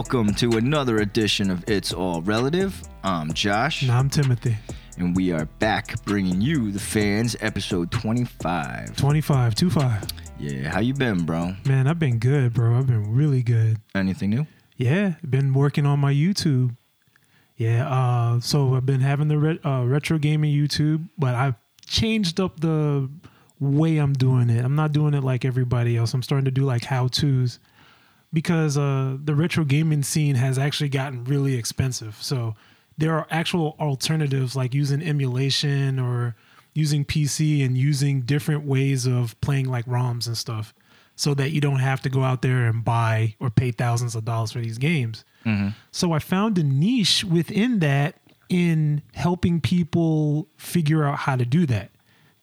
Welcome to another edition of It's All Relative. I'm Josh, And I'm Timothy. and we are back bringing you the fans episode 25. 25, 25. Yeah, how you been, bro? Man, I've been good, bro. I've been really good. Anything new? Yeah, been working on my YouTube. Yeah, uh, so I've been having the re- uh, retro gaming YouTube, but I've changed up the way I'm doing it. I'm not doing it like everybody else. I'm starting to do like how tos because uh, the retro gaming scene has actually gotten really expensive. So there are actual alternatives like using emulation or using PC and using different ways of playing like ROMs and stuff so that you don't have to go out there and buy or pay thousands of dollars for these games. So I found a niche within that in helping people figure out how to do that.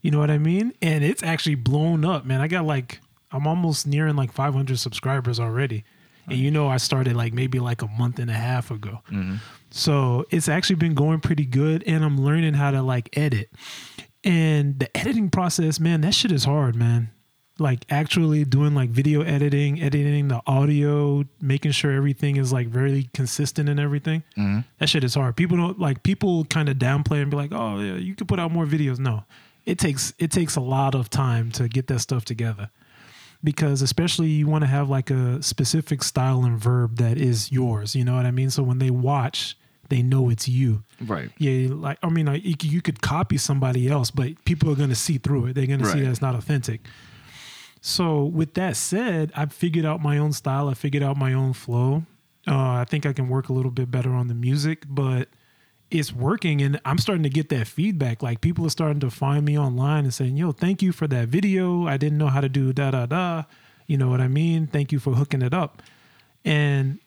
You know what I mean? And it's actually blown up, man. I got like I'm almost nearing like 500 subscribers already. And you know I started like maybe like a month and a half ago. Mm-hmm. So it's actually been going pretty good and I'm learning how to like edit. And the editing process, man, that shit is hard, man. Like actually doing like video editing, editing the audio, making sure everything is like very consistent and everything. Mm-hmm. That shit is hard. People don't like people kind of downplay and be like, "Oh, yeah, you could put out more videos." No. It takes it takes a lot of time to get that stuff together. Because especially you want to have like a specific style and verb that is yours, you know what I mean? So when they watch, they know it's you. Right. Yeah, like I mean, like you, could- copy somebody else, but people are going to see through it. They're going to see that it's not authentic. So with that said, I figured out my own style. I figured out my own flow. Uh, I think I can work a little bit better on the music, but it's working, and I'm starting to get that feedback. Like people are starting to find me online and saying, "Yo, thank you for that video. I didn't know how to do da da da." You know what I mean? Thank you for hooking it up. And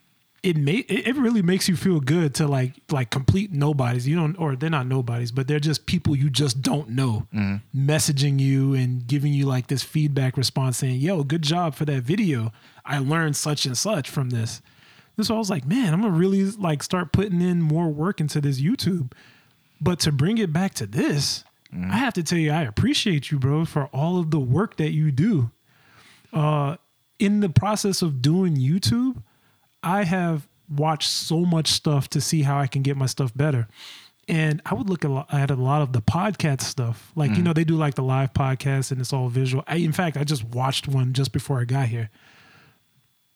it may it it really makes you feel good to like like complete nobodies you don't or they're not nobodies but they're just people you just don't know mm-hmm. messaging you and giving you like this feedback response saying yo good job for that video i learned such and such from this and so i was like man i'm gonna really like start putting in more work into this youtube but to bring it back to this i have to tell you i appreciate you bro for all of the work that you do uh in the process of doing youtube I have watched so much stuff to see how I can get my stuff better. And I would look a lot, at a lot of the podcast stuff. Like, you know, they do like the live podcast and it's all visual. I, in fact, I just watched one just before I got here.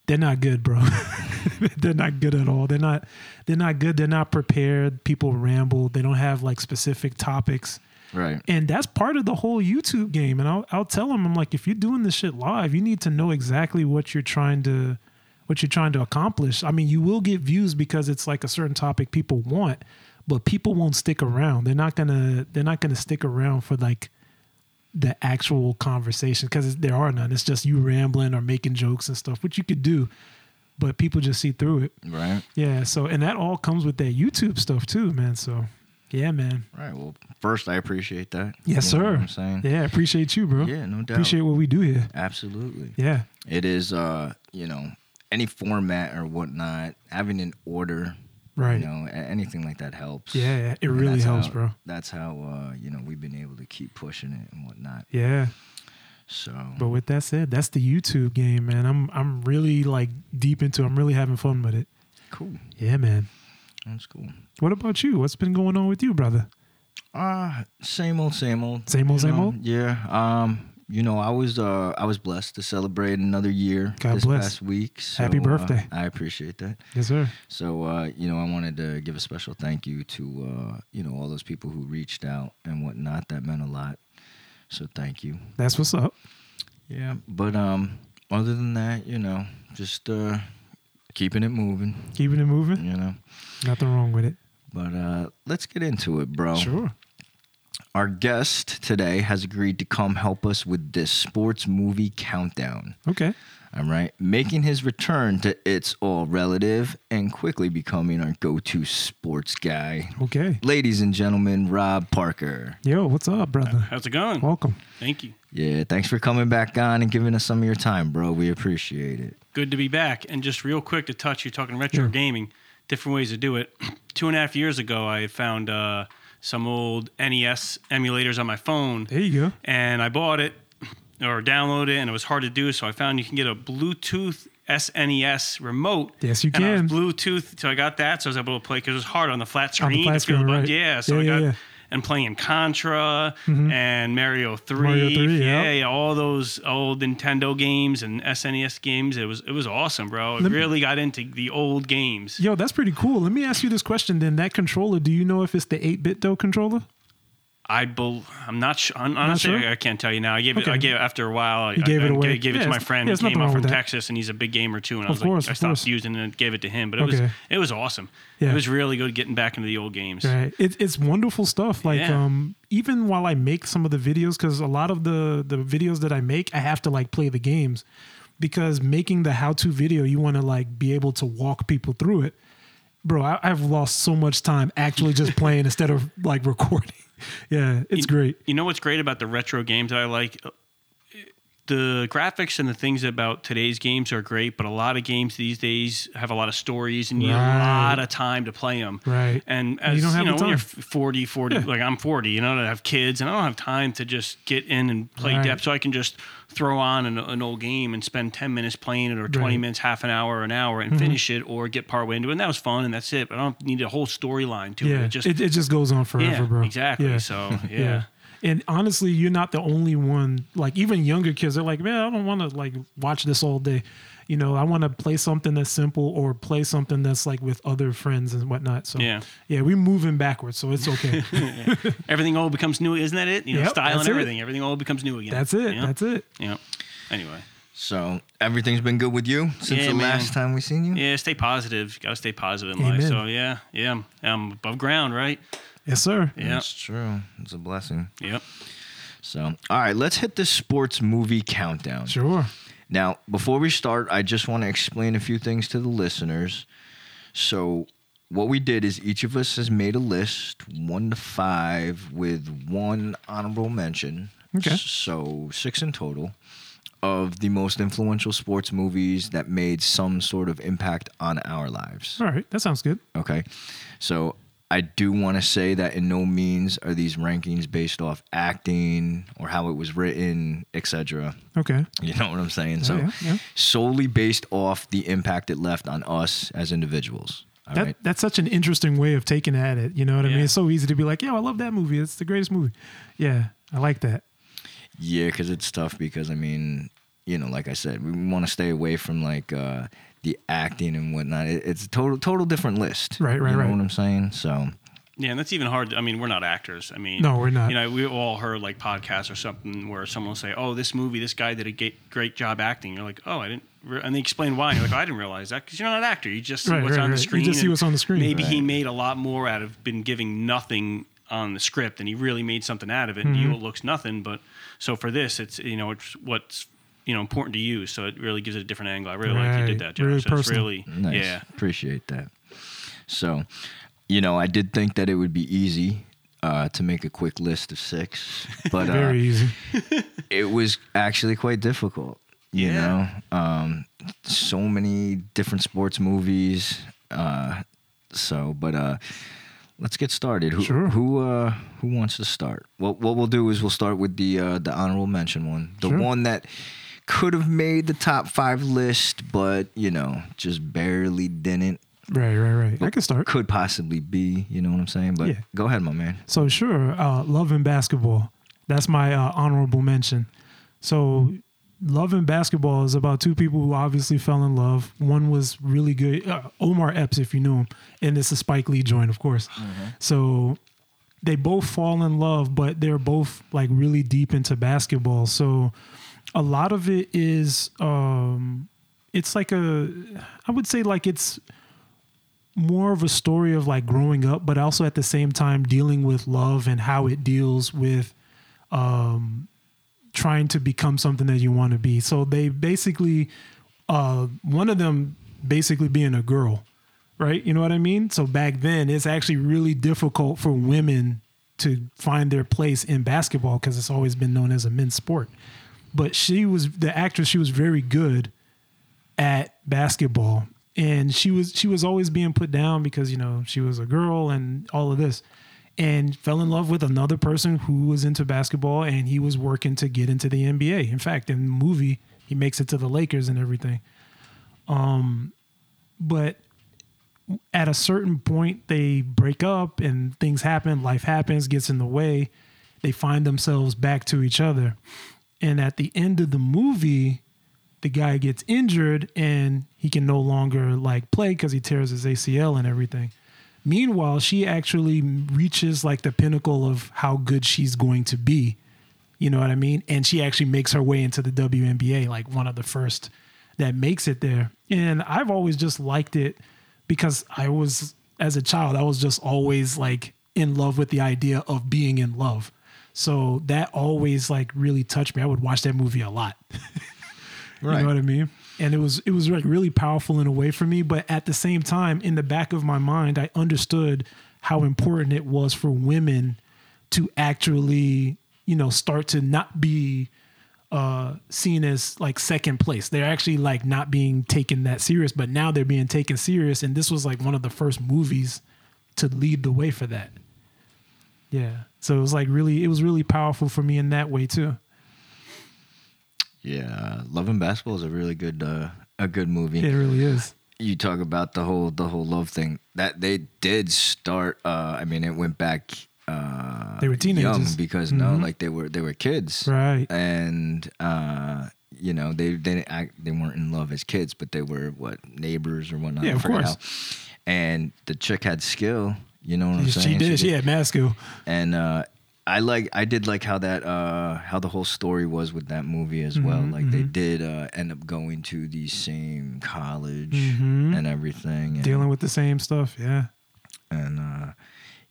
They're not good, bro. they're not good at all. They're not they're not good. They're not prepared. People ramble. They don't have like specific topics. Right. And that's part of the whole YouTube game. And I'll, I'll tell them, I'm like, if you're doing this shit live, you need to know exactly what you're trying to, what you're trying to accomplish. I mean, you will get views because it's like a certain topic people want, but people won't stick around. They're not gonna, they're not gonna stick around for like the actual conversation because there are none. It's just you rambling or making jokes and stuff, which you could do, but people just see through it. Right. Yeah. So, and that all comes with that YouTube stuff too, man. So, yeah, man. Right. Well, first, I appreciate that. Yes, You know sir. I'm saying? Yeah, appreciate you, bro. Yeah, no doubt. Appreciate what we do here. Absolutely. Yeah. It is, uh, you know, any format or whatnot, having an order, Right. you know, anything like that helps. Yeah, yeah, it And really helps, how- bro. That's how, uh, you know, we've been able to keep pushing it and whatnot. Yeah. So, But with that said, that's the YouTube game, man. I'm I'm really like deep into I'm really having fun with it. cool. Yeah, man. That's cool. What about you? What's been going on with you, brother? Uh, same old, same old. Same old, same know? old? Yeah. Um, you know, I was uh I was blessed to celebrate another year God this bless. past week. So, Happy uh, birthday. I appreciate that. Yes, sir. So uh, you know, I wanted to give a special thank you to uh, you know, all those people who reached out and whatnot. That meant a lot. So thank you. That's what's up. Yeah. But um other than that, you know, just uh keeping it moving, Keeping it moving. you know. Nothing wrong with it. But uh let's get into it, bro. Sure. Our guest today has agreed to come help us with this sports movie countdown. Okay. All right. Making his return to It's All Relative and quickly becoming our go to sports guy. Okay. Ladies and gentlemen, Rob Parker. Yo, what's up, brother? How's it going? Welcome. Thank you. Yeah, thanks for coming back on and giving us some of your time, bro. We appreciate it. Good to be back. And just real quick to touch, you're talking retro Yeah. gaming, different ways to do it. Two and a half years ago, I found uh, some old NES emulators on my phone, There you go. and I bought it or downloaded it, and it was hard to do. So I found you can get a Bluetooth SNES remote. Yes, you and I was can. Bluetooth, so I got that. So I was able to play because it was hard on the flat screen. On the flat screen, right. Yeah, so Yeah, I yeah, got yeah. And playing Contra mm-hmm. and Mario Three. Mario 3, yeah, yeah, all those old Nintendo games and SNES games. It was it was awesome, bro. I Let me- really got into the old games. Yo, that's pretty cool. Let me ask you this question then. That controller, do you know if it's the 8 bit though controller? I bel I'm not sure. Honestly, sure? I, I can't tell you now. I gave it. I Okay. gave after a while. I, You gave I, it I away? Gave it Yeah, to my friend who came up from. Texas, and he's a big gamer too. And I was course, like, I stopped course. using it and gave it to him. But it was it was awesome. Yeah. It was really good getting back into the old games. Right. It, it's wonderful stuff. Like Yeah. um, even while I make some of the videos, because a lot of the the videos that I make, I have to like play the games, because making the how to video, you want to like be able to walk people through it. Bro, I, I've lost so much time actually just playing instead of like recording. Yeah, it's You- great. You know what's great about the retro games that I like? The graphics and the things about today's games are great, but a lot of games these days have a lot of stories and you need a lot of time to play them. Right. And as you don't have you know, when you're time. 40, 40, Yeah. like I'm 40, you know, I have kids and I don't have time to just get in and play Right. depth. So I can just throw on an, an old game and spend 10 minutes playing it or 20 Right. Mm-hmm. minutes, half an hour, or an hour and finish it or get partway into it. And that was fun and that's it. But I don't need a whole storyline to it. Yeah, It just, it, it just goes on forever, yeah, bro. exactly. Yeah. So, yeah. And honestly, you're not the only one. Like even younger kids, they're like, man, I don't want to like watch this all day. You know, I want to play something that's simple or play something that's like with other friends and whatnot. So Yeah. yeah, we're moving backwards, so it's okay. Everything old becomes new, isn't that it? You know, Yep, style that's and it. everything. Everything old becomes new again. that's it. Yeah. That's it. yeah. Anyway, So everything's been good with you since Yeah, the man. last time we seen you. yeah, stay positive. Got to stay positive in Amen. life. So yeah, yeah, I'm, I'm above ground, right? Yes, sir. Yeah, That's true. It's a blessing. yep. So, all right, let's hit the sports movie countdown. Sure. Now, before we start, I just want to explain a few things to the listeners. So, what we did is each of us has made a list, one to five, with one honorable mention. Okay. So, six in total of the most influential sports movies that made some sort of impact on our lives. All right. That sounds good. Okay. So I do want to say that in no means are these rankings based off acting or how it was written, etc. Okay. You know what I'm saying? so yeah, yeah. solely based off the impact it left on us as individuals. All That right. that's such an interesting way of taking at it. You know what I mean? It's so easy to be like, "Yo, I love that movie. It's the greatest movie." Yeah, I like that. Yeah, because it's tough because I mean, you know, like I said, we want to stay away from like uh, the acting and whatnot. It, it's a total total different list. Right, right, you know right. what I'm saying? So Yeah, and that's even hard. I mean, we're not actors. I mean, No, we're not. You know, we all heard like podcasts or something where someone will say, "Oh, this movie, this guy did a ga- great job acting." You're like, "Oh, I didn't," re-, and they explain why. And you're like, oh, "I didn't realize that because you're not an actor. You just see Right, what's right, on the right. You just see what's on the screen. Maybe he made a lot more out of been giving nothing on the script, and he really made something out of it. And Mm-hmm. you it looks nothing, but so for this, it's you know, it's what's you know important to you. So it really gives it a different angle. I really like you did that, Josh. Really That's personal. really nice. yeah. Appreciate that. So, you know, I did think that it would be easy uh, to make a quick list of six, but uh, Very easy. it was actually quite difficult. You Yeah. know, um, so many different sports movies. Uh, so, but uh, let's get started. Who Sure. who uh, who wants to start? What what we'll do is we'll start with the uh, the honorable mention one, the Sure. one that could have made the top five list, but you know, just barely didn't. Right, right, right. I can start. Could possibly be. You know what I'm saying? But Yeah. go ahead, my man. So sure, uh, love and basketball. That's my uh, honorable mention. So, love and basketball is about two people who obviously fell in love. One was really good, uh, Omar Epps, if you knew him, and it's a Spike Lee joint, of course. So, they both fall in love, but they're both like really deep into basketball. So, a lot of it is, um, it's like a, I would say like it's more of a story of like growing up, but also at the same time dealing with love and how it deals with um, trying to become something that you want to be. So they basically, uh, one of them basically being a girl, right? You know what I mean? So back then, it's actually really difficult for women to find their place in basketball because it's always been known as a men's sport. But she was the actress, she was very good at basketball and she was she was always being put down because you know she was a girl and all of this and fell in love with another person who was into basketball and he was working to get into the NBA. In fact, in the movie, he makes it to the Lakers and everything. Um, but at a certain point, they break up and things happen. Life happens, gets in the way. They find themselves back to each other. And at the end of the movie, the guy gets injured and he can no longer like play because he tears his ACL and everything. Meanwhile, she actually reaches like the pinnacle of how good she's going to be. You know what I mean? And she actually makes her way into the WNBA, like one of the first that makes it there. And I've always just liked it because I was, as a child, I was just always like in love with the idea of being in love. So that always like really touched me. I would watch that movie a lot. You Right. know what I mean? And it was it was like really powerful in a way for me, but at the same time, in the back of my mind, I understood how important it was for women to actually, you know, start to not be uh seen as like second place. They're actually like not being taken that serious, but now they're being taken serious and this was like one of the first movies to lead the way for that. Yeah. So it was like really it was really powerful for me in that way too. Yeah, Love and Basketball is a really good uh, a good movie. It really is. you talk about the whole the whole love thing that they did start uh i mean it went back uh They were teenagers. young because no like they were they were kids Right. and uh you know they they didn't act, they weren't in love as kids but they were what neighbors or whatnot Yeah, of course. how. and the chick had skill you know what i'm She saying did. She had math skill. and uh I like I did like how that uh how the whole story was with that movie as well. Mm-hmm, Like they did uh end up going to the same college Mhm. and everything. And, Dealing with the same stuff. Yeah. and uh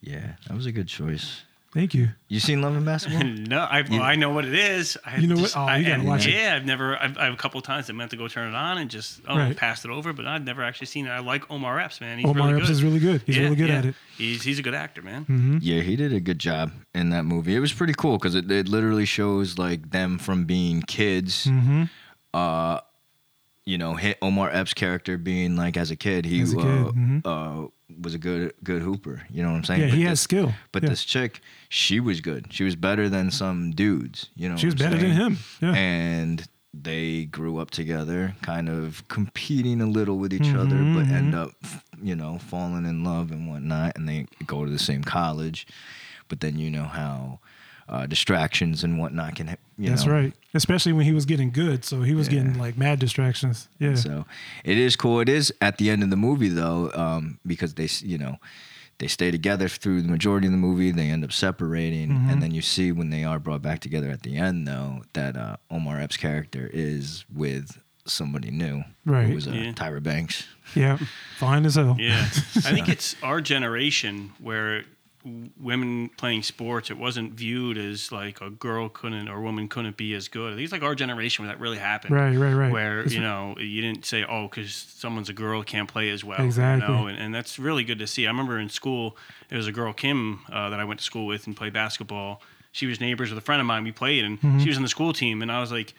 yeah, that was a good choice. Thank you. You seen Love and Basketball? No, I, well, I know what it is. I You know what? just- Oh, I, you gotta and watch it. Yeah, I've never. I've, I've a couple times I meant to go turn it on and just oh Right. passed it over, but I've never actually seen it. I like Omar Epps, man. He's Omar really Epps good. is really good. He's Yeah, really good yeah. at it. He's he's a good actor, man. Mm-hmm. yeah, he did a good job in that movie. It was pretty cool because it, it literally shows like them from being kids. Mm-hmm. Uh, you know, hit Omar Epps' character being like as a kid, he As a kid, uh, mhm. uh, was a good good hooper. You know what I'm saying? Yeah, But he this- has skill. But Yeah. this chick, she was good. She was better than some dudes. You know, She was better than him. Yeah. And they grew up together, kind of competing a little with each other, Mhm, but end mhm. up, you know, falling in love and whatnot. And they go to the same college, but then you know how uh, distractions and whatnot can, you That's know. right. Especially when he was getting good. So he was Yeah. getting like mad distractions. Yeah. So it is cool. It is at the end of the movie though, um, because they, you know, they stay together through the majority of the movie. They end up separating, Mm-hmm. and then you see when they are brought back together at the end, though, that uh, Omar Epps' character is with somebody new, Right. Who was uh, Yeah. Tyra Banks. yeah. Fine as hell. Yeah, I think it's our generation where w- women playing sports, it wasn't viewed as like a girl couldn't or a woman couldn't be as good. I think it's like our generation where that really happened. Right, right, right. Where It's- you know you didn't say, "Oh, because someone's a girl can't play as well." Exactly. You know? and, and that's really good to see. I remember in school, there was a girl Kim uh, that I went to school with and played basketball. She was neighbors with a friend of mine. We played, and Mm-hmm. she was on the school team, and I was like,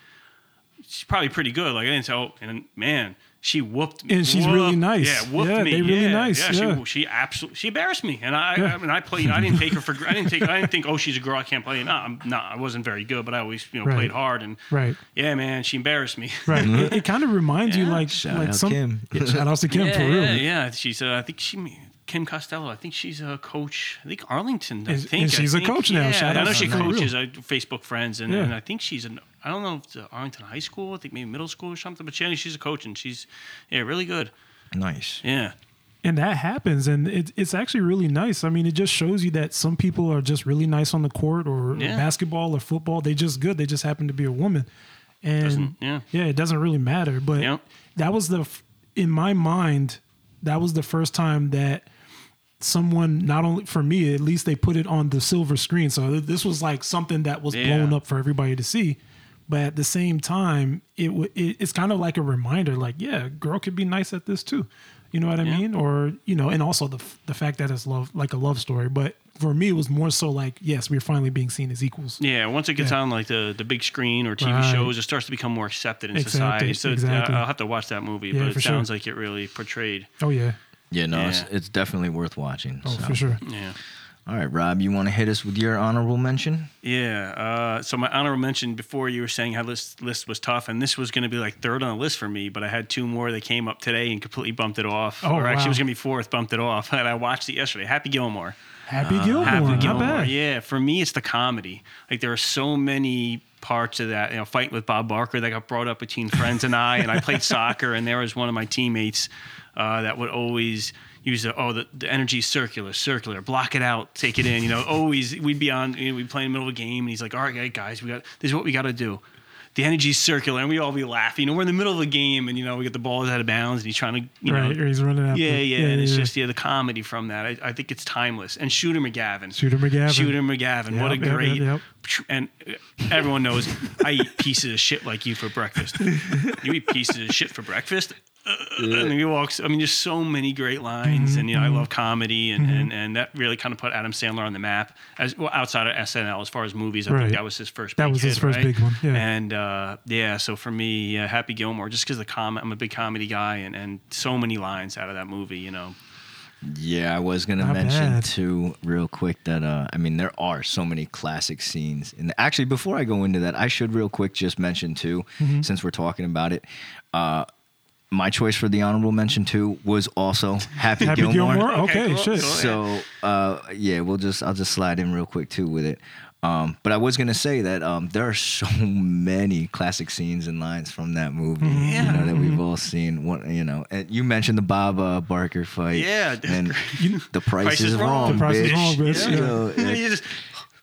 "She's probably pretty good." Like I didn't say, "Oh," and man. She whooped me. And she's really nice. Yeah, whooped Yeah, me. they really yeah, nice, Yeah, yeah. She, she absolutely she embarrassed me, and I, Yeah. I mean I played. I didn't take her for. I didn't take. I didn't think. Oh, she's a girl. I can't play. No, I'm not. I wasn't very good, but I always you know Right. played hard. And Right. yeah, man, she embarrassed me. Right. it it kind of reminds you Yeah. like Shout like out some Kim. Yeah, shout outs to Kim yeah, for real. yeah, yeah. She's. Uh, I think she. Kim Costello. I think she's a coach. I think Arlington. I And- think and I she's a think. coach now. Yeah, Shout I know to she her. For real. coaches. I Facebook friends, and, Yeah. and I think she's an. I don't know if it's uh, Arlington High School. I think maybe middle school or something. But she, she's a coach, and she's yeah really good. Nice. Yeah. and that happens and it, it's actually really nice i mean it just shows you that some people are just really nice on the court or Yeah. basketball or football they just good they just happen to be a woman and Doesn't- yeah. it doesn't really matter but Yep. that was the in my mind that was the first time that someone not only for me at least they put it on the silver screen so this was like something that was Yeah. blown up for everybody to see but at the same time it, w- it it's kind of like a reminder like yeah girl could be nice at this too you know what i Yeah. mean or you know and also the f- the fact that it's love like a love story but for me it was more so like yes we're finally being seen as equals Yeah, once it gets Yeah. on like the, the big screen or TV Right. shows, it starts to become more accepted in Exactly, society. So uh, exactly. I'll have to watch that movie, Yeah, but for it sure. sounds like it really portrayed. oh yeah Yeah, no, It's, it's definitely worth watching. oh so. for sure Yeah, All right, Rob, you want to hit us with your honorable mention? Yeah. Uh, so my honorable mention before you were saying how this list was tough, and this was going to be like third on the list for me, but I had two more that came up today and completely bumped it off. Oh, or actually, it was going to be fourth, bumped it off. And I watched it yesterday. Happy Gilmore. Happy Gilmore. Happy Not Gilmore. bad. Yeah, for me, it's the comedy. Like there are so many parts of that. You know, fighting with Bob Barker that got brought up between friends and I, and I played soccer, and there was one of my teammates uh, that would always use the oh the, the energy circular, circular, block it out, take it in. You know, always we'd be on, you know, we'd play in the middle of a game, and he's like, all right, guys, we got this is what we got to do. The energy's circular, and we all be laughing. You know, we're in the middle of a game, and you know we get the ball out of bounds, and he's trying to, you right, know, or he's running after. yeah, yeah, and it's just yeah the comedy from that. I, I think it's timeless. And Shooter McGavin, Shooter McGavin. Shooter McGavin, what a Yep, yep, great. yep, And uh, everyone knows I eat pieces of shit like you for breakfast. You eat pieces of shit for breakfast. Uh, and he walks. I mean, there's so many great lines, Mm-hmm, and you know, I love comedy, and, and and that really kind of put Adam Sandler on the map as well outside of SNL as far as movies. I Right. think that was his first. That big was his hit, first right? big one, yeah. And uh, yeah, so for me, uh, Happy Gilmore, just because the com, I'm a big comedy guy, and and so many lines out of that movie, you know. Yeah, I was gonna Not mention bad. too, real quick, that uh, I mean, there are so many classic scenes. And actually, before I go into that, I should real quick just mention too, Mm-hmm. since we're talking about it, uh, my choice for the honorable mention too was also Happy, Happy Gilmore. Gilmore. Okay, Okay, cool. shit. So uh, yeah, we'll just I'll just slide in real quick too with it. Um, but I was gonna say that um, there are so many classic scenes and lines from that movie, Yeah. you know, that we've all seen. What you know, and you mentioned the Bob uh, Barker fight, Yeah, that's and great. the price, is, wrong. The Price is. Wrong, bitch, Yeah. So, Yeah, it- you just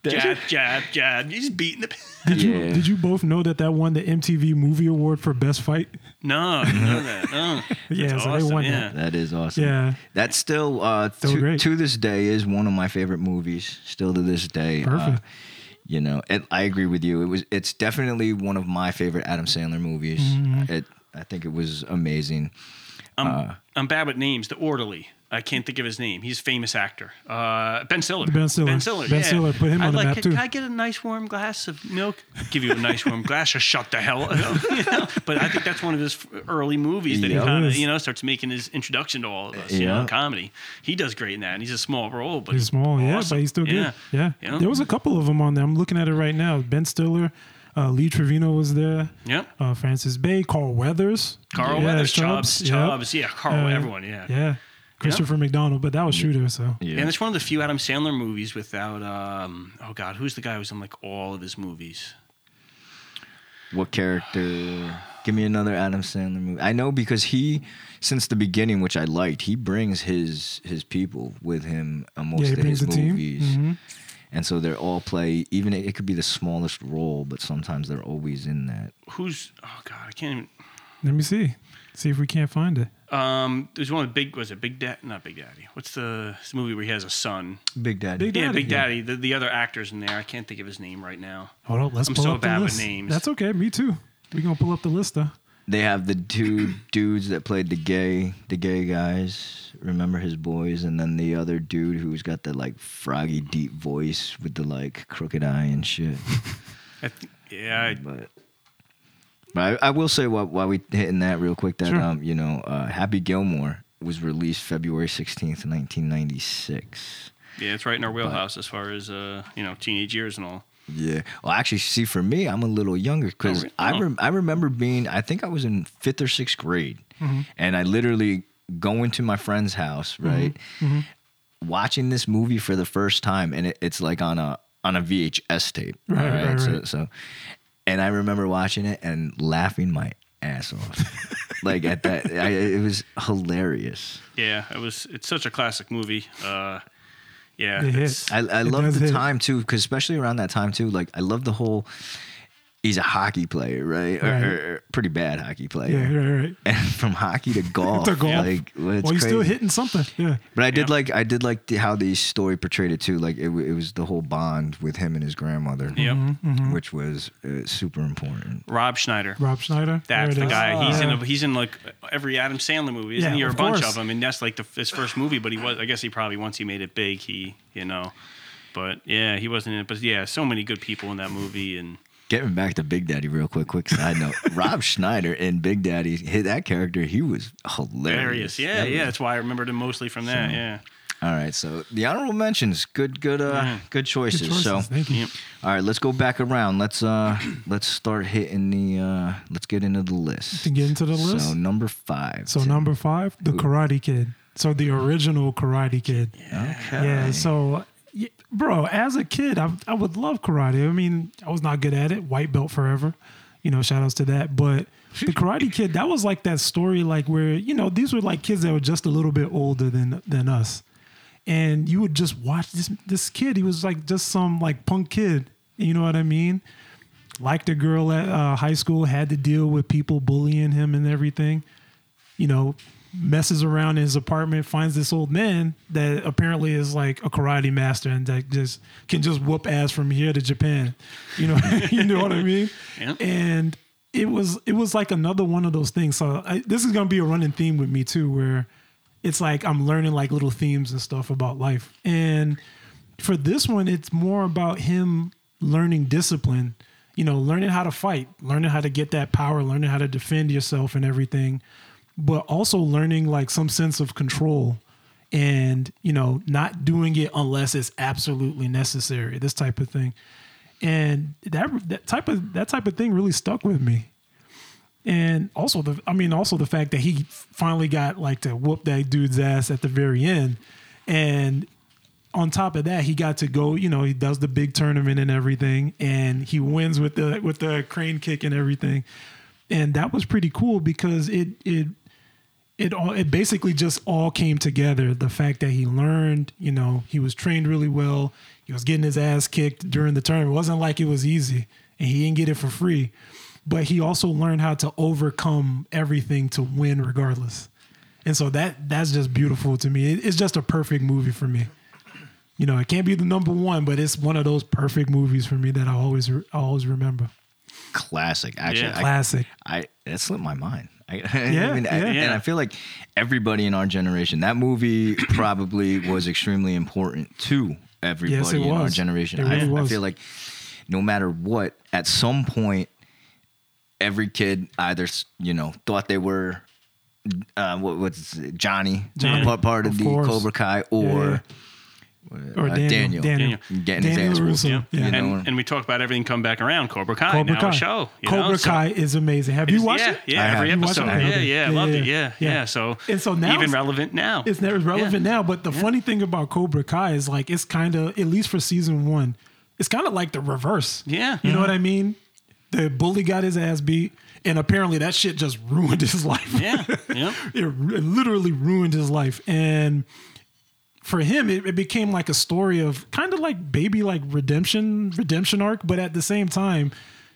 jab, jab, jab. You're just beating the. Did you Yeah. did you both know that that won the MTV Movie Award for Best Fight? No, I didn't know that. No. Yeah, That's so they awesome. won yeah. that. that is awesome. Yeah. That's still uh, Still to, great. to this day is one of my favorite movies. Still to this day. Uh, Perfect. you know, it, I agree with you. It was it's definitely one of my favorite Adam Sandler movies. Mm-hmm. It I think it was amazing. I'm, Uh, I'm bad with names. The orderly. I can't think of his name. He's a famous actor. Uh, ben Stiller. Ben Stiller. Ben Stiller. Ben yeah. Stiller, put him I'd on the map, can, too. Can I get a nice warm glass of milk? Give you a nice warm glass. Or shut the hell up. You know? But I think that's one of his early movies that Yeah. he kind of you know starts making his introduction to all of us. You know, Yeah. comedy. He does great in that, and he's a small role, but He's small, yeah, but he's still good. Yeah. Yeah. Yeah. There was a couple of them on there. I'm looking at it right now. Ben Stiller, uh, Lee Trevino was there. Yep. Uh, Frances Bay, Carl Weathers. Carl Yeah, Weathers, Chubbs, yep. Chubbs, yeah, Carl, Uh, everyone, yeah. Yeah. Christopher McDonald, but that was Shooter, so. Yeah. And it's one of the few Adam Sandler movies without, um, oh God, who's the guy who's in like all of his movies? What character? Give me another Adam Sandler movie. I know because he, since the beginning, which I liked, he brings his his people with him on most Yeah, of his the team. movies, Mhm. and so they're all play. Even it could be the smallest role, but sometimes they're always in that. Who's, oh God, I can't even. Let me see. See if we can't find it. Um, there's one with Big, was it Big Dad? Not Big Daddy. What's the this movie where he has a son? Big Daddy. Big Yeah, Daddy, Big yeah. Daddy. The, the other actor's in there. I can't think of his name right now. Hold on, let's I'm pull so up the bad with list. names. That's okay. Me too. We're gonna pull up the list though. They have the two dudes that played the gay, the gay guys. Remember his boys, and then the other dude who's got the like froggy deep voice with the like crooked eye and shit. I th- yeah, I, but but I, I will say while, while we hitting that real quick that Sure. um you know uh, Happy Gilmore was released February sixteenth, nineteen ninety six. yeah, it's right in our wheelhouse as far as uh, you know, teenage years and all. Yeah. Well, actually, see, for me, I'm a little younger because Oh, really? I Oh. rem- I remember being I think I was in fifth or sixth grade, Mm-hmm. and I literally going to my friend's house, right, watching this movie for the first time, and it, it's like on a on a VHS tape, Right, right, So, right. so, and I remember watching it and laughing my ass off, like at that, I, it was hilarious. Yeah, it was. It's such a classic movie. Uh, yeah, It it's- I, I It love the hit. time too, because especially around that time too, like I love the whole. He's a hockey player, right? Right. Or, or pretty bad hockey player. Yeah, right, right. And from hockey to golf, To golf. like well, it's well, he's still hitting something. Yeah. But I did Yeah. like I did like the, how the story portrayed it too. Like it, it was the whole bond with him and his grandmother, Yep. Mm-hmm. which was uh, super important. Rob Schneider. Rob Schneider. That's There the it is. guy. He's in a, he's in like every Adam Sandler movie. Isn't Yeah, he? Or a of bunch course. of them. And that's like the, his first movie. But he was. I guess he probably once he made it big, he you know. But yeah, he wasn't in it. But yeah, so many good people in that movie. And Getting back to Big Daddy real quick, quick side note. Rob Schneider in Big Daddy, hit that character, he was hilarious. hilarious. Yeah, That yeah. was- That's why I remembered him mostly from that. So- Yeah. All right, so the honorable mentions, good, good, uh, Yeah. good choices. Good choices. So, Thank you. All right, let's go back around. Let's uh, let's start hitting the. Uh, let's get into the list. To get into the list. So number five. So number five, the Karate Kid. So the original Karate Kid. Yeah. Okay. Yeah. So, y- bro, as a kid, I I would love karate. I mean, I was not good at it. White belt forever. You know, shout outs to that. But the Karate Kid, that was like that story, like where you know these were like kids that were just a little bit older than than us, and you would just watch this this kid. He was like just some like punk kid. You know what I mean? Liked a girl at uh, high school, had to deal with people bullying him and everything you know, messes around in his apartment, finds this old man that apparently is like a karate master and that just can just whoop ass from here to Japan. You know, you know what I mean? Yeah. And it was it was like another one of those things. So I, this is gonna be a running theme with me too, where it's like I'm learning like little themes and stuff about life. And for this one, it's more about him learning discipline, you know, learning how to fight, learning how to get that power, learning how to defend yourself and everything, but also learning like some sense of control and, you know, not doing it unless it's absolutely necessary, this type of thing. And that that type of that type of thing really stuck with me. And also the I mean also the fact that he finally got like to whoop that dude's ass at the very end. And on top of that, he got to go, you know, he does the big tournament and everything, and he wins with the with the crane kick and everything. And that was pretty cool because it it it all it basically just all came together. The fact that he learned, you know, he was trained really well. He was getting his ass kicked during the tournament. It wasn't like it was easy, and he didn't get it for free. But he also learned how to overcome everything to win regardless. And so that that's just beautiful to me. It- it's just a perfect movie for me. You know, it can't be the number one, but it's one of those perfect movies for me that I always I always remember. Classic. Actually, Yeah. I, Classic. I that slipped my mind. I, Yeah, I mean, I- yeah. and I feel like everybody in our generation, that movie probably was extremely important to everybody Yes, in our generation. Really I, I feel like no matter what, at some point, every kid either you know thought they were uh, what what's it, Johnny, Johnny, part, part of, of the course. Cobra Kai, or Or uh, Daniel. Daniel, Daniel. getting his ass whooped. LaRusso. Yeah. Yeah. You know, And, and we talked about everything come back around. Cobra Kai, Cobra now Kai. a show. you Cobra know, so- Kai is amazing. Have you watched yeah, it? Yeah, I every have. You watched it? episode. Okay, Yeah, yeah, I Yeah, loved yeah, it. Yeah, yeah. yeah. So, And so now even it's- relevant now. It's never relevant now, but the funny thing about Cobra Kai is like it's kind of at least for season one, it's kind of like the reverse. Yeah. you know what I mean. The bully got his ass beat, and apparently that shit just ruined his life. yeah, yeah. it, it literally ruined his life, and for him, it, it became like a story of kind of like baby like redemption redemption arc, but at the same time.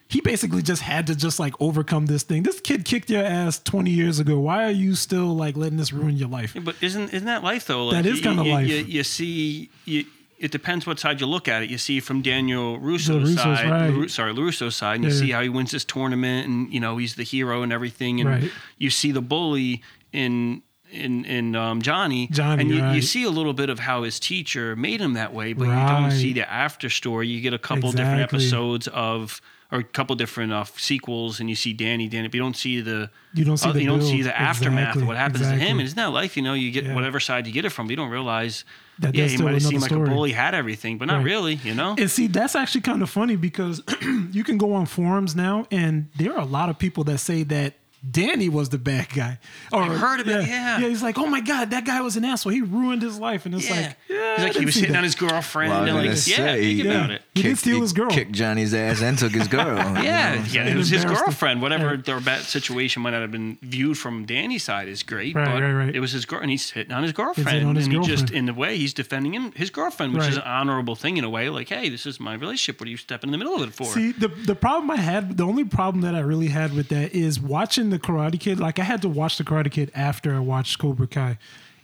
He basically just had to just like overcome this thing. This kid kicked your ass 20 years ago. Why are you still like letting this ruin your life? But isn't isn't that life though? That is kinda life. You, you see, you, it depends what side you look at it. You see from Daniel Russo's, Russo's, side, right. Sorry, Russo's side, and you Yeah. see how he wins this tournament, and you know he's the hero and everything, and Right. you see the bully in. In in um, Johnny, Johnny, and you, you see a little bit of how his teacher made him that way, but you don't see the after story. You get a couple different episodes of, or a couple different uh, sequels, and you see Danny, Danny, but you don't see the You don't see uh, the you don't see the aftermath Exactly, of what happens to him. And isn't that life? You know, you get Yeah. whatever side you get it from. You don't realize That yeah, he might have seemed another like a bully, had everything, but not Right. really. You know, And see, that's actually kind of funny because you can go on forums now, and there are a lot of people that say that Danny was the bad guy. Or, I've heard of it, yeah. yeah. he's like, oh my god, that guy was an asshole. He ruined his life, and it's yeah. like, yeah, He's like he was hitting that. on his girlfriend. Well, I was and like, gonna yeah, think yeah. about it. He didn't Kicked- steal his girl. Kicked Johnny's ass and took his girl. Yeah, You know? yeah, it was his girlfriend. Whatever Yeah. their bad situation might not have been viewed from Danny's side is great, Right, but right, right. it was his girl, and he's hitting on his girlfriend, on his and he just in a way he's defending him, his girlfriend, which is an honorable thing in a way. Like, hey, this is my relationship. What are you stepping in the middle of it for? See, the the problem I had, the only problem that I really had with that is watching the Karate Kid. Like I had to watch the Karate Kid after I watched Cobra Kai,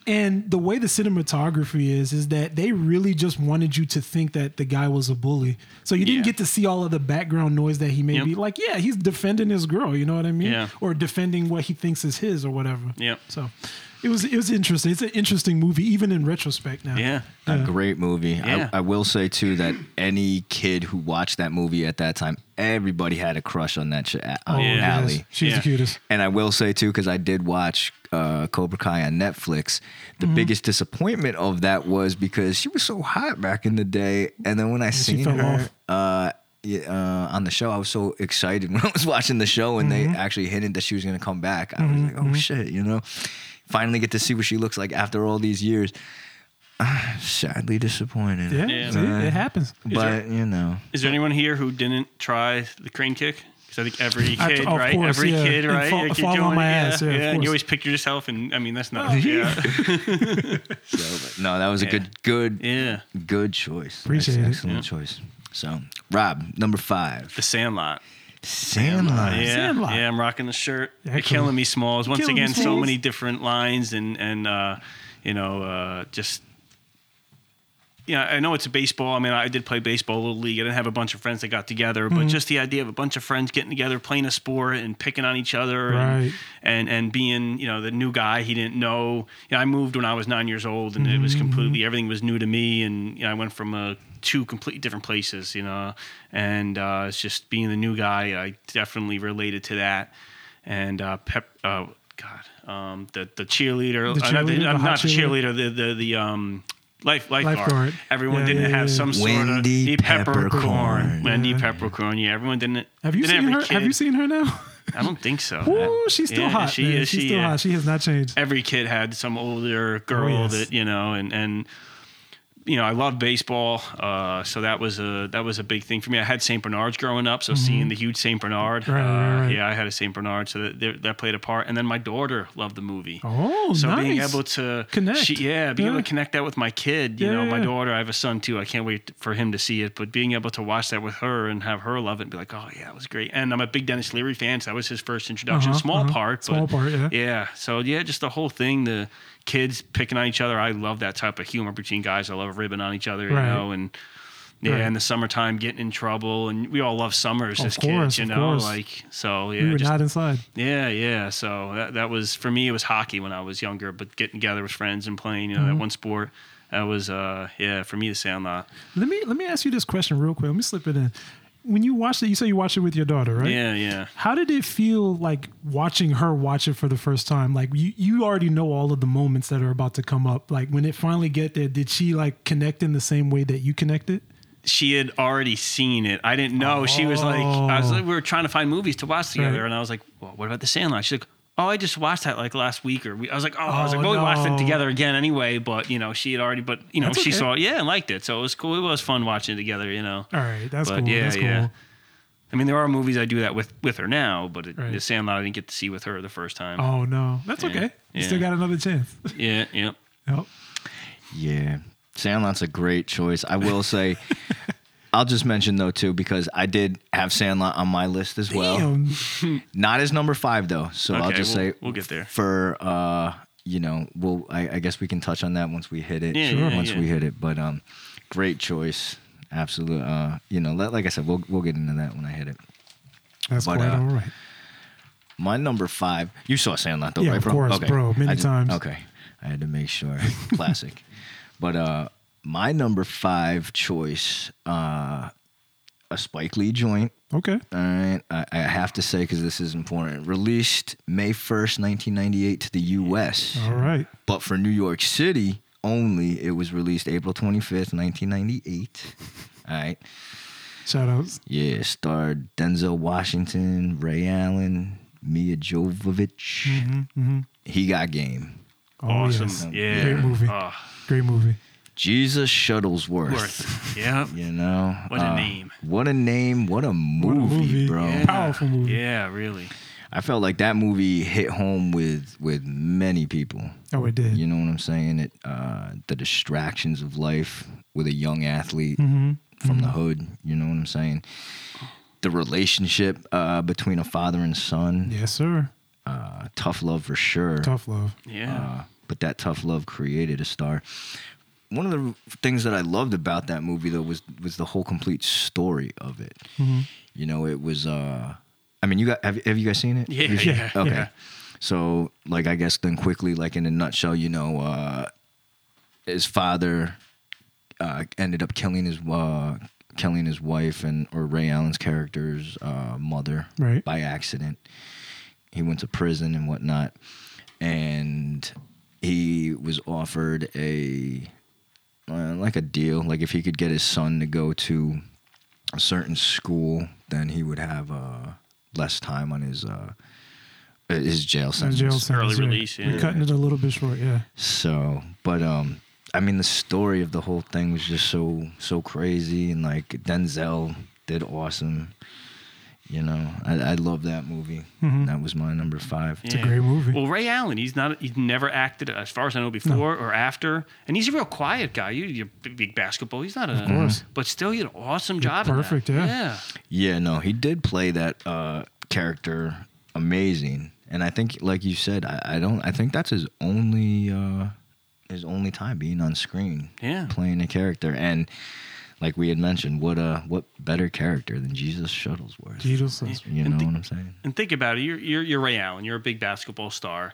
and the way the cinematography is, is that they really just wanted you to think that the guy was a bully. So you didn't Yeah. get to see all of the background noise that he may Yep. be like. Yeah, he's defending his girl. You know what I mean? Yeah. Or defending what he thinks is his or whatever. Yeah. So, it was it was interesting. It's an interesting movie, even in retrospect now. Yeah. A great movie. Yeah. I, I will say too that any kid who watched that movie at that time, everybody had a crush on that sh- on Oh, Yeah. yes. Ali. She's Yeah. the cutest. And I will say too, because I did watch uh, Cobra Kai on Netflix. The biggest disappointment of that was because she was so hot back in the day, and then when I she seen her off. uh, yeah, uh, on the show, I was so excited when I was watching the show, and they actually hinted that she was going to come back. I was like, oh shit, you know. Finally, get to see what she looks like after all these years. Sadly disappointed. Yeah, Yeah. see, it happens. But you know, Is there anyone here who didn't try the crane kick? Because I think every I- kid, of right? course, every yeah. kid, And right? fall- Like, fall you're on doing my it, ass, yeah, of and you always picture yourself, and I mean that's not. Oh, yeah, so but no, that was a good, good, yeah. good choice. Appreciate Ex- it. Excellent Yeah. choice. So, Rob, number five, The Sandlot. Sandlot. Yeah, Sandlot. yeah, I'm rocking the shirt. You're killing me, Smalls. Once Killing me, again, so Smalls. many different lines and and uh, you know uh, just. Yeah, I know it's a baseball. I mean, I did play baseball, a little league. I didn't have a bunch of friends that got together, Mm-hmm. but just the idea of a bunch of friends getting together, playing a sport, and picking on each other, and, Right. and and being you know the new guy he didn't know. You know, I moved when I was nine years old, and it Mm-hmm. was completely everything was new to me, and you know, I went from uh, two completely different places, you know, and uh, it's just being the new guy. I definitely related to that, and uh, pep. Uh, God, um, the the cheerleader. The uh, not cheerleader, the I'm not the cheerleader? cheerleader. The the the um. Life, lifeguard. Lifeguard. Everyone Yeah, didn't yeah, have yeah. some sort Wendy of the Peffercorn. Peffercorn. Wendy Yeah. Peffercorn. Yeah, everyone didn't. Have you didn't seen her? Kid, Have you seen her now? I don't think so. Ooh, she's still Yeah, hot. she man. is, She's she still is. hot. She has not changed. every kid had some older girl yes. that you know and and you know I love baseball uh, so that was a that was a big thing for me I had St Bernard's growing up so seeing the huge St Bernard Mm-hmm. Right, uh, right, right. yeah I had a St Bernard so that that played a part and then my daughter loved the movie Oh, so nice. being able to Connect. she, yeah, being able to connect that with my kid, you Yeah, know, my daughter. I have a son too. I can't wait for him to see it. But being able to watch that with her and have her love it, and be like, oh yeah, it was great. And I'm a big Denis Leary fan, so that was his first introduction. Uh-huh, Small uh-huh. part, Small but part, yeah. yeah. So yeah, just the whole thing, the kids picking on each other. I love that type of humor between guys. I love ribbing on each other, you Right. know, and. Yeah, Right. in the summertime, getting in trouble, and we all love summers Of as course, kids, you know. course. Like so, yeah. we were just- not inside. yeah, yeah. So that that was for me. It was hockey when I was younger, but getting together with friends and playing, you know, Mm-hmm. that one sport. That was, uh, yeah, for me the Sandlot. Let me let me ask you this question real quick. Let me slip it in. When you watched it, you say you watched it with your daughter, right? Yeah, yeah. How did it feel like watching her watch it for the first time? Like you, you already know all of the moments that are about to come up. Like when it finally get there, did she like connect in the same way that you connected? She had already seen it. I didn't know. She was like, I was Oh. like, we were trying to find movies to watch together, Right. and I was like, well, what about the Sandlot? She's like. Oh, I just watched that like last week, or we, I was like, oh, I was Oh, like, well, we watched it together again anyway. But you know, she had already, but you know, That's she okay. saw it, yeah, and liked it, so it was cool. It was fun watching it together, you know. All right, that's But cool. yeah, that's cool. yeah. I mean, there are movies I do that with with her now, but it, Right. the Sandlot I didn't get to see with her the first time. Oh no, that's Yeah, okay. You yeah. still got another chance. Yeah, yeah. Yep. Yeah, Sandlot's a great choice. I will say, I'll just mention though too because I did have Sandlot on my list as well. Damn. Not as number five though, so I'll Okay, just we'll- say we'll get there. for uh, you know, we'll I, I guess we can touch on that once we hit it. Yeah, Sure. yeah, once yeah. we hit it, but um, great choice, absolute. Uh, you know, like like I said, we'll we'll get into that when I hit it. That's But, quite uh, all right. My number five. You saw Sandlot though, Yeah, right, of bro? course, bro, many I just- times. Okay, I had to make sure. Classic. But uh, my number five choice, uh, a Spike Lee joint. Okay. All right, I, I have to say because this is important. Released May first, nineteen ninety eight, to the U.S. All right. But for New York City only, it was released April twenty fifth, nineteen ninety eight. All right. Shout outs. Yeah, starred Denzel Washington, Ray Allen, Mia Jovovich. Mm-hmm. He got game. Oh, awesome. yes. Yeah. Great movie. Oh, Great movie. Jesus Shuttlesworth. worth. yeah. You know, What a Uh, name. What a name! What a movie, What a movie. bro! Yeah. Powerful movie. Yeah, really. I felt like that movie hit home with with many people. Oh, it did. You know what I'm saying? It uh, the distractions of life with a young athlete Mm-hmm. from the hood. You know what I'm saying? The relationship uh, between a father and son. Yes, sir. Uh, tough love for sure. Tough love. Yeah. Uh, but that tough love created a star. One of the things that I loved about that movie though was was the whole complete story of it. Mm-hmm. You know, it was. uh I mean, you got have, have you guys seen it? Yeah, Have you- yeah, Okay. yeah. So, like, I guess then quickly, like in a nutshell, you know, uh, his father uh, ended up killing his uh, killing his wife and or Ray Allen's character's uh, mother Right. by accident. He went to prison and whatnot, and he was offered a uh, like a deal, like if he could get his son to go to a certain school, then he would have uh, less time on his uh, his jail sentence. jail sentence, yeah. release, You're cutting it a little bit short, yeah. So, but um, I mean, the story of the whole thing was just so so crazy, and like Denzel did awesome. You know, I, I love that movie. Mhm. That was my number five. It's a great movie. Well, Ray Allen, he's not. He's never acted, as far as I know, before or after, and he's a real quiet guy. You, you're big, big basketball. He's not a. Of course. But still, he did an awesome job. in that. perfect, yeah. Yeah. Yeah, no, he did play that uh, character amazing, and I think, like you said, I, I don't. I think that's his only uh, his only time being on screen. Yeah. playing a character, and like we had mentioned, what uh, what better character than Jesus Shuttlesworth? Jesus. You And know the- what I'm saying? And think about it. You're, you're you're Ray Allen. You're a big basketball star,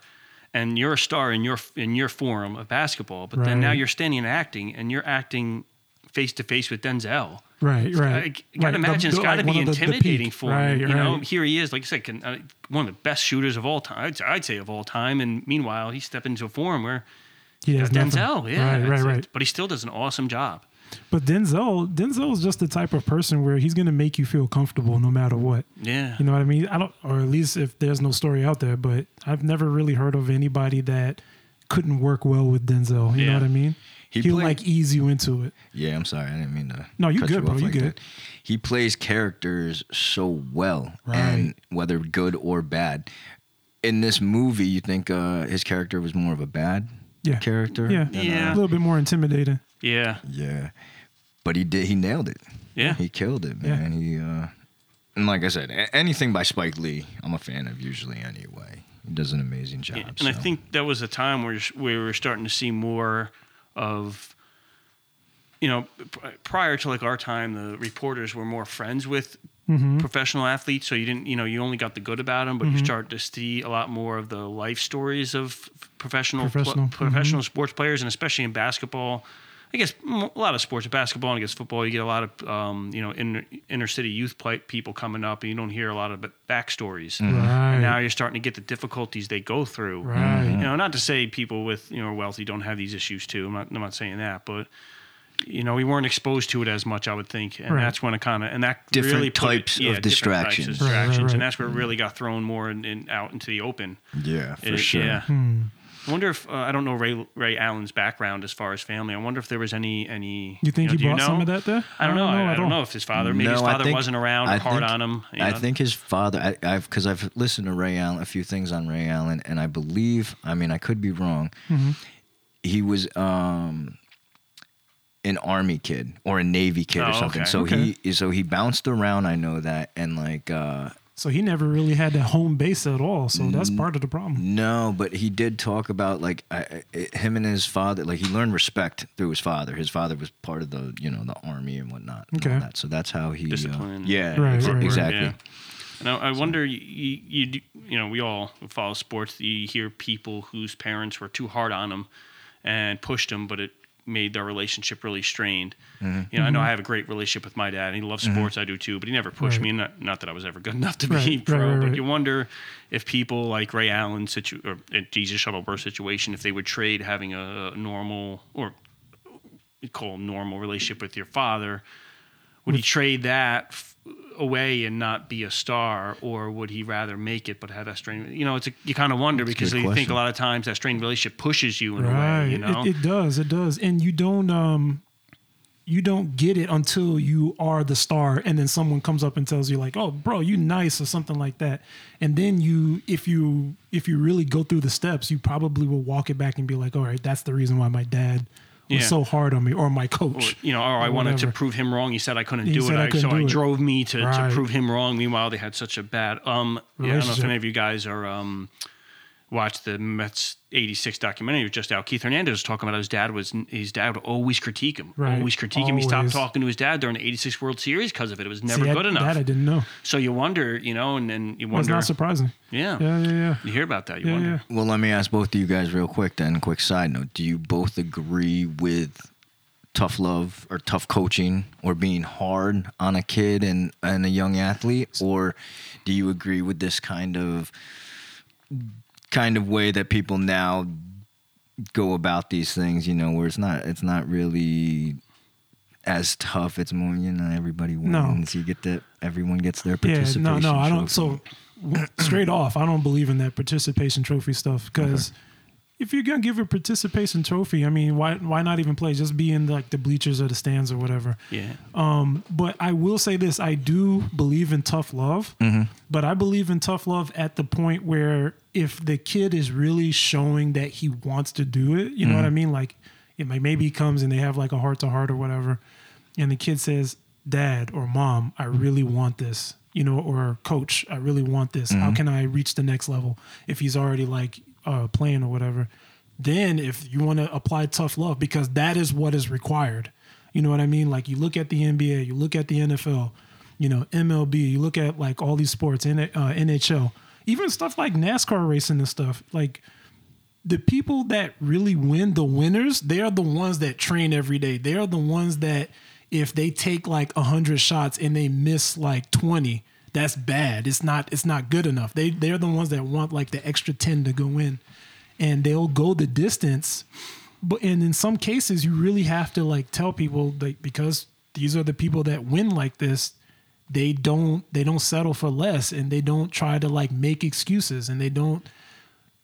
and you're a star in your in your form of basketball. But then now you're standing and acting, and you're acting face to face with Denzel. Right, I, right. I Right, gotta the- imagine it's the- got to like be one of the- the intimidating peak. for Right, him. You know, right. here he is, like I said, can, uh, one of the best shooters of all time. I'd, I'd say of all time. And meanwhile, he stepped into a form where He has nothing. Denzel, yeah, Right, right, right. But he still does an awesome job. But Denzel, Denzel is just the type of person where he's gonna make you feel comfortable no matter what. Yeah. You know what I mean? I don't, or at least if there's no story out there. But I've never really heard of anybody that couldn't work well with Denzel. You Yeah. know what I mean? He He'll played- like ease you into it. Yeah, I'm sorry, I didn't mean to. No, you cut good, bro, off you like good. that. He plays characters so well, Right. and whether good or bad. In this movie, you think uh, his character was more of a bad Yeah. character? Yeah. than, Yeah. A uh, little bit more intimidating. Yeah. yeah. But he did. He nailed it. Yeah. He killed it, Yeah. man. He uh, and like I said, a- anything by Spike Lee, I'm a fan of usually anyway. He does an amazing job. Yeah, and I think that was a time where we were starting to see more of, you know, prior to like our time, the reporters were more friends with Mm-hmm. professional athletes. So you didn't, you know, you only got the good about them, but you start to see a lot more of the life stories of professional pl- Professional, professional sports players, and especially in basketball. I guess a lot of sports, basketball and I guess football, you get a lot of, um, you know, inner, inner city youth play, people coming up, and you don't hear a lot of b- backstories. Right. And now you're starting to get the difficulties they go through. Right. You know, not to say people with you know wealthy don't have these issues too. I'm not, I'm not saying that, but you know, we weren't exposed to it as much, I would think, and Right. that's when it kind of and that Different really put it- types of different types distractions. of Right, right, right. and that's where it really got thrown more in, in, out into the open. yeah, for It- sure. Yeah. Hmm. I wonder if uh, I don't know Ray Ray Allen's background as far as family. I wonder if there was any any. You think know, he do you brought some of that there? I don't know. I, I at don't know if his father, maybe his No, I father think- wasn't around I hard think- on him. you I know? think his father. I, I've because I've listened to Ray Allen a few things on Ray Allen, and I believe. I mean, I could be wrong. Mm-hmm. He was um, an army kid or a navy kid Oh, or something. okay. So Okay. he so he bounced around. I know that, and like uh, So he never really had that home base at all. So that's part of the problem. no, but he did talk about like I, I- him and his father. Like he learned respect through his father. His father was part of the you know the army and whatnot. and all Okay. that. So that's how he. uh, Discipline. yeah. Right, exa- right. Exactly. Yeah. Now I wonder, you, you, you, do- you know, we all follow sports. You hear people whose parents were too hard on them and pushed them, but it made their relationship really strained. Mm-hmm. You know, I know I have a great relationship with my dad. and He loves sports. I do too, but he never pushed Right. me. Not, not that I was ever good enough to Right, be pro, right, but you wonder if people like Ray Allen situ- or Jesus Shuttlesworth situation, if they would trade having a normal or call normal relationship with your father, would he trade that f- away and not be a star, or would he rather make it but have that strained? You know, it's a, you kind of wonder because good you think a lot of times that strained relationship pushes you in a Right. way. You know, it, it does. It does. And you don't um you don't get it until you are the star and then someone comes up and tells you like, "Oh, bro, you nice" or something like that. And then you if you if you really go through the steps, you probably will walk it back and be like, "All right, that's the reason why my dad was Yeah. so hard on me or my or, coach." you know, or I wanted to prove him wrong. He said I couldn't He do it, I couldn't so do I it. drove me to, Right. to prove him wrong. Meanwhile, they had such a bad. Um, yeah, I don't know if any of you guys are um, watched the Mets '86 documentary. It was just out. Keith Hernandez was talking about his dad was his dad would always critique him, Right. always critique him. He stopped talking to his dad during the '86 World Series because of it. It was never See, good that, enough. That I didn't know. so you wonder, you know, and then you Well, it's not surprising. yeah, Yeah, yeah, yeah. you hear about that. You Yeah, wonder. yeah. Well, let me ask both of you guys real quick then. Quick side note: Do you both agree with tough love or tough coaching or being hard on a kid and and a young athlete, or do you agree with this kind of kind of way that people now go about these things? You know, where it's not it's not really as tough. It's more you know everybody No. wins. You get that everyone gets their participation. Yeah, participation. no, no, I don't. trophy. So straight off, I don't believe in that participation trophy stuff because if you're gonna give a participation trophy, I mean, why why not even play? Just be in like the bleachers or the stands or whatever. Yeah. Um, but I will say this: I do believe in tough love, but I believe in tough love at the point where if the kid is really showing that he wants to do it, you know what I mean? Like, it may, maybe he comes and they have like a heart to heart or whatever, and the kid says, "Dad or Mom, I really want this." You know, or coach, I really want this. How can I reach the next level? If he's already like uh, playing or whatever, then if you want to apply tough love, because that is what is required. You know what I mean? Like you look at the NBA, you look at the NFL, you know MLB, you look at like all these sports, N- uh, NHL, even stuff like NASCAR racing and stuff. Like the people that really win, the winners, they are the ones that train every day. They are the ones that if they take like hundred shots and they miss like twenty, that's bad. It's not. It's not good enough. They they're the ones that want like the extra ten to go in, and they'll go the distance. But and in some cases, you really have to like tell people like because these are the people that win like this. They don't they don't settle for less, and they don't try to like make excuses, and they don't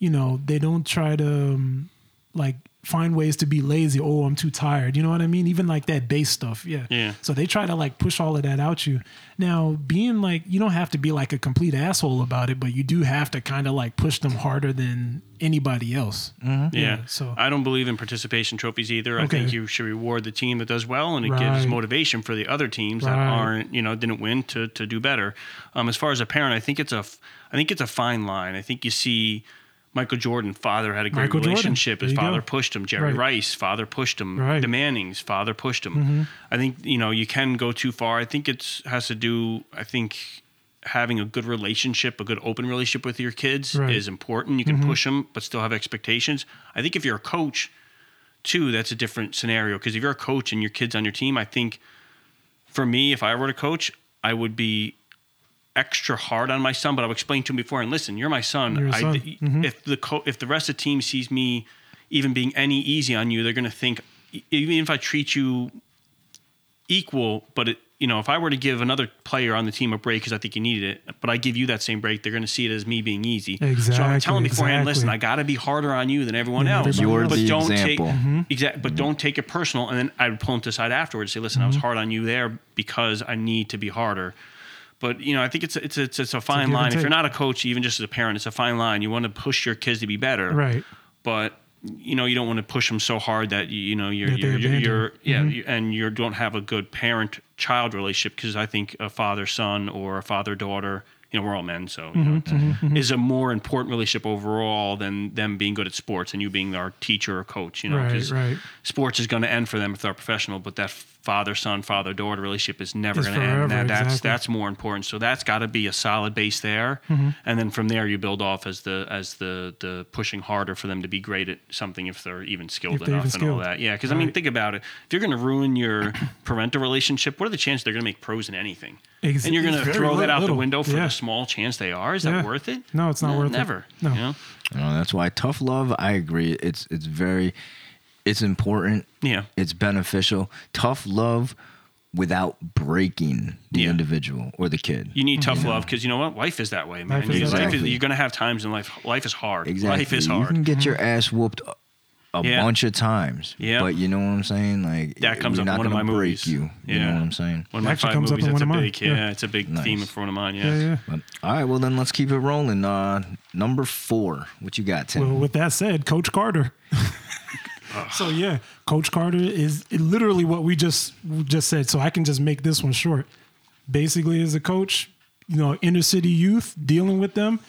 you know, they don't try to um, like find ways to be lazy. Oh, I'm too tired. You know what I mean? Even like that base stuff. Yeah. Yeah. So they try to like push all of that out you. Now, being like, you don't have to be like a complete asshole about it, but you do have to kind of like push them harder than anybody else. Yeah. so- I don't believe in participation trophies either. Okay. I think you should reward the team that does well, and it gives motivation for the other teams that aren't, you know, didn't win to to do better. Um, as far as a parent, I think it's a, I think it's a fine line. I think you see. Michael Jordan, father had a great Michael relationship. His father go. pushed him. Jerry Right. Rice, father pushed him. Right. Mm-hmm. The Mannings, father pushed him. I think you know you can go too far. I think it has to do. I think having a good relationship, a good open relationship with your kids Right. Mm-hmm. is important. You can push them, but still have expectations. I think if you're a coach, too, that's a different scenario. Because if you're a coach and your kids on your team, I think for me, if I were to coach, I would be extra hard on my son. But I've explained to him before. And listen, you're my son. You're I, son. Mm-hmm. If the co- if the rest of the team sees me even being any easy on you, they're going to think even if I treat you equal, but it, you know, if I were to give another player on the team a break because I think you needed it, but I give you that same break, they're going to see it as me being easy. So I'm telling beforehand, listen. I got to be harder on you than everyone Than else. You're but the don't example. take Mm-hmm. exact, but don't take it personal. And then I would pull him to the side afterwards, and say, listen, I was hard on you there because I need to be harder. But you know, I think it's a, it's a, it's, it's a fine give and line. If you're not a coach, even just as a parent, it's a fine line. You want to push your kids to be better, Right. but you know you don't want to push them so hard that you, know you're you're, you're, you're yeah Mhm. you- and you don't have a good parent child relationship because I think a father son or a father daughter you know we're all men so you know, Mm-hmm, is a more important relationship overall than them being good at sports and you being our teacher or coach you know Right, 'cause right. sports is going to end for them if they're professional but that father son father daughter relationship is never going to end that, that's exactly. that's more important so that's got to be a solid base there Mm-hmm. and then from there you build off as the as the the pushing harder for them to be great at something if they're even skilled If they're enough even and all that yeah because i mean think about it if you're going to ruin your parental relationship what are the chances they're going to make pros in anything Ex- and you're going to very throw that out the window for Yeah. the small chance they are is Yeah. that worth it No, it's not worth it. never No. you know? No, that's why tough love. I agree. It's it's very, it's important. yeah It's beneficial. Tough love without breaking the Yeah. individual or the kid. you need tough love because you know what life is that way man Life is You- that way. Exactly. you're going to have times in life life is hard exactly. life is hard. You can get your ass whooped a, a Yeah. bunch of times. Yeah. But you know what I'm saying? Like That comes we're up in not one of gonna my break movies. you. You know what I'm saying? one of my Actually five comes up in one a of mine. big yeah. Yeah. it's a big Nice. theme for one of mine Yeah, yeah. But, all right. Well, then let's keep it rolling. Uh, number four. What you got, Tim? Well, with that said, Coach Carter. so yeah, Coach Carter is literally what we just just said. So I can just make this one short. Basically, as a coach, you know, inner city youth dealing with them,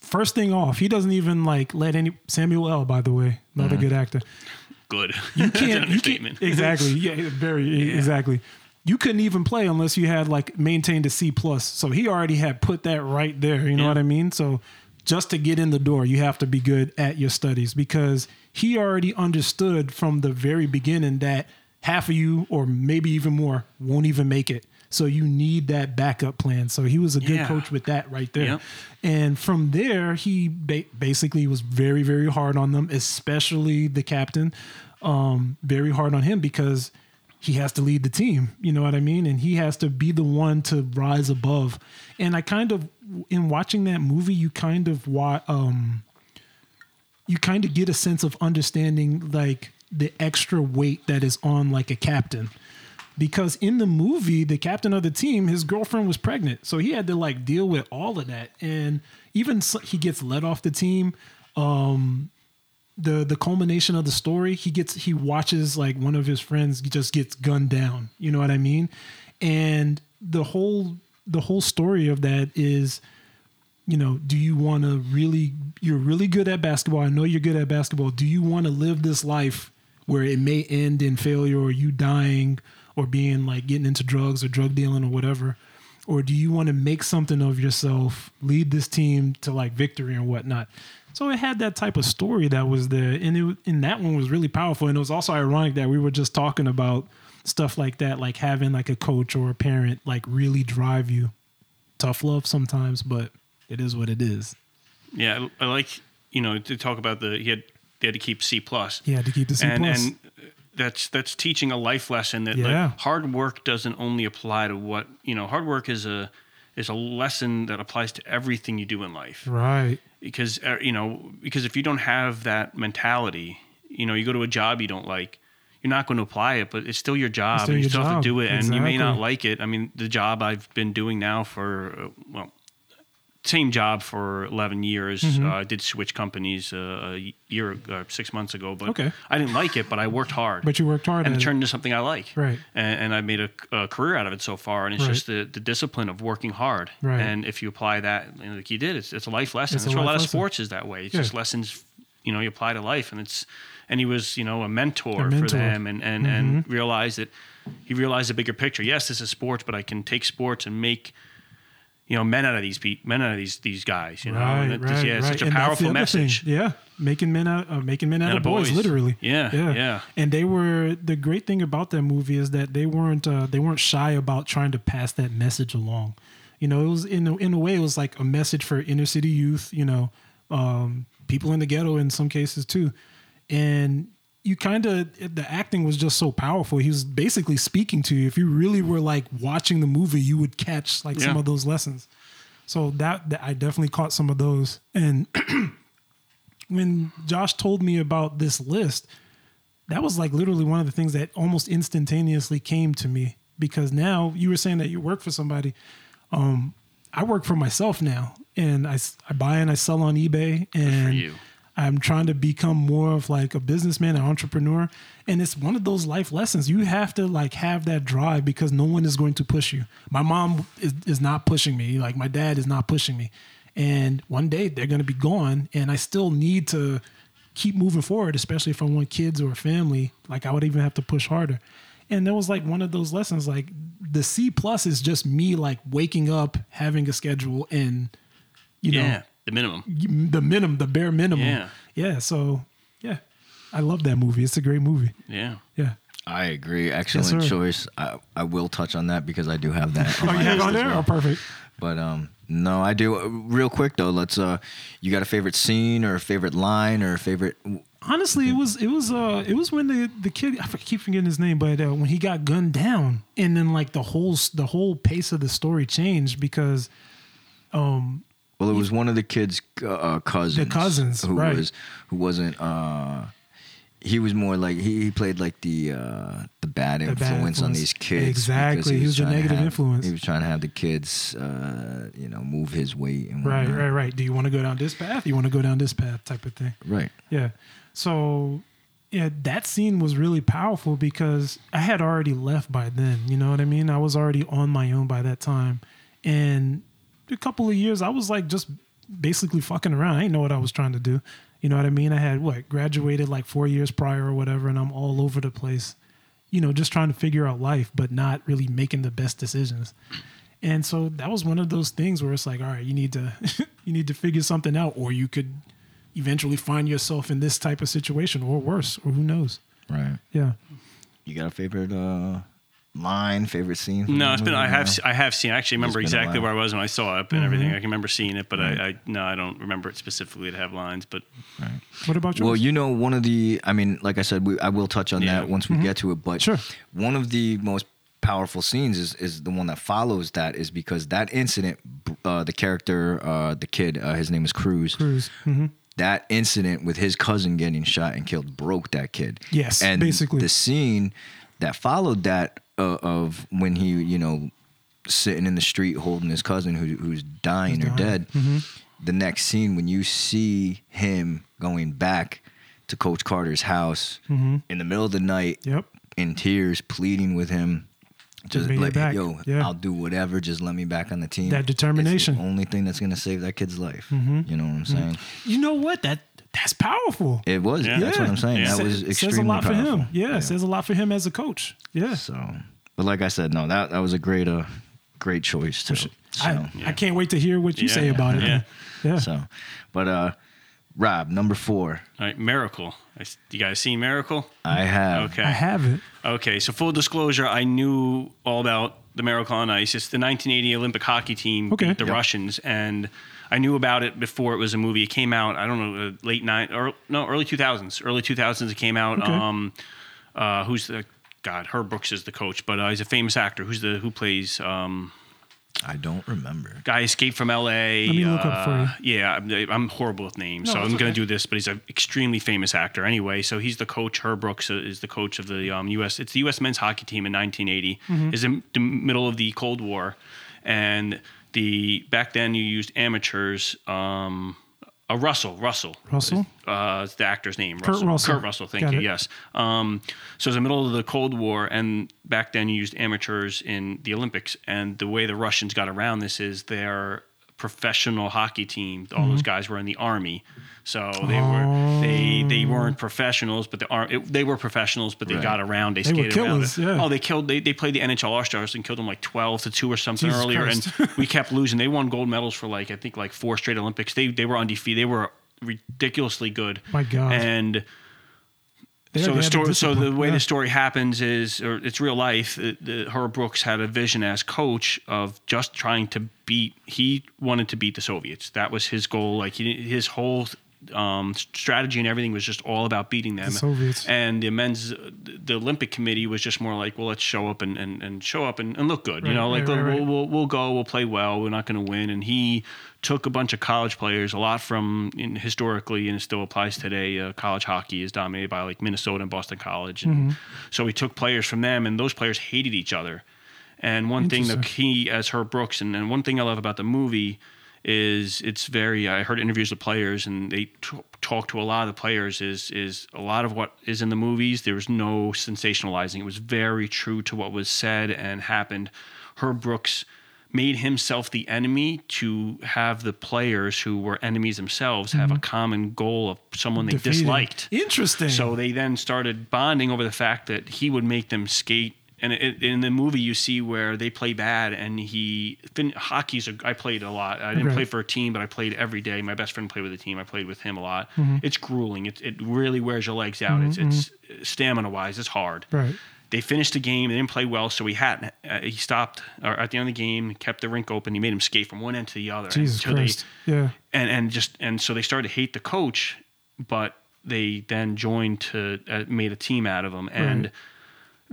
first thing off, he doesn't even like let any Samuel L. By the way, another mm-hmm. good actor. Good. You can't, you can't exactly. Yeah, very exactly. You couldn't even play unless you had like maintained a C plus. So he already had put that right there. You know Yeah. what I mean? So just to get in the door, you have to be good at your studies because he already understood from the very beginning that half of you, or maybe even more, won't even make it. So you need that backup plan. So he was a good Yeah. coach with that right there. Yep. And from there, he ba- basically was very, very hard on them, especially the captain. Um, very hard on him because he has to lead the team. You know what I mean? And he has to be the one to rise above. And I kind of, in watching that movie, you kind of wa- um, you kind of get a sense of understanding like the extra weight that is on like a captain because in the movie the captain of the team his girlfriend was pregnant so he had to like deal with all of that and even so, he gets let off the team um the the culmination of the story he gets he watches like one of his friends just gets gunned down you know what i mean and the whole the whole story of that is you know, do you want to really, you're really good at basketball. I know you're good at basketball. Do you want to live this life where it may end in failure or you dying or being like getting into drugs or drug dealing or whatever? Or do you want to make something of yourself, lead this team to like victory and whatnot? So it had that type of story that was there. And it, and that one was really powerful. And it was also ironic that we were just talking about stuff like that, like having like a coach or a parent like really drive you. Tough love sometimes, but it is what it is. Yeah, I like you know to talk about the he had they had to keep C plus. He had to keep the C and plus. and that's that's teaching a life lesson that Yeah. like, hard work doesn't only apply to what you know. Hard work is a is a lesson that applies to everything you do in life right. because uh, you know because if you don't have that mentality, you know you go to a job you don't like. You're not going to apply it, but it's still your job, still and you still have to do it. And you may not like it. I mean, the job I've been doing now for uh, well, same job for 11 years. Mm-hmm. Uh, I did switch companies uh, a year, uh, six months ago, but Okay. I didn't like it. But I worked hard, But you worked hard and it turned into something I like. Right. And, and I made a, a career out of it so far. And it's Right. just the, the discipline of working hard. Right. And if you apply that, you know, like you did, it's, it's a life lesson. It's a That's why a life lot of sports is that way. It's Yeah. just lessons, you know, you apply to life, and it's. And he was, you know, a mentor, A mentor. Mm-hmm. for them, and and and realized that he realized the bigger picture. Yes, this is sports, but I can take sports and make you know men out of these pe- men out of these these guys. You know, Right, right, yeah, right. such a And powerful message. thing. Yeah, making men out, uh, making men out, Out of boys, boys. literally. Yeah, yeah. And they were the great thing about that movie is that they weren't uh, they weren't shy about trying to pass that message along. You know, it was in a, in a way it was like a message for inner city youth. You know, um, people in the ghetto in some cases too, and. You kind of the acting was just so powerful. He was basically speaking to you. If you really were like watching the movie, you would catch like some of those lessons. So that, that I definitely caught some of those. And when Josh told me about this list, that was like literally one of the things that almost instantaneously came to me because now you were saying that you work for somebody. Um, I work for myself now, and I I buy and I sell on eBay, and you. I'm trying to become more of like a businessman, an entrepreneur, and it's one of those life lessons. You have to like have that drive because no one is going to push you. My mom is, is not pushing me, like my dad is not pushing me, and one day they're going to be gone, and I still need to keep moving forward, especially if I want kids or a family. Like I would even have to push harder. And that was like one of those lessons. Like the C plus is just me like waking up, having a schedule, and you know the minimum. the minimum, the bare minimum. Yeah. Yeah. So yeah, I love that movie. It's a great movie. Yeah. Yeah. I agree. Excellent sir. choice. I, I will touch on that because I do have that. On Oh, my you have on there? well. Oh, perfect. But um, no, I do. Uh, Real quick though, let's. Uh, you got a favorite scene or a favorite line or a favorite? Honestly, it was it was uh it was when the the kid I keep forgetting his name, but uh, when he got gunned down, and then like the whole the whole pace of the story changed because Well, it was one of the kids' uh, cousins. The cousins, who right. was who wasn't. Uh, he was more like he, he played like the uh, the bad bad influence on these kids. Exactly. because He was a negative have- influence. He was trying to have the kids, uh, you know, move his weight and right, whatnot. right, right. Do you want to go down this path? You want to go down this path? Type of thing. right. Yeah. So yeah, that scene was really powerful because I had already left by then. You know what I mean? I was already on my own by that time. And a couple of years, I was like just basically fucking around. I didn't know what I was trying to do. You know what I mean? I had what graduated like four years prior or whatever, and I'm all over the place. You know, just trying to figure out life, but not really making the best decisions. And so that was one of those things where it's like, all right, you need to you need to figure something out, or you could eventually find yourself in this type of situation, or worse, or who knows? Right. Yeah. You got a favorite uh, line, favorite scene? No, the it's been. I have. No? I have seen. I actually remember It's been a exactly where I was when I saw it and everything. I can remember seeing it, but I, I no, I don't remember it specifically to have lines. But What about you? Well, you know, one of the, I mean, like I said, we, I will touch on Yeah. that once we get to it, but Sure. one of the most powerful scenes is, is the one that follows that is because that incident, uh, the character, uh, the kid, uh, his name is Cruz. Cruise. hmm That incident with his cousin getting shot and killed broke that kid. Yes, and basically. the scene that followed that uh, of when he, you know, sitting in the street holding his cousin who, who's dying or dying. dead. Mm-hmm. The next scene when you see him going back to Coach Carter's house Mm-hmm. in the middle of the night Yep. in tears, pleading with him. Just me like, back. yo, Yeah. I'll do whatever. Just let me back on the team. That It's determination. the only thing that's gonna save that kid's life. Mm-hmm. You know what I'm saying? You know what? That that's powerful. It was. Yeah. That's what I'm saying. Yeah. That was Sa- extremely says a lot powerful. for him. Yeah, says a lot for him as a coach. Yeah. So, but like I said, no, that that was a great, uh, great choice too. So, I, I can't wait to hear what you Yeah. say about it. Yeah. Yeah. so, but uh, Rob, number four, all right, Miracle. I s- You guys seen Miracle? I have. Okay. I have it. Okay, so full disclosure, I knew all about the Miracle on Ice. It's the 1980 Olympic hockey team Okay. beat the Yep. Russians, and I knew about it before it was a movie. It came out, I don't know, uh, late nine or no, early 2000s. Early 2000s it came out. Okay. Um, uh, who's the God? Herb Brooks is the coach, but uh, he's a famous actor. Who's the who plays? Um, I don't remember. guy escaped from L.A. Let me look up for uh, you. Yeah, I'm, I'm horrible with names, No, so I'm going to do this. But he's an extremely famous actor anyway. So he's the coach. Herb Brooks uh, is the coach of the um, U.S. It's the U.S. men's hockey team in 1980. Mm-hmm. Is in the middle of the Cold War, and the back then you used amateurs. Um, a Russell, Russell, Russell? uh, is the actor's name. Kurt Russell. Kurt Russell. Thank Got you. it. Yes. Um, so it's the middle of the Cold War, and back then you used amateurs in the Olympics. And the way the Russians got around this is their professional hockey team. All Mm-hmm. those guys were in the army, so they were they they oh. weren't professionals, but the ar- it, they were professionals, but they Right. got around. They, They skated around. killers, it. yeah. Oh, they killed. They, they played the NHL All Stars and killed them like twelve to two or something Jesus earlier, Christ. and we kept losing. They won gold medals for like I think like four straight Olympics. They they were undefeated. They were ridiculously good. My God. And They- so the story, so the way Yeah. the story happens is, or it's real life. The, the, Herb Brooks had a vision as coach of just trying to beat. He wanted to beat the Soviets. That was his goal. Like he, his whole um, strategy and everything was just all about beating them. The Soviets. And the men's, the Olympic Committee was just more like, well, let's show up and, and, and show up and, and look good. you know, like right, right, we'll, right. we'll we'll go, we'll play well. We're not going to win. And he took a bunch of college players, a lot from in, historically, and it still applies today. Uh, college hockey is dominated by like Minnesota and Boston College, and Mm-hmm. so he took players from them, and those players hated each other. And one thing the key as Herb Brooks, and, and one thing I love about the movie is it's very. I heard interviews with players, and they t- talk to a lot of the players. Is is a lot of what is in the movies. There was no sensationalizing. It was very true to what was said and happened. Herb Brooks made himself the enemy to have the players who were enemies themselves have a common goal of someone they Mm-hmm. Defeating. disliked. Interesting. So they then started bonding over the fact that he would make them skate. And it, in the movie, you see where they play bad, and he fin, hockey's. A, I played a lot. I didn't Right. play for a team, but I played every day. My best friend played with a team. I played with him a lot. Mm-hmm. It's grueling. It, it really wears your legs out. It's, it's stamina wise. It's hard. right. They finished the game. They didn't play well, so he had uh, he stopped or at the end of the game, kept the rink open. He made him skate from one end to the other Jesus until they Christ. yeah. and and just and so they started to hate the coach, but they then joined to uh, made a team out of him, and Right.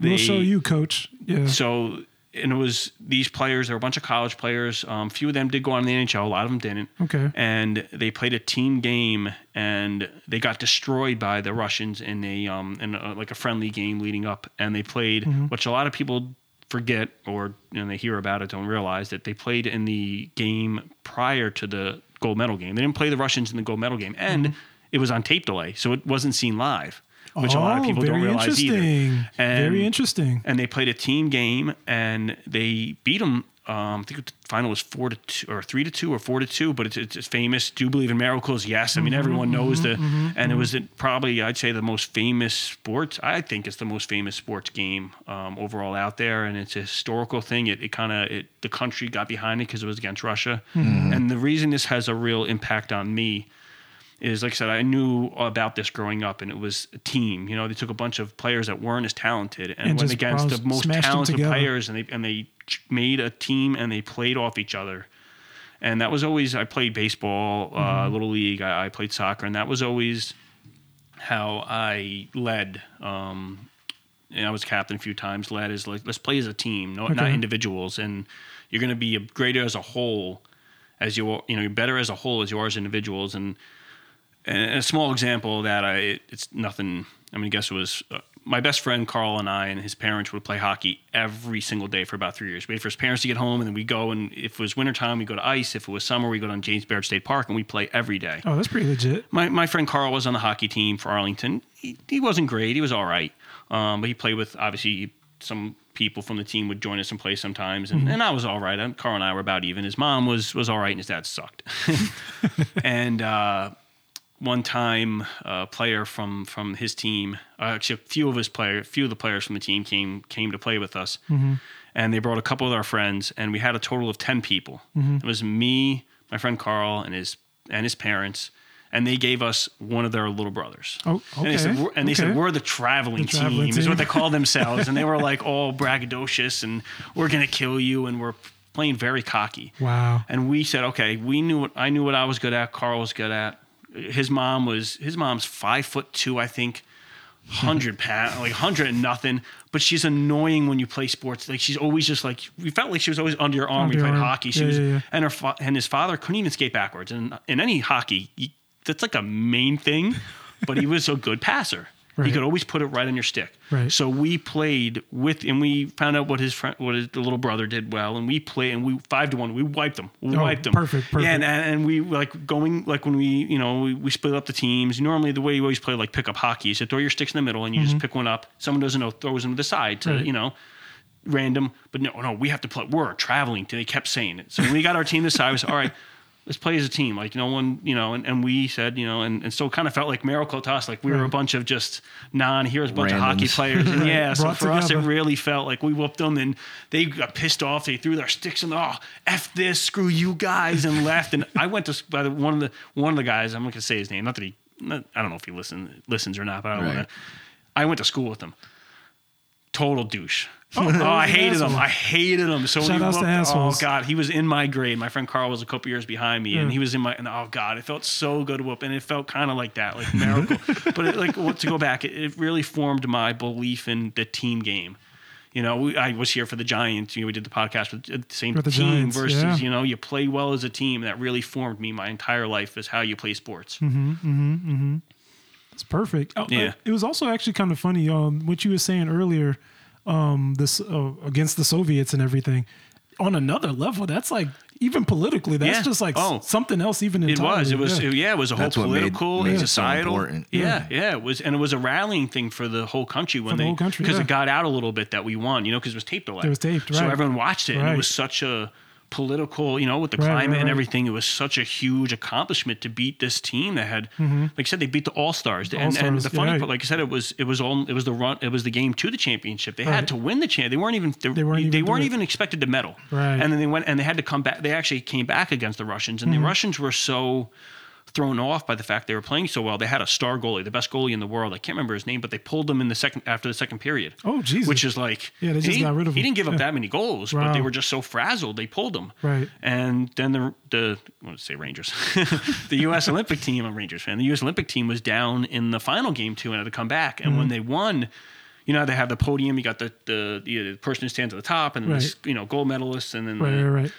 They we'll show you, coach. Yeah. so and it was these players. There were a bunch of college players. Um, few of them did go on the NHL. A lot of them didn't. Okay. And they played a team game, and they got destroyed by the Russians in a um in a, like a friendly game leading up. And they played, Mm-hmm. which a lot of people forget or you know they hear about it don't realize that they played in the game prior to the gold medal game. They didn't play the Russians in the gold medal game, and Mm-hmm. it was on tape delay, so it wasn't seen live, which a lot of Oh, people don't very realize either. interesting. And- very interesting. and they played a team game and they beat them Um, I think the final was four to two, or three to two, or four to two. But it's, it's, famous. Do you believe in miracles? Yes. I mean, mm-hmm, everyone knows mm-hmm, the. Mm-hmm, and it was probably I'd say the most famous sports. I think it's the most famous sports game um, overall out there, and it's a historical thing. It, it kind of it the country got behind it because it was against Russia, and the reason this has a real impact on me is like I said, I knew about this growing up, and it was a team. You know, they took a bunch of players that weren't as talented and, And went against the most talented players, and they and they made a team and they played off each other. And that was always I played baseball, uh, Mm-hmm. little league. I, I played soccer, and that was always how I led. Um, and I was captain a few times. Led is like let's play as a team, no, not Okay. individuals. And you're going to be a greater as a whole, as you you know, you're better as a whole as you are as individuals. And and a small example of that, I it's nothing. I mean, I guess it was uh, my best friend Carl and I and his parents would play hockey every single day for about three years. We wait for his parents to get home, and then we go. And if it was wintertime, we go to ice. If it was summer, we go down James Baird State Park, and we play every day. Oh, that's pretty legit. My my friend Carl was on the hockey team for Arlington. He, he wasn't great. He was all right, um, but he played with obviously some people from the team would join us and play sometimes, and, and I was all right. And Carl and I were about even. His mom was was all right, and his dad sucked. and uh, one time, a player from from his team, uh, actually a few of his player, a few of the players from the team came came to play with us, mm-hmm. and they brought a couple of our friends, and we had a total of ten people. Mm-hmm. It was me, my friend Carl, and his and his parents. And they gave us one of their little brothers. Oh, And they said, okay, and they said we're the traveling, The traveling team, is what they call themselves. and they were like all braggadocious and we're gonna kill you, and we're playing very cocky. Wow. And we said, okay, we knew what I knew what I was good at. Carl was good at. His mom was his mom's five foot two, I think, hundred pound, like hundred and nothing. But she's annoying when you play sports. Like she's always just like we felt like she was always under your arm. when Under we played arm. hockey. She Yeah, was, yeah, yeah. and her fa- and his father couldn't even skate backwards. And in any hockey, you, that's like a main thing. But he was a good passer. He could always put it right on your stick. Right. So we played with, and we found out what his friend, what his the little brother did well, and we played, and we five to one, we wiped them, we Oh, wiped them. perfect, perfect. Yeah, and, and we like going like when we, you know, we, we split up the teams. Normally, the way you always play like pickup hockey is you throw your sticks in the middle and you just pick one up. Someone doesn't know, throws them to the side to, Mm-hmm. Right. you know, random. But no, no, we have to play. We're traveling. They kept saying it. So when we got our team this side, we said, all right. Let's play as a team. Like no one, you know, and, and we said, you know, and, and so it kind of felt like miracle to us. Like we were a bunch of just non-heroes, a bunch of hockey players. And yeah, so for us it really felt like we whooped them and they got pissed off. They threw their sticks the oh f this, screw you guys, and left. And I went to by the one of the one of the guys. I'm not gonna say his name. Not that he. Not, I don't know if he listen listens or not, but I don't Right. want to. I went to school with him. Total douche. Oh, Oh, I hated him. I hated him. So when Shout he outs to whooped- oh god, he was in my grade. My friend Carl was a couple years behind me, and he was in my. And oh god, it felt so good to whoop, and it felt kind of like that, like miracle. but it, like to go back, it, it really formed my belief in the team game. You know, we, I was here for the Giants. You know, we did the podcast with the same With the team Giants, versus yeah. you know you play well as a team. That really formed me my entire life is how you play sports. Mm hmm. Mm hmm. Mm hmm. It's perfect. Oh, Yeah. It was also actually kind of funny. Um, what you were saying earlier, um, this uh, against the Soviets and everything. On another level, that's like even politically, that's Yeah. just like s- Oh. something else. Even It entirely. was. It was. Yeah. It, yeah, it was a whole That's what made- political made and it so societal. important. Yeah, yeah, It was, and it was a rallying thing for the whole country when For the they whole country, because yeah. it got out a little bit that we won. You know, because it was taped a lot. It was taped, So right. everyone watched it, and Right. it was such a political. You know, with the Right, climate right, and everything, it was such a huge accomplishment to beat this team that had, like I said, they beat the All Stars. And, and Mm-hmm. The funny yeah. part, like I said, it was it was all it was the run. It was the game to the championship. They Right. had to win the champ. They weren't even they, They weren't they even weren't even expected to medal. Right. And then they went and they had to come back. They actually came back against the Russians, and Mm-hmm. the Russians were so thrown off by the fact they were playing so well. They had a star goalie, the best goalie in the world. I can't remember his name, but they pulled him in the second after the second period. Oh, Jesus. Which is like Yeah, they just he, got rid of He didn't give up Yeah. that many goals, but they were just so frazzled they pulled him. Right. And then the the I want to say Rangers, the U.S. Olympic team. I'm a Rangers fan. The U.S. Olympic team was down in the final game too and had to come back. And Mm-hmm. when they won. You know they have the podium. You got the the, the person who stands at the top, and then Right. this, you know gold medalists, and then Right, the, right, right.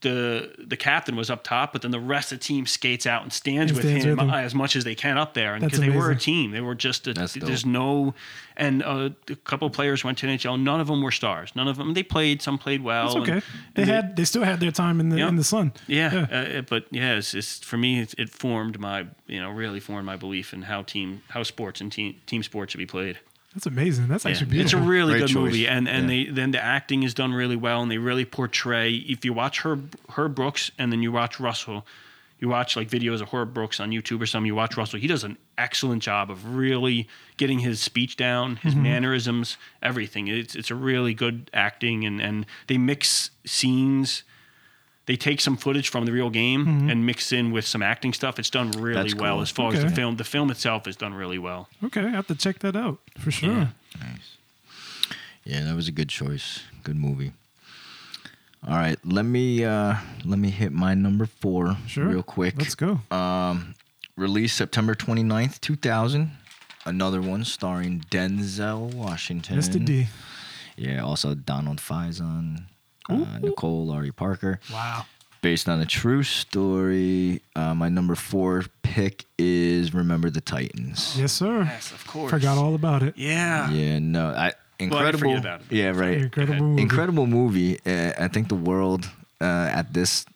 The the captain was up top, but then the rest of the team skates out and stands, And with, stands him with him. as much as they can up there, and because they were a team, they were just a, there's no, and uh, a couple of players went to NHL. None of them were stars. None of them they played. Some played well. It's and- okay. they and had they still had their time in the Yeah. in the sun. yeah, Uh, but yeah, it's, it's for me. It, it formed my, you know, really formed my belief in how team, how sports and team team sports should be played. That's amazing. That's Yeah, actually it's a really Great good choice. movie, and and Yeah. they then the acting is done really well, and they really portray. If you watch Herb Herb Brooks, and then you watch Russell, you watch like videos of Herb Brooks on YouTube or something. You watch Russell; he does an excellent job of really getting his speech down, his Mm-hmm. mannerisms, everything. It's it's a really good acting, and and they mix scenes. They take some footage from the real game Mm-hmm. and mix in with some acting stuff. It's done really That's well cool. as far as the film. The film itself is done really well. Okay, I have to check that out for sure. Yeah. Nice. Yeah, that was a good choice. Good movie. All right, let me uh let me hit my number four Sure. real quick. Let's go. Um, released September 29th, 2000. Another one starring Denzel Washington. Mr. D. Yeah, also Donald Faison, uh, Nicole Ari Parker. Wow. Based on a true story. Uh, my number four pick is Remember the Titans. Yes, sir. Yes, of course. Forgot all about it. Yeah. Yeah, no, I incredible. forget about it. Yeah, right. Incredible movie. Incredible movie. Uh, I think the world uh, at this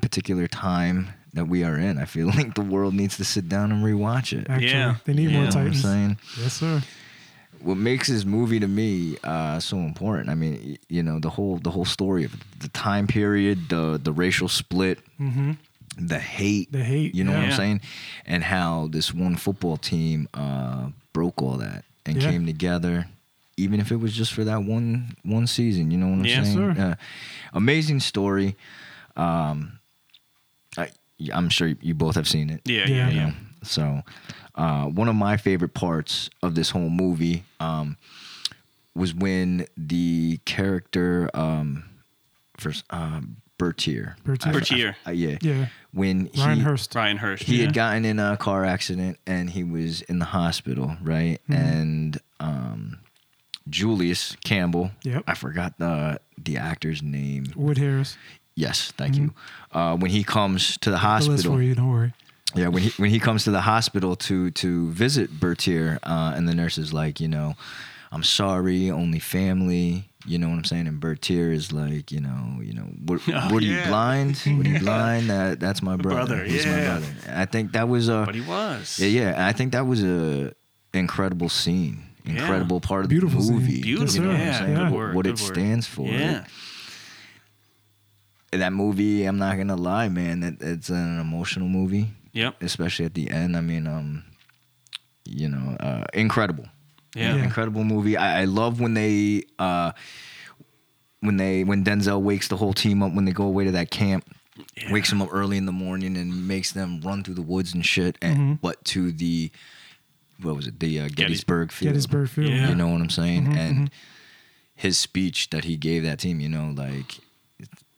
particular time that we are in, I feel like the world needs to sit down and rewatch it. Actually, Yeah. they need You more know what I'm Titans. saying? Yes, sir. What makes this movie to me uh, so important? I mean, you know, the whole the whole story of the time period, the the racial split, Mm-hmm. the hate, The hate, You know what. I'm saying? And how this one football team uh, broke all that and Yeah. came together, even if it was just for that one one season. You know what I'm Yeah. saying? Sure. Uh, amazing story. Um, I, I'm sure you both have seen it. Yeah, Yeah. yeah, yeah. So, uh, one of my favorite parts of this whole movie um, was when the character, um, first, um, Bertier. Bertier. I- I- Bertier. uh, yeah. Yeah. When he, Ryan Hurst. Ryan Hurst. he yeah. had gotten in a car accident and he was in the hospital, right? Mm-hmm. And um, Julius Campbell, Yep. I forgot the the actor's name. Wood Harris. Yes, thank you. Uh, when he comes to the The list hospital, for you. Don't worry. Yeah, when he when he comes to the hospital to to visit Bertier, uh, and the nurse is like, you know, I'm sorry, only family. You know what I'm saying? And Bertier is like, you know, you know, what, Oh, what are you blind? What are you blind? That that's my brother. brother, He's my brother. I think that was a but he was. yeah, yeah. I think that was a incredible scene, Yeah. incredible part of Beautiful the scene. movie. Beautiful. You know what I'm yeah. saying? Yeah. Good word, what good it word. stands for. Yeah. that movie, I'm not gonna lie, man. It, it's an emotional movie, Yep. especially at the end. I mean, um, you know, uh, incredible, Yeah. Yeah. incredible movie. I, I love when they, uh, when they, when Denzel wakes the whole team up when they go away to that camp. Yeah. Wakes them up early in the morning and makes them run through the woods and shit. And Mm-hmm. but to the, what was it? The uh, Gettysburg Field. Gettysburg Field. Yeah. You know what I'm saying? Mhm, and his speech that he gave that team, you know, like,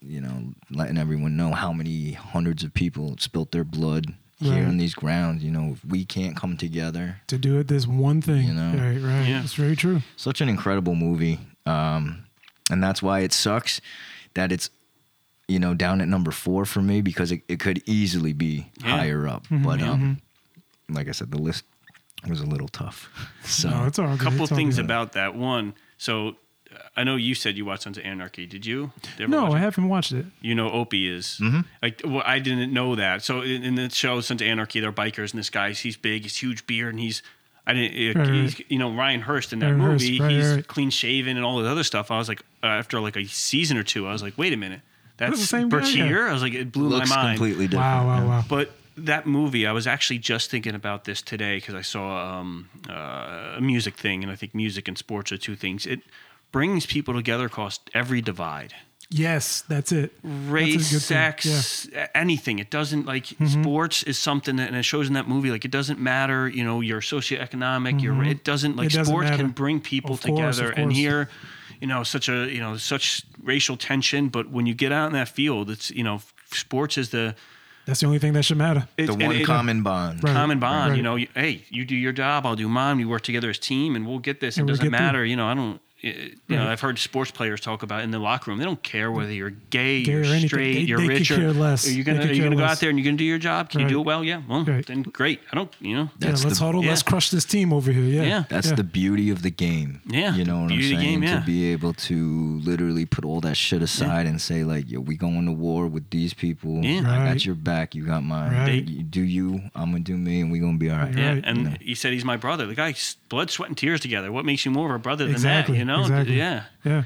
you know, letting everyone know how many hundreds of people spilt their blood here Right. on these grounds. You know, if we can't come together. To do it, this one thing. You know? Right. Right. Yeah. It's very true. Such an incredible movie. Um, and that's why it sucks that it's, you know, down at number four for me because it, it could easily be Yeah. higher up. Mm-hmm. But um, like I said, the list was a little tough. So No, it's all A couple It's all things good. about that. One, so I know you said you watched Sons of Anarchy. Did you? Did you No, I it? haven't watched it. You know, Opie is Mm-hmm. like. Well, I didn't know that. So in, in the show Sons of Anarchy, they're bikers, and this guy, he's big, he's huge beard, and he's. I didn't. Right, he's, right. you know, Ryan Hurst in that Ryan Hurst, movie. right, he's right. clean shaven and all that other stuff. I was like, uh, after like a season or two, I was like, wait a minute, that's, the same Bertier. I was like, it blew looks my mind. completely different. Wow. Wow. yeah. Wow. But that movie, I was actually just thinking about this today because I saw um, uh, a music thing, and I think music and sports are two things. It brings people together across every divide Yes, that's it. race, That's a good thing. sex, a- anything. It doesn't like Mm-hmm. sports is something that, and it shows in that movie. Like it doesn't matter, you know, your socioeconomic, your it doesn't like Mm-hmm. It doesn't sports matter. can bring people Of course, together. And here, you know, such a you know such racial tension. But when you get out in that field, it's you know, sports is the That's the only thing that should matter. it's, The one it- common bond. Right. common bond. right. You know, you, hey, you do your job, I'll do mine. We work together as team, and we'll get this. And it doesn't get through. matter. You know, I don't. You know, Right. I've heard sports players talk about in the locker room. They don't care whether you're gay, Gay or you're anything. straight, They- you're they rich. or- less. Are you gonna are you gonna go less. out there and you're gonna do your job? Can Right. you do it well? Yeah. Well, Right. then great. I don't. You know. Yeah, That's let's the- huddle. Let's crush this team over here. Yeah, Yeah. That's yeah. the beauty of the game. Yeah, You know what beauty I'm saying? game, yeah. To be able to literally put all that shit aside and say, like, yo, we going to war with these people. Yeah. I got your back. You got mine. Right. You do you, I'm going to do me, and we going to be all right. Yeah, Right. and No. he said he's my brother. The guy, blood, sweat, and tears together. What makes you more of a brother than exactly. that? You know? Exactly. Yeah. yeah.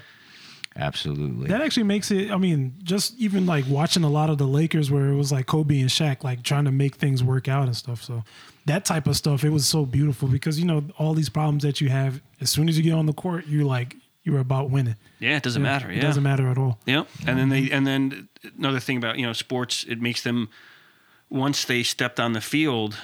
Absolutely. That actually makes it. I mean, just even like watching a lot of the Lakers where it was like Kobe and Shaq, like trying to make things work out and stuff. So that type of stuff, it was so beautiful because you know all these problems that you have. As soon as you get on the court, you're like you're about winning. Yeah. It doesn't matter. It doesn't matter at all. Yep. And then they and then another thing about you know sports, it makes them once they stepped on the field,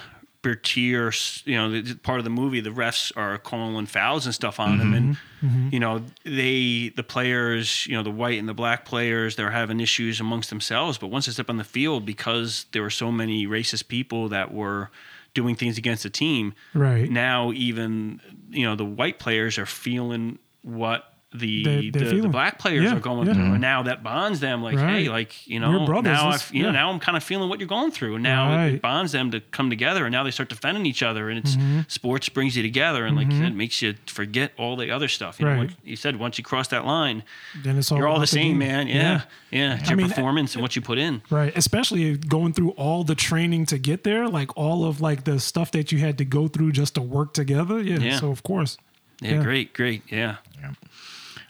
Bertier, you know, the- part of the movie, the refs are calling fouls and stuff on them, mm-hmm. and mm-hmm. you know they the players, you know, the white and the black players, they're having issues amongst themselves. But once they step on the field, because there were so many racist people that were doing things against the team, Right. now even you know the white players are feeling what the They- the, the black players Yeah, are going yeah. through and now that bonds them like Right. hey like you know brothers, now let's- I've, you know yeah. now I'm kind of feeling what you're going through and now Right. it bonds them to come together and now they start defending each other and it's Mm-hmm. sports brings you together and like you said, it makes you forget all the other stuff you know Right. you said once you cross that line Then it's all you're all the same game. man yeah yeah, It's I your mean, performance and what you put in Right, especially going through all the training to get there, like all of like the stuff that you had to go through just to work together. Yeah, Yeah. so of course. yeah, Yeah. great great yeah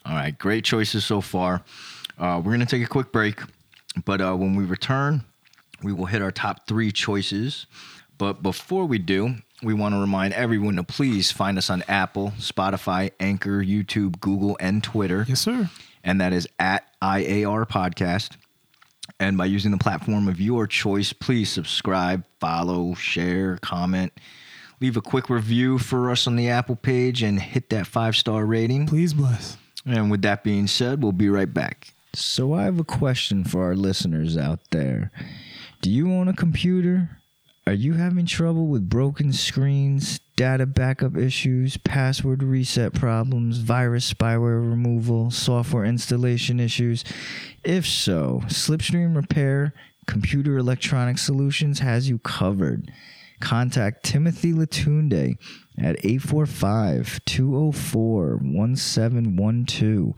All right, great choices so far. Uh, we're going to take a quick break, but uh, when we return, we will hit our top three choices. But before we do, we want to remind everyone to please find us on Apple, Spotify, Anchor, YouTube, Google, and Twitter. Yes, sir. And that is at IAR Podcast. And by using the platform of your choice, please subscribe, follow, share, comment, leave a quick review for us on the Apple page, and hit that five star rating. Please bless. And with that being said, we'll be right back. So, I have a question for our listeners out there. Do you own a computer? Are you having trouble with broken screens, data backup issues, password reset problems, virus spyware removal, software installation issues? If so, Slipstream Repair Computer Electronic Solutions has you covered. Contact Timothy Latunde at 845 204 1712.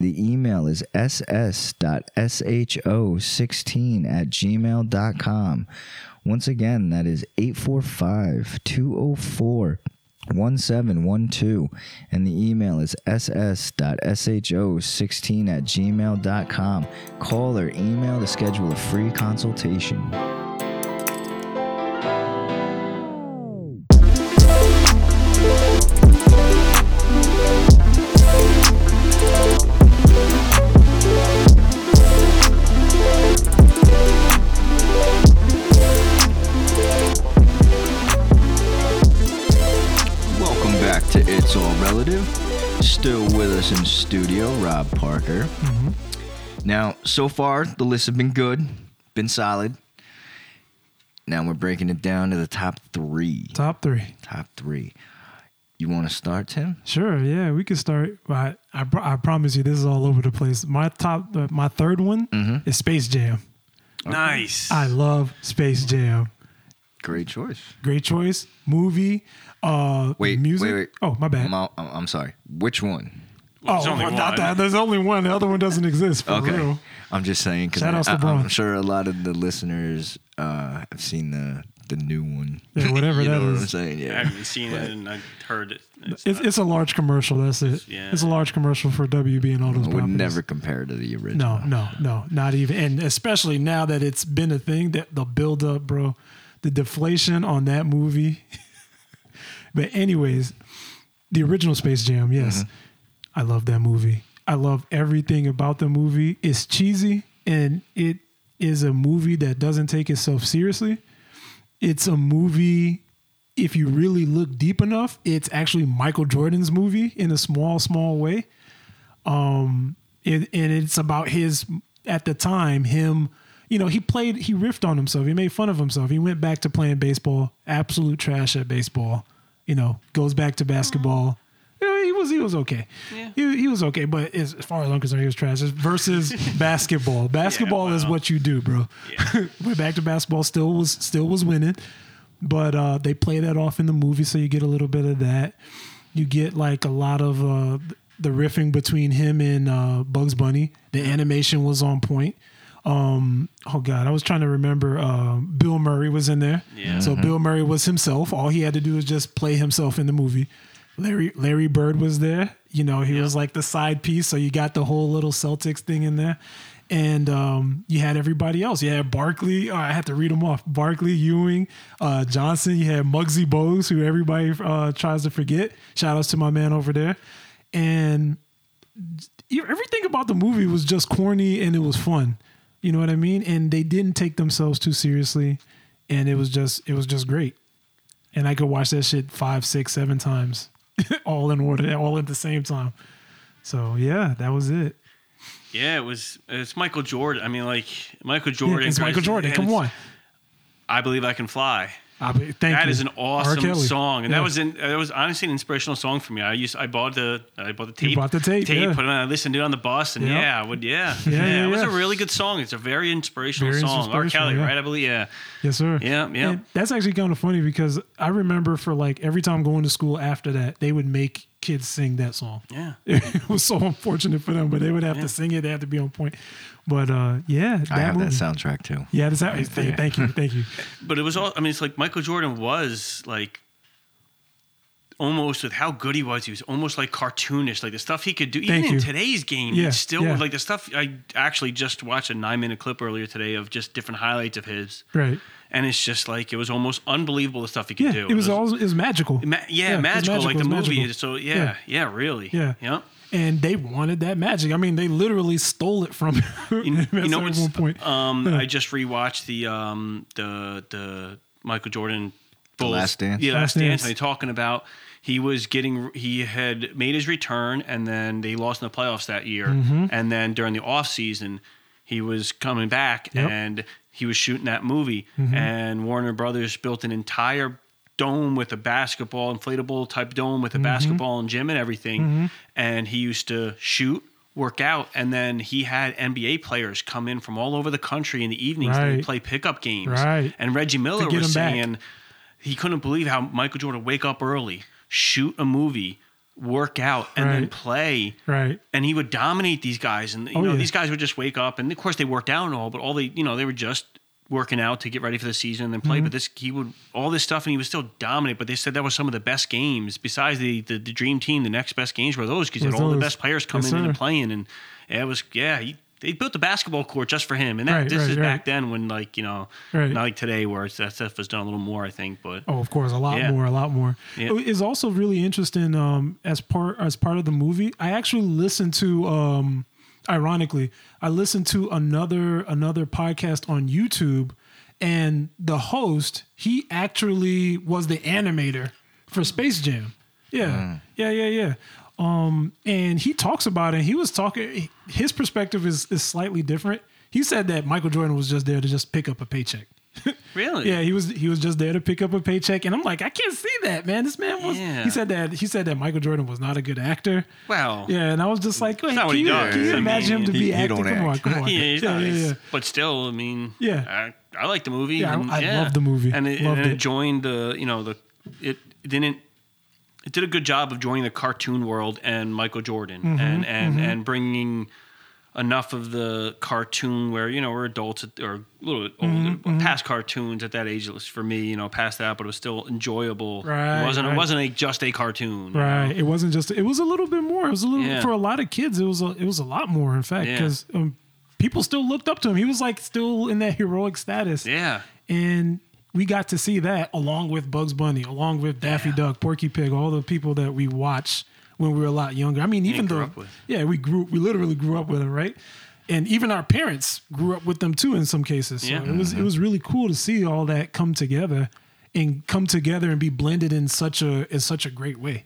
The email is ss.sho16 at gmail.com. Once again, that is 845 204 1712. And the email is ss.sho16 at gmail.com. Call or email to schedule a free consultation. Still in studio, Rob Parker. Now, so far, the lists have been good, been solid. Now we're breaking it down to the top three. Top three. Top three. You want to start, Tim? Sure. Yeah, we could start. But I, pro- I promise you, this is all over the place. My top, uh, my third one Mm-hmm. is Space Jam. nice I love Space Jam. Great choice. Great choice. Movie. Uh, Wait, music. wait, wait. Oh, my bad. I'm, out- I'm I'm sorry. Which one? There's oh, only well, not one. that. There's only one. The other one doesn't exist for Okay. real. I'm just saying because Shout outs to I'm sure a lot of the listeners uh, have seen the the new one. Yeah, whatever you that know what is. I'm saying? yeah. I Yeah. haven't seen it and I heard it it's, It's, it's a large commercial. That's it. Yeah. It's a large commercial for WB and all those Would properties. never compare to the original. No, no, no, not even. And especially now that it's been a thing, that the build up, bro, the deflation on that movie. but anyways, the original Space Jam, yes, I love that movie. I love everything about the movie. It's cheesy and it is a movie that doesn't take itself seriously. It's a movie. If you really look deep enough, it's actually Michael Jordan's movie in a small, small way Um, it, and it's about his at the time him you know he played he riffed on himself he made fun of himself he went back to playing baseball absolute trash at baseball you know goes back to basketball he was he was okay. Yeah. He, he was okay, but as, as far as I'm concerned, he was trash. Versus basketball, basketball is wow. what you do, bro. Yeah. Went back to basketball, still was still was winning, but uh, they play that off in the movie, so you get a little bit of that. You get like a lot of uh, the riffing between him and uh, Bugs Bunny. The animation was on point. Um, oh God, I was trying to remember. Uh, Bill Murray was in there. Yeah. So Bill Murray was himself. All he had to do was just play himself in the movie. Larry Larry Bird was there. You know, he was like the side piece. So you got the whole little Celtics thing in there. And um, you had everybody else. You had Barkley. Oh, I have to read them off. Barkley, Ewing, uh, Johnson. You had Muggsy Bogues, who everybody uh, tries to forget. Shout outs to my man over there. And everything about the movie was just corny and it was fun. You know what I mean? And they didn't take themselves too seriously, and it was just it was just great. And I could watch that shit five, six, seven times, all in order, all at the same time. So yeah, that was it. Yeah, it was. It's Michael Jordan. I mean, like Michael Yeah, Jordan. it's Michael Jordan. Come on. I believe I can fly. Ah, I mean, thank That you. is an awesome song, and Yeah. that was in, that was honestly an inspirational song for me. I used I bought the I bought the tape. You bought the tape, yeah. put it on. I listened to it on the bus, and Yep. yeah, I would yeah, Yeah, yeah, it was a really good song. It's a very inspirational Very song. R. Kelly, right? I believe. Yeah, Yes, sir. Yeah, yeah. And that's actually kind of funny because I remember for like every time going to school after that, they would make kids sing that song. yeah. It was so unfortunate for them, but they would have to sing it. They have to be on point. But uh, yeah, that I have movie. that soundtrack too. Yeah, that's how, thank, thank you, thank you. But it was all. I mean, it's like Michael Jordan was like almost with how good he was. He was almost like cartoonish, like the stuff he could do. Thank Even you. in today's game, Yeah, he still yeah. like the stuff. I actually just watched a nine minute clip earlier today of just different highlights of his, Right. and it's just like it was almost unbelievable the stuff he could Yeah, do. it was all it was magical. Ma- yeah, it was magical, like the movie. magical. So yeah, Yeah. yeah, really. Yeah. yeah. And they wanted that magic. I mean, they literally stole it from You, him you know at what's one point. Um, I just rewatched the um the the Michael Jordan Bulls. Last Dance? Yeah, Last Last Dance. Dance. And they talking about he was getting he had made his return and then they lost in the playoffs that year. Mm-hmm. And then during the off season, he was coming back Yep. Mm-hmm. and he was shooting that movie. And Warner Brothers built an entire dome with a basketball, inflatable type dome with a Mm-hmm. basketball and gym and everything. And he used to shoot, work out, and then he had NBA players come in from all over the country in the evenings and Right. they'd play pickup games. Right. And Reggie Miller was him back. saying he couldn't believe how Michael Jordan would wake up early, shoot a movie, work out, and then play right. and he would dominate these guys. And you Oh, know, yeah. these guys would just wake up, and of course they worked out and all, but all they, you know, they were just working out to get ready for the season and then play. Mm-hmm. But this, he would all this stuff, and he was still dominant. But they said that was some of the best games besides the the, the dream team. The next best games were those because all the best players coming Yes, in and playing, and it was yeah. He, they built the basketball court just for him, and that, Right, this right, is right. back then when like you know, not like today where it's, that stuff was done a little more. I think, but Oh, of course, a lot Yeah. more, a lot more. Yeah. It's also really interesting um, as part as part of the movie. I actually listened to, um, ironically, I listened to another another podcast on YouTube, and the host he actually was the animator for Space Jam. Yeah, yeah, yeah, yeah. Um, and he talks about it. He was talking. His perspective is is slightly different. He said that Michael Jordan was just there to just pick up a paycheck. really, Yeah, he was he was just there to pick up a paycheck, and I'm like, I can't see that, man. This man was. Yeah. He said that he said that Michael Jordan was not a good actor. Well, Yeah, and I was just like, what can he you, does. can you I imagine him to mean, be acting? Come on, come on. Yeah, yeah, yeah. But still, I mean, Yeah. I, I like the movie. Yeah, I- and, I love the movie. and it, Loved and it it. joined the you know the it didn't it did a good job of joining the cartoon world and Michael Jordan Mm-hmm, and and and bringing enough of the cartoon where you know we're adults or a little bit older, Mm-hmm, past cartoons at that age. At least for me, you know, past that, but it was still enjoyable. Right, it wasn't right. it wasn't a, just a cartoon. you Right. know? It wasn't just. It was a little bit more. It was a little Yeah. for a lot of kids. It was a. It was a lot more, in fact, Yeah. because um, people still looked up to him. He was like still in that heroic status. Yeah. and we got to see that along with Bugs Bunny, along with Daffy Duck, Porky Pig, all the people that we watched when we were a lot younger. I mean, even though, yeah, we grew, we literally grew up with them, right? And even our parents grew up with them too in some cases. So Yeah. it was it was really cool to see all that come together and come together and be blended in such a in such a great way.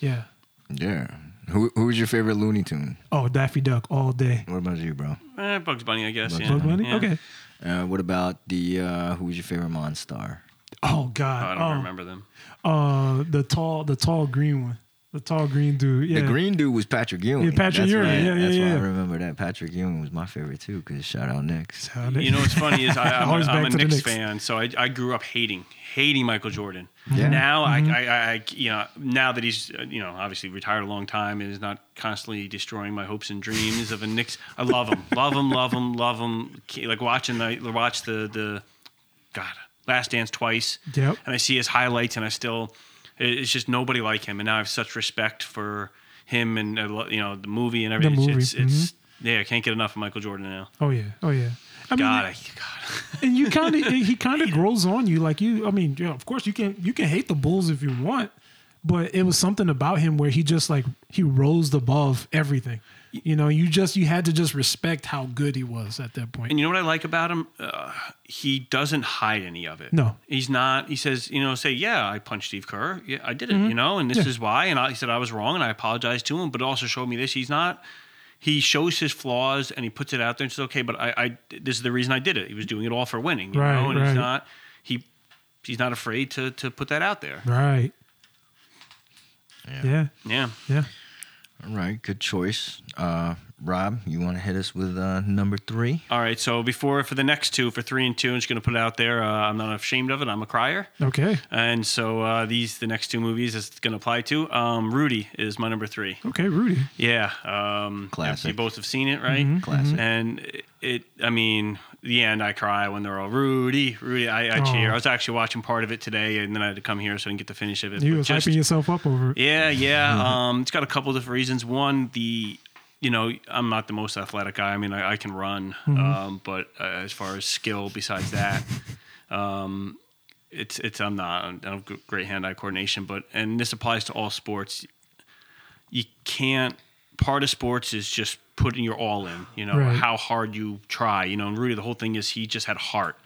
Yeah. Yeah. Who who was your favorite Looney Tune? Oh, Daffy Duck all day. What about you, bro? Eh, Bugs Bunny, I guess. Bugs yeah. Bugs Bunny. Yeah. Okay. Uh, what about the uh, who was your favorite Monstar? Oh Oh, God. I don't Oh, remember them. Uh, the tall, the tall green one. The tall green dude. Yeah. The green dude was Patrick Ewing. Yeah, Patrick that's Ewing. Why, Yeah, yeah, that's why. I remember that. Patrick Ewing was my favorite too. Because shout out Knicks. How they- You know what's funny is I, I'm, Always a, I'm a to Knicks, Knicks. fan, so I, I grew up hating hating Michael Jordan. Yeah. Now Mm-hmm. I, I, I you know now that he's uh, you know obviously retired a long time and is not constantly destroying my hopes and dreams of a Knicks. I love him, love him, love him, love him. Like watching the watch the the God Last Dance twice. Yep. And I see his highlights and I still it- it's just nobody like him and now I have such respect for him and uh, you know the movie and everything. The movie, It's, it's yeah I can't get enough of Michael Jordan now. Oh yeah. Oh yeah. I mean, God, I, God. and you kind of he kind of grows on you like you i mean yeah, of course you can you can hate the bulls if you want but it was something about him where he just like he rose above everything you know you just you had to just respect how good he was at that point. point And you know what I like about him? Uh, he doesn't hide any of it. No. he's not. He says, you know, say, yeah, I punched Steve Kerr. Yeah, I did it. You know, and this Mm-hmm. Yeah. is why. And I, he said I was wrong, and I apologized to him. But also showed me this. He's not. He shows his flaws and he puts it out there and says, okay, but I, I this is the reason I did it. He was doing it all for winning. You Right, know, and right. he's not. He he's not afraid to to put that out there. right Yeah. yeah Yeah. yeah All right, good choice. Uh, Rob, you want to hit us with uh, number three? All right. So before for the next two, for three and two, I'm just going to put it out there. Uh, I'm not ashamed of it. I'm a crier. okay And so uh, these the next two movies it's going to apply to. Um, Rudy is my number three. okay rudy Yeah, um, Classic. You both have seen it, right? Mm-hmm. Classic. And it, it, I mean, the end, I cry when they're all Rudy, Rudy. I, I cheer. I was actually watching part of it today, and then I had to come here so I didn't get the finish of it. you But was just- hyping yourself up over it yeah, yeah. Mm-hmm. Um, it's got a couple different reasons. One, the you know, I'm not the most athletic guy. I mean, I, I can run, Mm-hmm. um, but uh, as far as skill, besides that, um, it's it's I'm not. I don't have great hand-eye coordination, but and this applies to all sports. You can't. Part of sports is just putting your all in. You know Right. how hard you try. You know, and Rudy, the whole thing is he just had heart,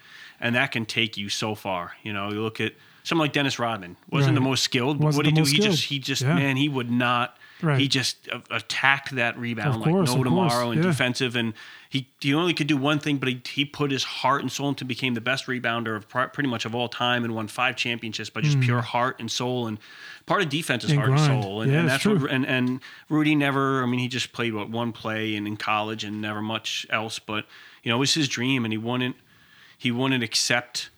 and that can take you so far. You know, you look at someone like Dennis Rodman wasn't the most skilled. But Wasn't what he do? He just he just Yeah. man, he would not. Right. He just uh, attacked that rebound Of course, like no of course, tomorrow and yeah. defensive, and he he only could do one thing, but he he put his heart and soul into became the best rebounder of pr- pretty much of all time and won five championships by just pure heart and soul. And part of defense is. And heart grind. and soul, and, Yeah, and that's true. what and and Rudy never. I mean, he just played what one play and in college and never much else. But you know, it was his dream, and he wouldn't he wouldn't accept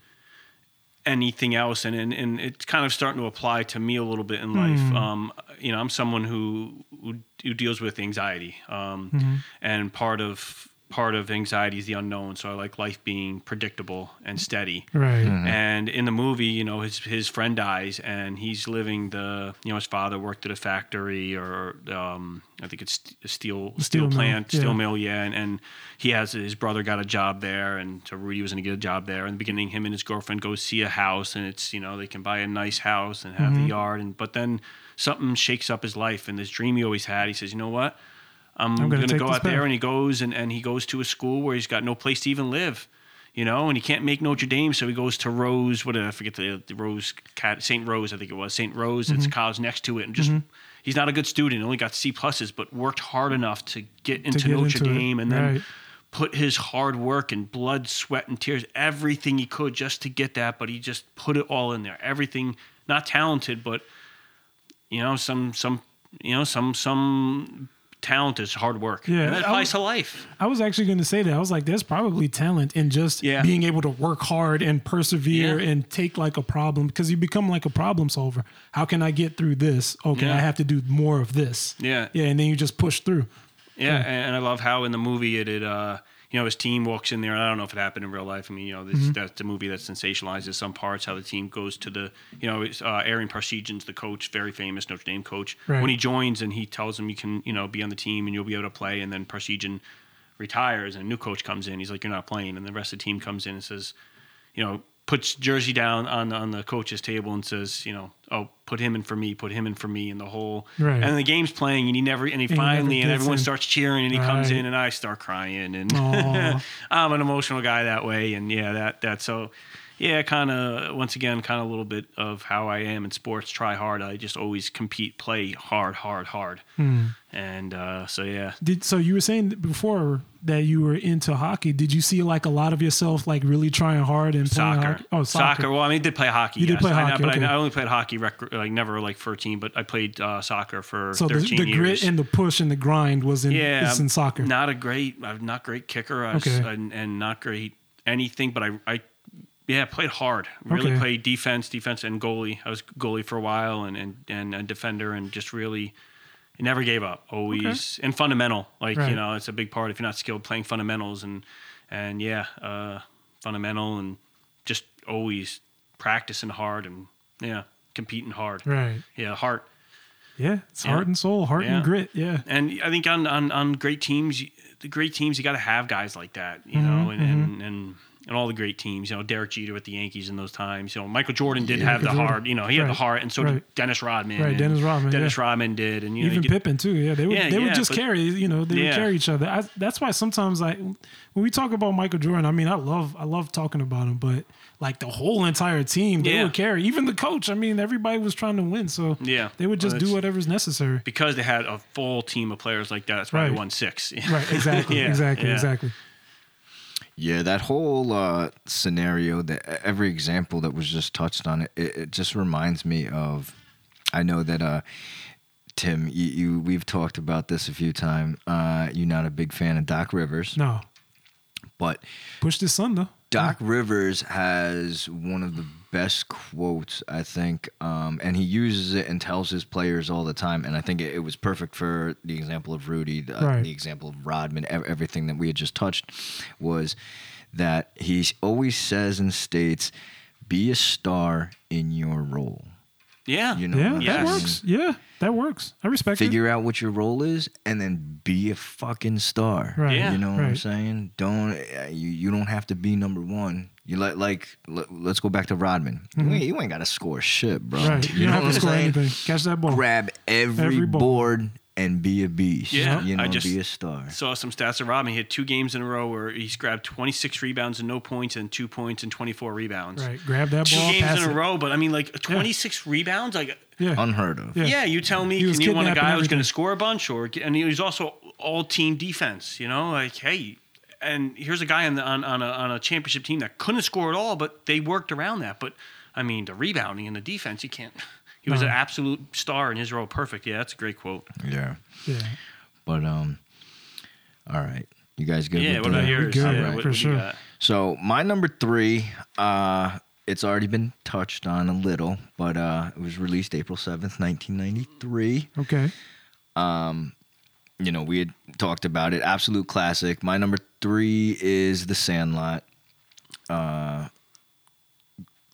anything else and, and and it's kind of starting to apply to me a little bit in life um you know i'm someone who who, who deals with anxiety um and part of part of anxiety is the unknown so i like life being predictable and steady right and in the movie, you know, his his friend dies, and he's living the, you know, his father worked at a factory, or um, I think it's a steel steel, Steel mill, plant, yeah. steel mill, yeah. And, and he has his brother got a job there, and so Rudy was going to get a job there. In the beginning, him and his girlfriend go see a house, and it's you know they can buy a nice house and have Mm-hmm. the yard, and but then something shakes up his life, and this dream he always had. He says, you know what? I'm, gonna going to go out there, and he goes and, and he goes to a school where he's got no place to even live you know, and he can't make Notre Dame, so he goes to Rose. What did I forget the, the Rose Saint Rose? I think it was Saint Rose. It's a mm-hmm. college next to it, and just mm-hmm. he's not a good student. Only got C pluses, but worked hard enough to get into get Notre into it, Dame, and then right. put his hard work and blood, sweat, and tears, everything he could just to get that. But he just put it all in there. Everything, not talented, but you know, some some you know some some talent is hard work. Yeah, and that applies was- to life. I was actually going to say that. I was like, there's probably talent in just Yeah. being able to work hard and persevere Yeah. and take like a problem because you become like a problem solver. How can I get through this? Okay, Yeah. I have to do more of this. Yeah. Yeah. And then you just push through. Yeah, and I love how in the movie it, it uh, you know, his team walks in there. And I don't know if it happened in real life. I mean, you know, this, that's the movie that sensationalizes some parts. How the team goes to the, you know, it's, uh, Ara Parseghian's the coach, very famous Notre Dame coach. Right. When he joins and he tells him you can, you know, be on the team and you'll be able to play, and then Parseghian retires and a new coach comes in. He's like, you're not playing, and the rest of the team comes in and says, you know, puts jersey down on on the coach's table and says, you know, oh, put him in for me, put him in for me, and the whole. Right. And the game's playing, and he never, and he he finally, never and everyone in. starts cheering, and he comes in, and I start crying, and I'm an emotional guy that way, and yeah, that that so. Yeah, kind of once again, kind of a little bit of how I am in sports. Try hard. I just always compete, play hard, hard, hard. Hmm. And uh, so yeah, Did so you were saying before that you were into hockey? Did you see like a lot of yourself like really trying hard and playing soccer. hockey? Oh, soccer. Well, I mean, I did play hockey. You did yes. play I know, hockey, but okay. I, I only played hockey, rec- like never like for a team. But I played uh, soccer for So the, 13 the grit and the push and the grind was in yeah, is in soccer. Not a great, not great kicker, I Okay. and, and not great anything. But I, I, yeah, played hard. Really Okay. played defense, defense, and goalie. I was goalie for a while, and and and a defender, and just really. Never gave up. Always and fundamental, like Right. you know, it's a big part. If you're not skilled, playing fundamentals and and yeah, uh, fundamental and just always practicing hard and yeah, competing hard. Right. Yeah, heart. Yeah. It's Yeah. heart and soul, heart Yeah. and grit. Yeah. And I think on on, on great teams, the great teams, you got to have guys like that, you Mm-hmm, know, and, and and and all the great teams, you know, Derek Jeter with the Yankees in those times, you know, Michael Jordan did have Michael the heart, you know, he had the heart, and so Right. did Dennis Rodman. Right, Dennis Rodman, Dennis yeah. Rodman did, and you know, Even get- Pippen too. Yeah, they would Yeah, they would yeah, just but- carry. You know, they would carry each other. I, that's why sometimes I when we talk about Michael Jordan, I mean, I love I love talking about him, but like the whole entire team, they Yeah. would carry. Even the coach. I mean, everybody was trying to win, so Yeah. they would just Well, do whatever's necessary. because they had a full team of players like that. That's why Right. they won six. Right. Exactly. Yeah, exactly. yeah. Exactly. Yeah, that whole uh, scenario, that every example that was just touched on, it, it, just reminds me of. I know that uh, Tim, you, you we've talked about this a few times. Uh, you're not a big fan of Doc Rivers, No, but push this son though. Doc Rivers has one of the best quotes, I think, um, and he uses it and tells his players all the time. And I think it, it was perfect for the example of Rudy, the, Right. the example of Rodman, ev- everything that we had just touched was that he always says and states, "Be a star in your role." Yeah. You know, Yeah, what I'm that works. Yeah, that works. I respect it. Figure out what your role is, and then be a fucking star. Right. Yeah. You know what I'm saying? Don't uh, you? You don't have to be number one. You let like let, let's go back to Rodman. You ain't, you ain't got to score shit, bro. Mm-hmm. Right. You, You, know don't what have I'm score saying? anything. Catch that ball. Grab every, Every ball. board and be a beast. Yeah, You know, I just- be a star. Saw some stats of Rodman. He had two games in a row where he's grabbed 26 rebounds and no points, and two points and 24 rebounds. Right. Grab that Two ball. games pass in a it. row, but I mean, like 26 rebounds. Like, Yeah. Unheard of. Yeah. yeah, you tell me, He can you want a guy who's going to score a bunch, or and he was also all team defense. You know, like hey, and here's a guy on the, on on a, on a championship team that couldn't score at all, but they worked around that. But I mean, the rebounding and the defense, you can't. He was No. an absolute star in his role. Perfect. Yeah, that's a great quote. Yeah. Yeah. But um, all right. You guys good? Yeah. with What the- about we yours? good, Yeah, right, for what sure. got? So my number three, uh, it's already been touched on a little, but uh, it was released April seventh, nineteen ninety three. Okay. Um, you know, we had talked about it. Absolute classic. My number three is The Sandlot. Uh,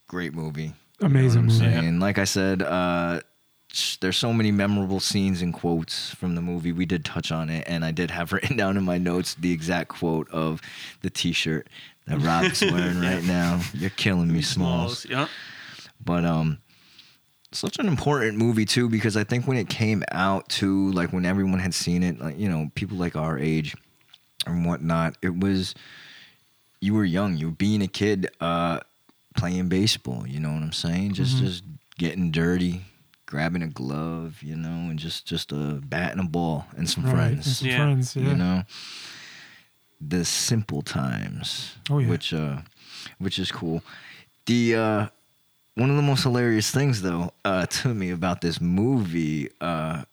great movie. Amazing You know movie. I'm? Like I said, uh, there's so many memorable scenes and quotes from the movie. We did touch on it, and I did have written down in my notes the exact quote of the T-shirt that Rob's wearing right now. You're killing me, Smalls. Yeah. But um, such an important movie too because I think when it came out too, like when everyone had seen it, like you know, people like our age and whatnot, it was you were young, you were being a kid, uh, playing baseball. You know what I'm saying? Just just getting dirty, grabbing a glove, you know, and just just a bat and a ball and some Right. And friends. some Yeah. friends. Yeah. You know, the simple times, Oh, yeah. which uh, which is cool. The uh, one of the most hilarious things though uh, to me about this movie, uh,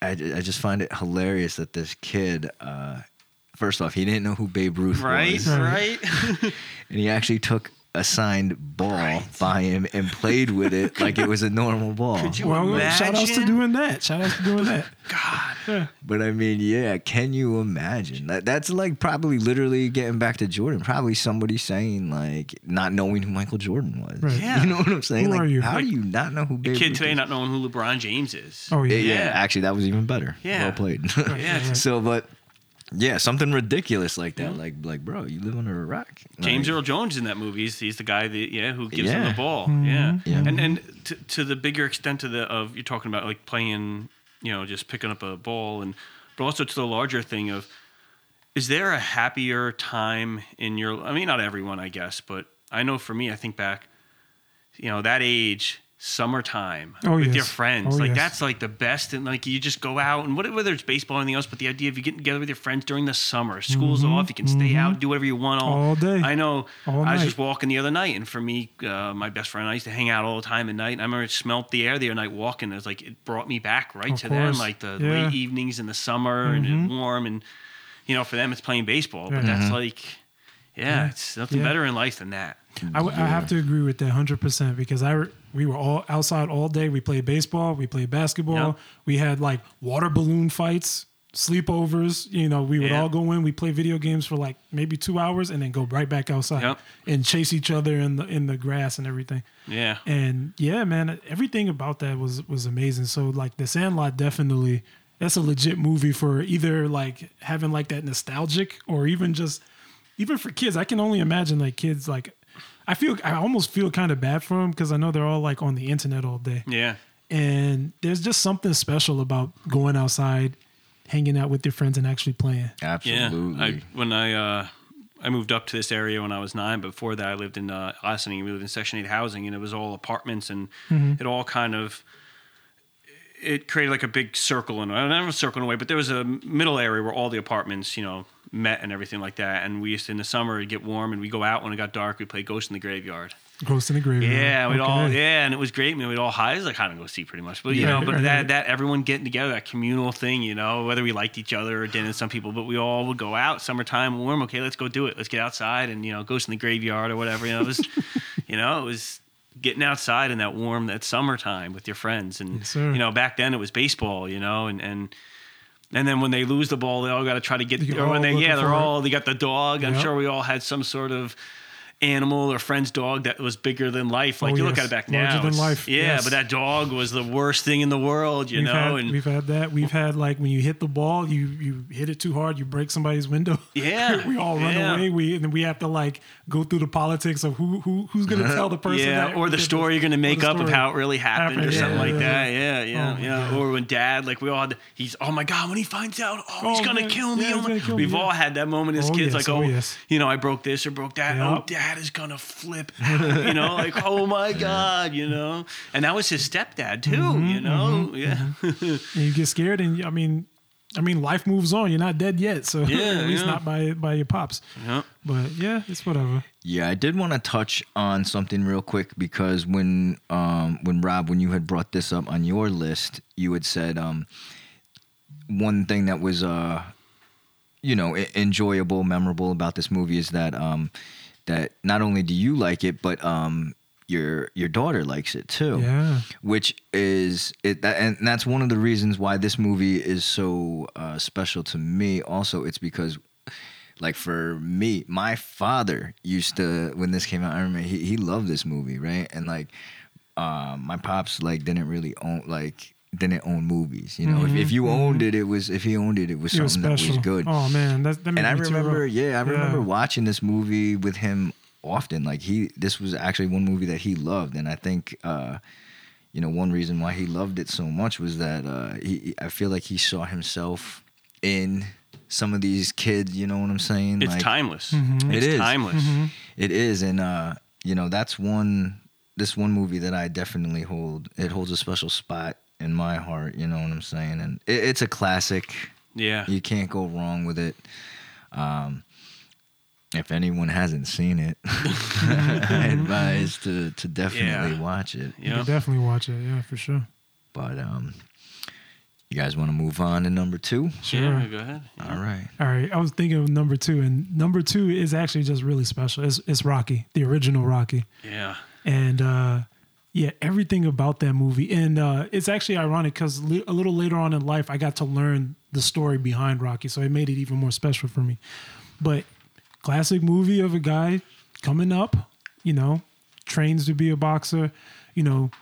I, I just find it hilarious that this kid. Uh, First off, he didn't know who Babe Ruth Right. was, Right, Right. and he actually took a signed ball Right. by him and played with it like it was a normal ball. Could you Well, shout outs to doing that. Shout outs to doing that. God. Yeah. But I mean, yeah, can you imagine that? That's like probably literally getting back to Jordan. Probably somebody saying like not knowing who Michael Jordan was. Right. Yeah. You know what I'm saying? Who like, are you? How Like, do you not know who Babe Kid today is? not knowing who LeBron James is. Oh Yeah, yeah. yeah, Yeah. actually, that was even better. Yeah. Well played. Yeah. so, but yeah, something ridiculous like that. Like, like, bro, you live under a rock. James Earl Jones in that movie. He's, he's the guy that yeah who gives him the ball. Mm-hmm. Yeah. Yeah. And and to, to the bigger extent of the of you're talking about like playing, you know, just picking up a ball and but also to the larger thing of is there a happier time in your I mean not everyone I guess, but I know for me, I think back, you know, that age, summertime Oh, with yes. your friends, Oh, like yes. that's like the best. And like you just go out and what- whether it's baseball or anything else, but the idea of you getting together with your friends during the summer, school's off, you can stay out, do whatever you want all, Mm-hmm. All day. I know. All I was just walking the other night, and for me, uh, my best friend, and I used to hang out all the time at night. And I remember it smelt the air the other night walking. It was like it brought me back right Of to them, course. like the Yeah. Mm-hmm. late evenings in the summer and it's warm, and you know, for them it's playing baseball. But Yeah. that's like, yeah, Yeah. it's nothing Yeah. better in life than that. I, w- I have to agree with that hundred percent because I re- we were all outside all day. We played baseball, we played basketball, Yep. we had like water balloon fights, sleepovers. You know, we would Yeah. all go in, we play video games for like maybe two hours, and then go right back outside Yep. and chase each other in the in the grass and everything. Yeah. And yeah, man, everything about that was was amazing. So like the Sandlot definitely that's a legit movie for either like having like that nostalgic or even just even for kids. I can only imagine like kids like I feel I almost feel kind of bad for them because I know they're all like on the internet all day. Yeah. And there's just something special about going outside, hanging out with your friends and actually playing. Absolutely. Yeah. I, when I uh, I moved up to this area when I was nine. but Before that, I lived in uh, Ossining. We lived in Section Eight housing, and it was all apartments, and it all kind of it created like a big circle and not a circle in a way, but there was a middle area where all the apartments, you know, met and everything like that. And we used to in the summer it'd get warm, and we go out when it got dark. We play Ghost in the Graveyard. Ghost in the Graveyard. Yeah, we'd all yeah, and it was great. I mean, we'd all hide. It was like hide and go see pretty much, but you Yeah, know, but right, that that everyone getting together, that communal thing, you know, whether we liked each other or didn't, some people, but we all would go out summertime, warm. Okay, let's go do it. Let's get outside and you know, ghost in the graveyard or whatever. You know, it was, you know, it was getting outside in that warm that summertime with your friends, and Yes, you know, back then it was baseball, you know, and and. And then when they lose the ball, they all got to try to get. Or when they, yeah, they're for it. all. They got the dog. I'm sure we all had some sort of animal or friend's dog that was bigger than life. Like Oh, you look at it back Larger now, than life, Yeah, yes. but that dog was the worst thing in the world, you We've know. had, and we've had that. We've had like when you hit the ball, you you hit it too hard, you break somebody's window. Yeah, we all run yeah. away. We and then we have to like go through the politics of who who who's gonna tell the person. yeah, that or the story you're gonna make the up of how it really happened, or Happened, something yeah, like yeah, that. Yeah, yeah, Oh, yeah. Or when dad, like we all had, he's oh my god, when he finds out, oh, he's Oh, gonna kill me. Yeah, oh my- kill We've yeah. all had that moment as Oh, kids, yes, like oh, oh, yes. you know, I broke this or broke that. Oh, Yep. Dad is gonna flip. you know, like oh my god, you know. And that was his stepdad too. Mm-hmm, you know, yeah. And you get scared, and I mean, I mean, life moves on. You're not dead yet, so Yeah, at least yeah. not by by your pops. yeah. But yeah, it's whatever. Yeah, I did want to touch on something real quick because when um when Rob when you had brought this up on your list, you had said um one thing that was uh you know enjoyable, memorable about this movie is that um that not only do you like it, but um your your daughter likes it too. Yeah, which is it that, and that's one of the reasons why this movie is so uh, special to me. Also it's because like for me my father used to when this came out i remember he, he loved this movie right? And like um, my pops like didn't really own like didn't own movies you know if, if you owned it it was if he owned it it was it was something that was good Oh man, that, that made and I remember, yeah, I remember Yeah. watching this movie with him often. Like he, this was actually one movie that he loved, and I think, uh, you know, one reason why he loved it so much was that uh, he, I feel like he saw himself in some of these kids. You know what I'm saying? It's like, timeless. Mm-hmm. It's It is. timeless. It is, and uh, you know, that's one. This one movie that I definitely hold. It holds a special spot in my heart. You know what I'm saying? And it, it's a classic. Yeah. You can't go wrong with it. Um, if anyone hasn't seen it, I advise to to definitely Yeah. watch it. You Yeah. can definitely watch it. Yeah, for sure. But um, you guys want to move on to number two? Sure. Yeah, go ahead. All right. All right, I was thinking of number two, and number two is actually just really special. It's, it's Rocky, the original Rocky, Yeah. and uh, yeah, everything about that movie. And uh, it's actually ironic because li- a little later on in life, I got to learn the story behind Rocky, so it made it even more special for me. But classic movie of a guy coming up, you know, trains to be a boxer, you know,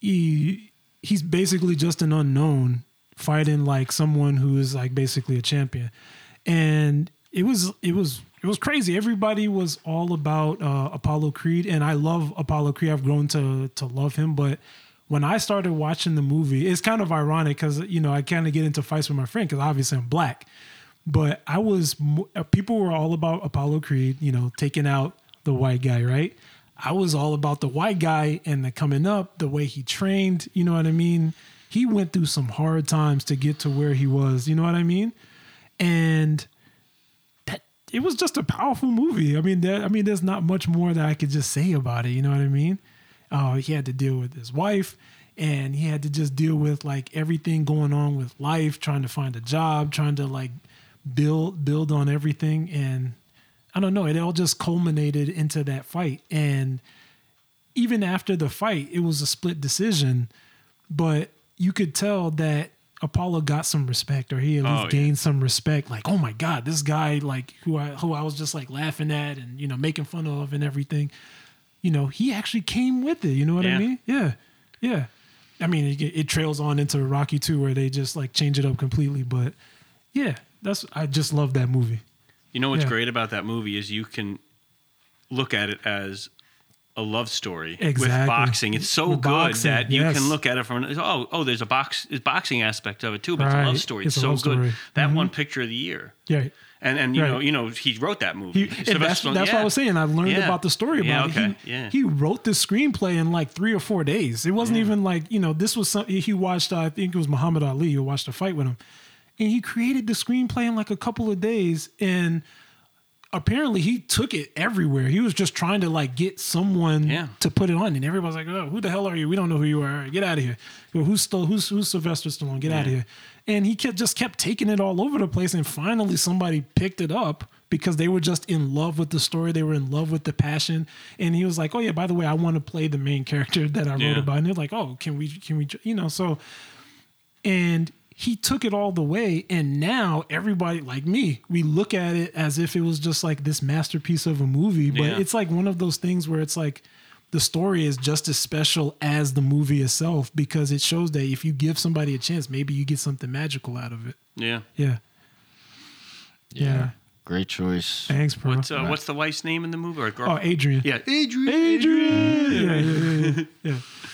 he he's basically just an unknown fighting like someone who is like basically a champion and it was it was it was crazy everybody was all about uh, apollo creed and i love apollo creed i've grown to to love him but when i started watching the movie it's kind of ironic because you know i kind of get into fights with my friend because obviously i'm black but i was uh, people were all about apollo creed you know taking out the white guy, right? I was all about the white guy and the coming up, the way he trained. You know what I mean? He went through some hard times to get to where he was. You know what I mean? And it was just a powerful movie. I mean, there, I mean, there's not much more that I could just say about it. You know what I mean? Uh, he had to deal with his wife, and he had to just deal with like everything going on with life, trying to find a job, trying to like build build on everything, and I don't know. It all just culminated into that fight, and even after the fight, it was a split decision, but you could tell that Apollo got some respect, or he at least Oh, yeah. gained some respect. Like, oh my god, this guy, like who I who I was just like laughing at and you know making fun of and everything. You know, he actually came with it. You know what I mean? Yeah, yeah. I mean, it, it trails on into Rocky too, where they just like change it up completely. But yeah, that's I just love that movie. You know what's Yeah. great about that movie is you can look at it as a love story with boxing. It's so With good boxing, that you yes. can look at it from oh oh there's a box boxing aspect of it too, but it's a love story. It's, It's so good. story. That Mhm. one picture of the year. Yeah. And and you Right. know you know he wrote that movie. He, that's that's what I was saying. I learned Yeah. about the story Yeah, about it. He, Yeah. he wrote the screenplay in like three or four days. It wasn't even like you know this was something he watched. I think it was Muhammad Ali who watched a fight with him, and he created the screenplay in like a couple of days. And apparently he took it everywhere. He was just trying to like get someone Yeah. to put it on, and everybody's like, "Oh, who the hell are you? We don't know who you are. Get out of here. Well, Who's still who's who's Sylvester Stallone? Get out of here." And he kept just kept taking it all over the place, and finally somebody picked it up because they were just in love with the story. They were in love with the passion, and he was like, "Oh yeah, by the way, I want to play the main character that I wrote Yeah. about." And they're like, "Oh, can we? Can we? You know?" So and he took it all the way and now everybody like me we look at it as if it was just like this masterpiece of a movie but Yeah. it's like one of those things where it's like the story is just as special as the movie itself because it shows that if you give somebody a chance maybe you get something magical out of it Yeah. yeah yeah, Great choice. thanks bro What's uh, what's the wife's name in the movie? Or girl? oh adrian yeah, Adrian. adrian yeah, yeah, yeah,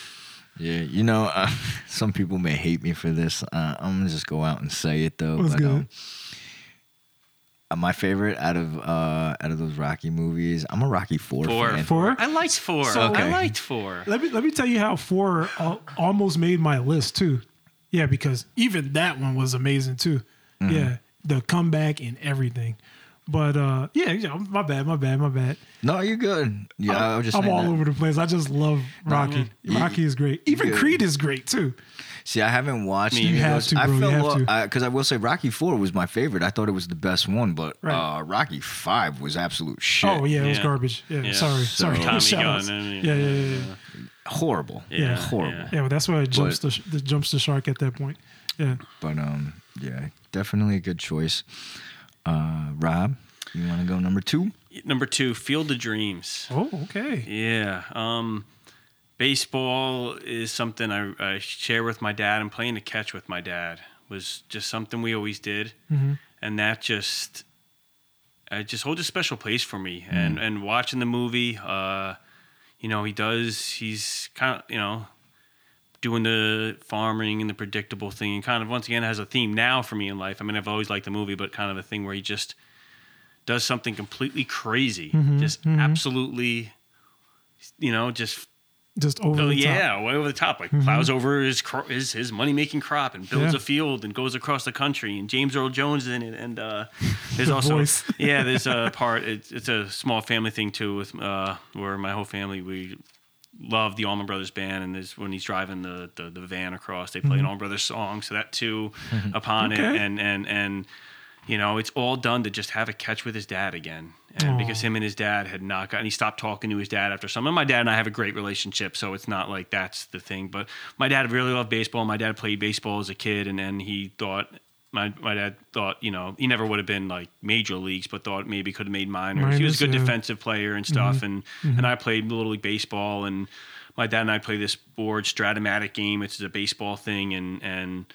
yeah, yeah. Yeah, you know, uh, some people may hate me for this. Uh, I'm gonna just go out and say it though. What's but, good? Um, uh, my favorite out of uh, out of those Rocky movies, I'm a Rocky Four, Four. fan. four I liked four. So- I liked four. Let me let me tell you how four al- almost made my list too. Yeah, because even that one was amazing too. Mm-hmm. Yeah, the comeback and everything. But uh, yeah, yeah, my bad, my bad, my bad. No, you're good. Yeah, I was just I'm all that. over the place. I just love Rocky. Yeah. Rocky is great. Even Yeah. Creed is great too. See, I haven't watched. Me You have those. to, I bro, you have off- to. I- Because I, will say, Rocky Four was my favorite. I thought it was the best one, but Right. uh, Rocky Five was absolute shit. Oh yeah, it was garbage. Yeah, Yeah. sorry, So- sorry. Tommy Gunn, and- Yeah, yeah, yeah, yeah. horrible. Yeah. horrible. yeah. Yeah, well, that's why it jumps the, the jumps the shark at that point. Yeah. But um, yeah, definitely a good choice. Uh, Rob, you want to go number two? Number two, Field of Dreams. Oh, okay. Yeah. Um, baseball is something I, I share with my dad, and playing the catch with my dad was just something we always did, and that just it just holds a special place for me. And and watching the movie, uh, you know, he does. He's kind of you know doing the farming and the predictable thing, and kind of once again has a theme now for me in life. I mean, I've always liked the movie, but kind of a thing where he just does something completely crazy, just absolutely, you know, just Just over Oh the top. yeah, way over the top. Like plows over his cro- his his money making crop and builds Yeah. a field and goes across the country. And James Earl Jones is in it. And uh, there's The also yeah, there's a part. It's, it's a small family thing too, with uh, where my whole family we love the Allman Brothers band. And there's when he's driving the the, the van across, they play an mm-hmm. Allman Brothers song. So that too mm-hmm. upon it. And and and you know, it's all done to just have a catch with his dad again. And because him and his dad had not gotten, he stopped talking to his dad after some. And my dad and I have a great relationship, so it's not like that's the thing. But my dad really loved baseball. My dad played baseball as a kid, and then he thought, my, my dad thought, you know, he never would have been like major leagues, but thought maybe could have made minors. he was a good yeah. defensive player and stuff. Mm-hmm. And, mm-hmm. and I played Little League Baseball, and my dad and I played this board Strat-O-Matic game, which is a baseball thing. And, and,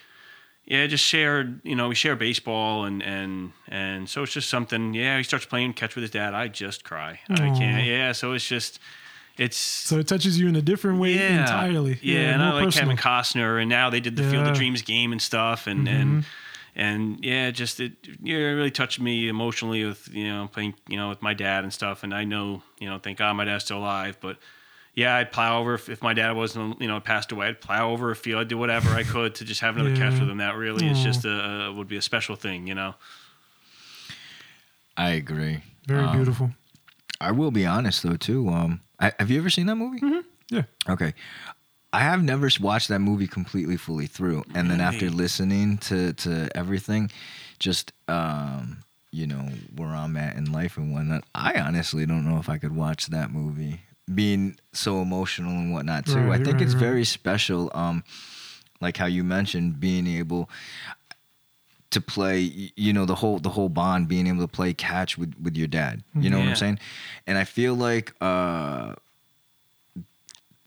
yeah, just shared, you know, we share baseball and and and so it's just something. Yeah, he starts playing catch with his dad. I just cry. I can't. Yeah, so it's just, it's So it touches you in a different way yeah, entirely. Yeah, and I like personal. Kevin Costner, and now they did the Field of Dreams game and stuff, and and mm-hmm. And yeah, just it, yeah, it really touched me emotionally with you know playing you know with my dad and stuff. And I know you know, thank God my dad's still alive, but yeah, I'd plow over if, if my dad wasn't, you know, passed away. I'd plow over a field. I'd do whatever I could to just have another catch Yeah. with him. That really is just a, a would be a special thing, you know. I agree. Very Um, beautiful. I will be honest though too. Um, I, have you ever seen that movie? Yeah. Okay. I have never watched that movie completely fully through, and then after listening to to everything, just um, you know where I'm at in life and whatnot, I honestly don't know if I could watch that movie, being so emotional and whatnot too. I think right, it's right. very special. Um, like how you mentioned, being able to play you know the whole the whole bond being able to play catch with with your dad you know what i'm saying and i feel like uh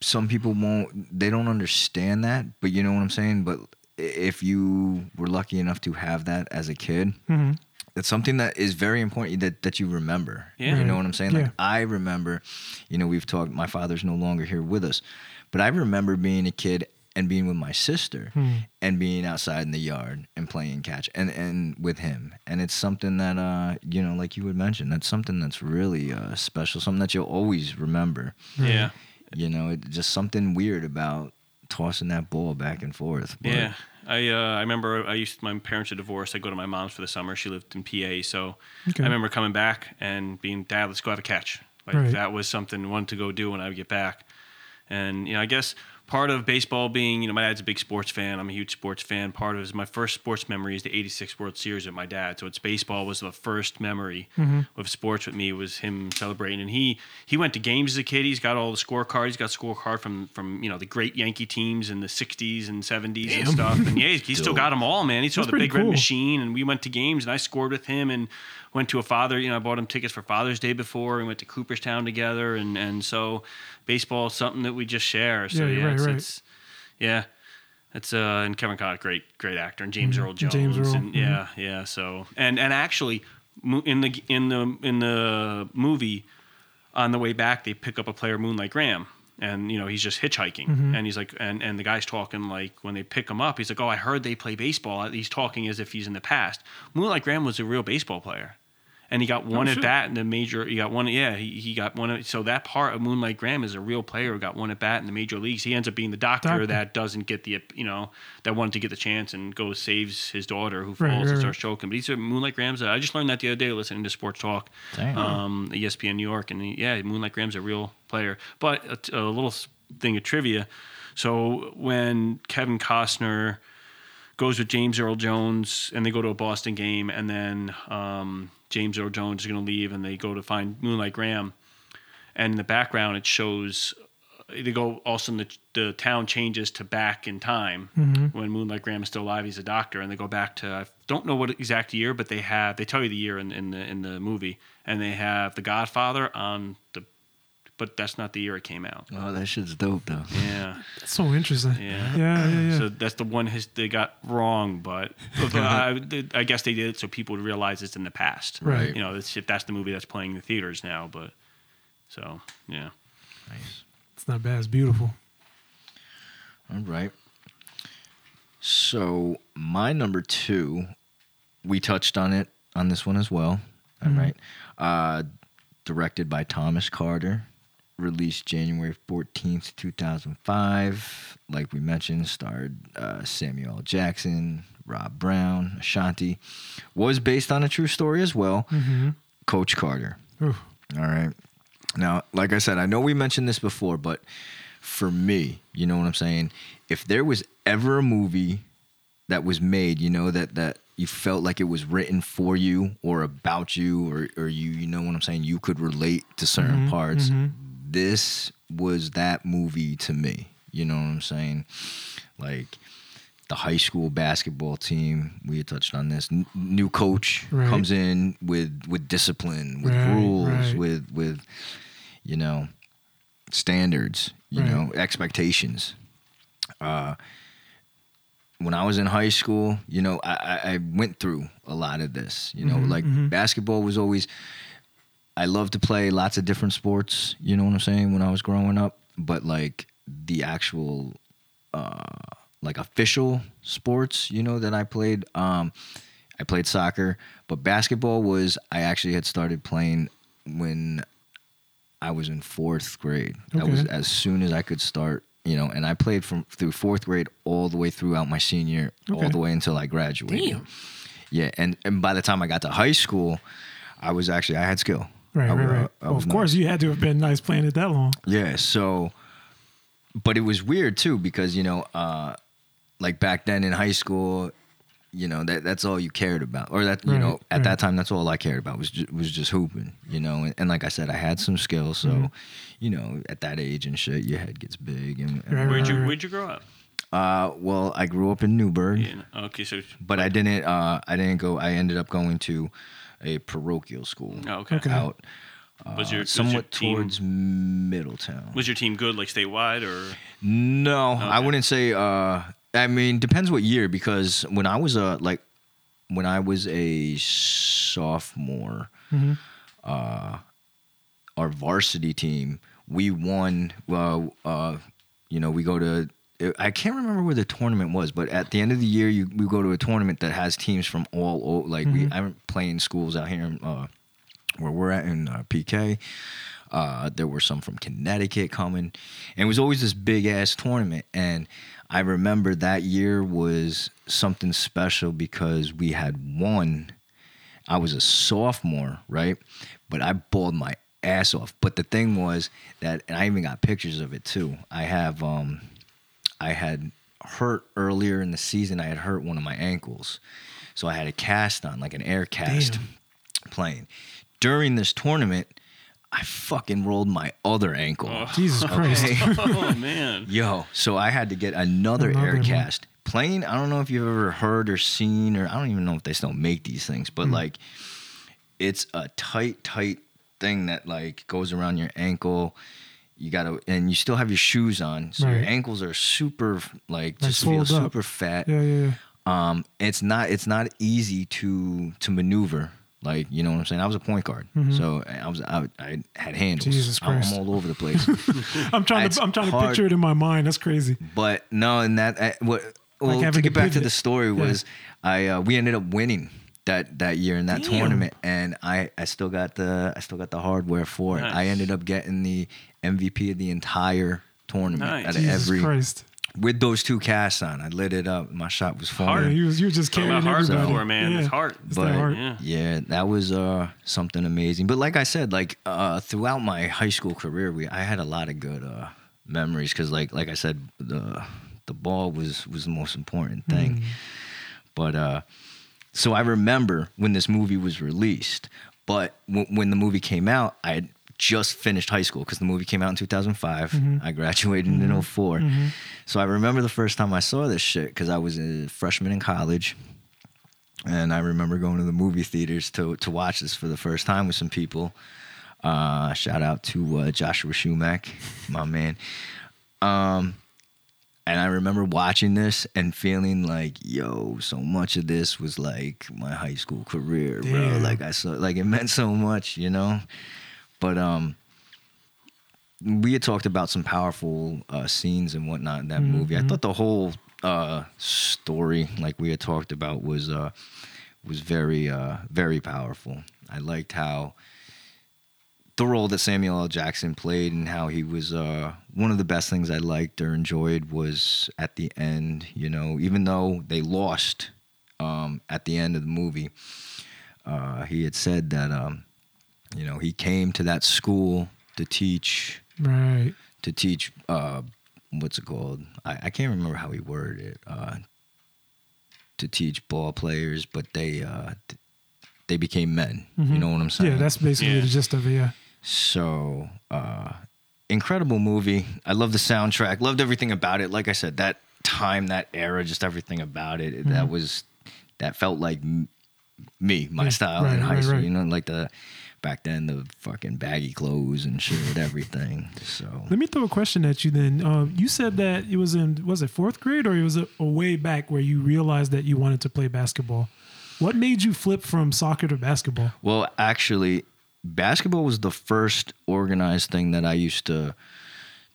some people won't they don't understand that but you know what i'm saying but if you were lucky enough to have that as a kid Mhm. it's something that is very important that that you remember Yeah. you know what i'm saying like Yeah. i remember you know we've talked my father's no longer here with us but i remember being a kid and being with my sister Hmm. and being outside in the yard and playing catch and and with him and it's something that uh you know like you would mention that's something that's really uh special something that you'll always remember Yeah. You know it, just something weird about tossing that ball back and forth but Yeah, I uh, I remember I used my parents are divorced. I go to my mom's for the summer. She lived in PA, so Okay. I remember coming back and being dad. Let's go have a catch. Like Right. that was something I wanted to go do when I would get back. And you know, I guess part of baseball being, you know, my dad's a big sports fan. I'm a huge sports fan. Part of is my first sports memory is the '86 World Series with my dad. So it's baseball was the first memory of sports with me was him celebrating. And he he went to games as a kid. He's got all the scorecards. He's got scorecard from from you know the great Yankee teams in the '60s and '70s and stuff. And yeah, he's, he's still got them all, man. He saw That's the big red machine, and we went to games, and I scored with him, and went to a father. You know, I bought him tickets for Father's Day before. We went to Cooperstown together, and and so baseball is something that we just share. So Yeah, yeah, right, it's, right. it's yeah. It's uh and Kevin Conn, great great actor, and James Mhm. Earl Jones, James Earl, and yeah, yeah. So and and actually, in the in the in the movie, on the way back, they pick up a player, Moonlight Graham, and you know he's just hitchhiking, Mm-hmm. and he's like, and and the guy's talking like when they pick him up, he's like, oh, I heard they play baseball. He's talking as if he's in the past. Moonlight Graham was a real baseball player. And he got one at shit. bat in the major. He got one. Yeah, he, he got one. So that part of Moonlight Graham is a real player. who Got one at bat in the major leagues. He ends up being the doctor, Doctor. that doesn't get the you know that wanted to get the chance and goes saves his daughter who falls Right, and starts choking. But he's a Moonlight Graham's. A, I just learned that the other day listening to Sports Talk, um, ESPN New York, and he- yeah, Moonlight Graham's a real player. But a little thing of trivia. So when Kevin Costner goes with James Earl Jones and they go to a Boston game, and then um, James Earl Jones is going to leave, and they go to find Moonlight Graham, and in the background it shows they go all of also the, the town changes to back in time when Moonlight Graham is still alive. He's a doctor, and they go back to I don't know what exact year, but they have they tell you the year in, in the in the movie, and they have The Godfather on the, but that's not the year it came out. oh that shit's dope though Yeah. That's so interesting. Yeah. Yeah, yeah, yeah. So that's the one his, they got wrong, but but I, I guess they did it so people would realize it's in the past. Right. You know, that's, if that's the movie that's playing in the theaters now, but so yeah. nice it's not bad. It's beautiful. All right. So my number two, we touched on it on this one as well. All right. Uh, directed by Thomas Carter, released January fourteenth, two thousand five. Like we mentioned, starred uh, Samuel L. Jackson, Rob Brown, Ashanti. Was based on a true story as well. Mm-hmm. Coach Carter. Ooh. All right. Now, like I said, I know we mentioned this before, but for me, you know what I'm saying? If there was ever a movie that was made, you know, that that you felt like it was written for you or about you or or you you know what I'm saying, you could relate to certain mm-hmm. parts. Mm-hmm. This was that movie to me. You know what I'm saying? Like the high school basketball team, we had touched on this. N- new coach Right. comes in with with discipline, with Right, rules, right. with with you know standards, you know expectations. Uh, when I was in high school, you know, I, I, went through a lot of this. You know, Mm-hmm, like basketball was always. I love to play lots of different sports. You know what I'm saying? When I was growing up, but like the actual uh, like official sports, you know, that I played. Um, I played soccer, but basketball was I actually had started playing when I was in fourth grade. That was as soon as I could start, you know, and I played from through fourth grade all the way throughout my senior, year, all the way until I graduated. Damn. Yeah, and and by the time I got to high school, I was actually I had skill. Right, I, right, right. I Well, was of course, you had to have been nice playing it that long. yeah, so but it was weird too because you know, uh like back then in high school, you know, that that's all you cared about. Or that you Right, know, at right. that time that's all I cared about was just, was just hooping, you know. And, and like I said, I had some skills, so Mm-hmm. you know, at that age and shit, your head gets big and, and Right, Where'd you. Where'd you grow up? uh well, I grew up in Newburgh, Yeah. Okay, so but I didn't uh I didn't go I ended up going to a parochial school oh, okay. Okay. out Was uh, your was somewhat your team, towards Middletown. Was your team good, like statewide, or No, I wouldn't say. Uh, I mean, depends what year because when I was a like when I was a sophomore, Mhm. uh, our varsity team we won. Uh, uh, you know, we go to. I can't remember where the tournament was, but at the end of the year, you we go to a tournament that has teams from all over. Like we, I'm playing schools out here in, uh, where we're at in uh, PK. Uh, there were some from Connecticut coming, and it was always this big ass tournament. And I remember that year was something special because we had won. I was a sophomore, right? But I balled my ass off. But the thing was that, and I even got pictures of it too. I have, um, I had hurt earlier in the season. I had hurt one of my ankles, so I had a cast on, like an air cast, Damn. playing. During this tournament, I fucking rolled my other ankle. Oh. Jesus Christ. oh man, Yo, so I had to get another, Another air one. cast. Playing, I don't know if you've ever heard or seen, or I don't even know if they still make these things, but Hmm. like it's a tight, tight thing that like goes around your ankle. You gotta, and you still have your shoes on, so your ankles are super like Like just feel swelled up. super fat. Yeah, yeah, yeah. Um, it's not, it's not easy to to maneuver. Like you know what I'm saying. I was a point guard, so I was I, I had handles. Mm-hmm. Jesus I'm- Christ. I'm all over the place. I'm trying It's to I'm trying to hard. picture it in my mind. That's crazy. But no, and that uh, what well having to to get back to the story Yeah. was I uh, we ended up winning that that year in that Damn. tournament, and I I still got the I still got the hardware for it. I ended up getting the MVP of the entire tournament Nice. out of Jesus every Christ. with those two casts on. I lit it up. My shot was Yeah, falling. you was you was just Talking carrying about heart everybody. before, man. Yeah. It's heart. It's but heart. Yeah. yeah, that was uh something amazing. But like I said, like uh throughout my high school career, we I had a lot of good uh memories because like like I said, the the ball was was the most important thing. Mm. But uh so I remember when this movie was released, but w- when the movie came out, I had just finished high school because the movie came out in 2005. I graduated in 4 So I remember the first time I saw this shit because I was a freshman in college. And I remember going to the movie theaters to to watch this for the first time with some people. Uh, shout out to uh, Joshua Schumack, my man. Um, and I remember watching this and feeling like, yo, so much of this was like my high school career, bro. Like I saw, like it meant so much, you know. But um, we had talked about some powerful uh, scenes and whatnot in that movie. I thought the whole uh, story, like we had talked about, was uh, was very uh, very powerful. I liked how the role that Samuel L. Jackson played and how he was uh, one of the best things I liked or enjoyed was at the end. You know, even though they lost um, at the end of the movie, uh, he had said that um, you know he came to that school to teach Right. to teach uh what's it called i, I can't remember how he worded it uh to teach ball players but they uh th- they became men you know what i'm saying Mm-hmm. Yeah, that's basically Yeah. the gist of it. Yeah. so uh incredible movie i love the soundtrack loved everything about it like i said that time that era just everything about it that was that felt like m- me my Yeah, style right, in high right, school right. you know like the back then the fucking baggy clothes and shit everything so Let me throw a question at you then. Um, you said that it was in was it fourth grade or it was a, a way back where you realized that you wanted to play basketball. What made you flip from soccer to basketball? Well, actually, basketball was the first organized thing that I used to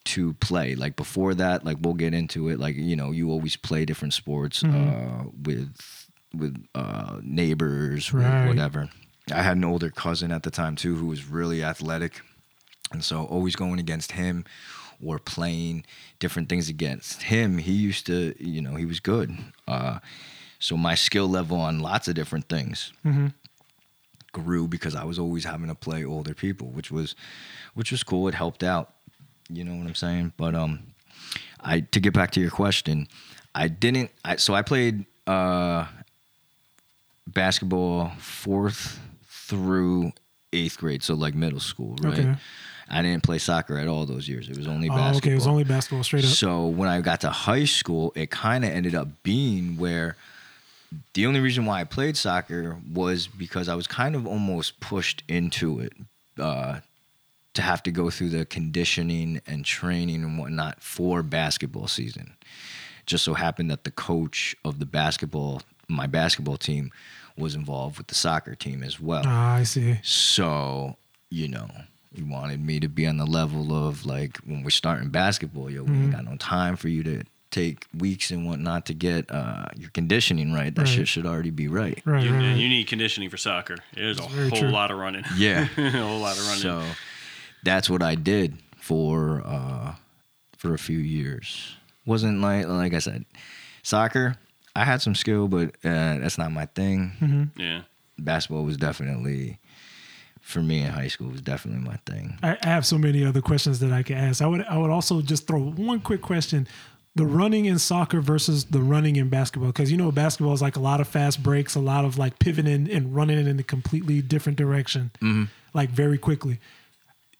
to play. Like before that, like we'll get into it. Like you know, you always play different sports uh, with with uh, neighbors, with Right. whatever. I had an older cousin at the time too who was really athletic, and so always going against him or playing different things against him. He used to, you know, he was good. Uh, so my skill level on lots of different things grew because I was always having to play older people, which was which was cool. It helped out. You know what I'm saying? But um I to get back to your question, I didn't I so I played uh basketball fourth through eighth grade, so like middle school, right? Okay. I didn't play soccer at all those years. It was only Oh, basketball. okay. It was only basketball straight up. So when I got to high school, it kind of ended up being where the only reason why I played soccer was because I was kind of almost pushed into it uh, to have to go through the conditioning and training and whatnot for basketball season. Just so happened that the coach of the basketball, my basketball team, was involved with the soccer team as well. Ah, I see. So, you know, he wanted me to be on the level of like when we're starting basketball, yo, we Mm-hmm. ain't got no time for you to take weeks and whatnot to get uh, your conditioning right. That Right. shit should already be right. Right, You, right, right. you need conditioning for soccer. There's a whole true. lot of running. Yeah. a whole lot of running. So that's what I did for uh, for a few years. Wasn't like like I said, soccer. I had some skill, but uh, that's not my thing. Mm-hmm. yeah. Basketball was definitely for me in high school was definitely my thing. I, I have so many other questions that I could ask. I would I would also just throw one quick question. The running in soccer versus the running in basketball, because you know basketball is like a lot of fast breaks, a lot of like pivoting and running in a completely different direction, like very quickly.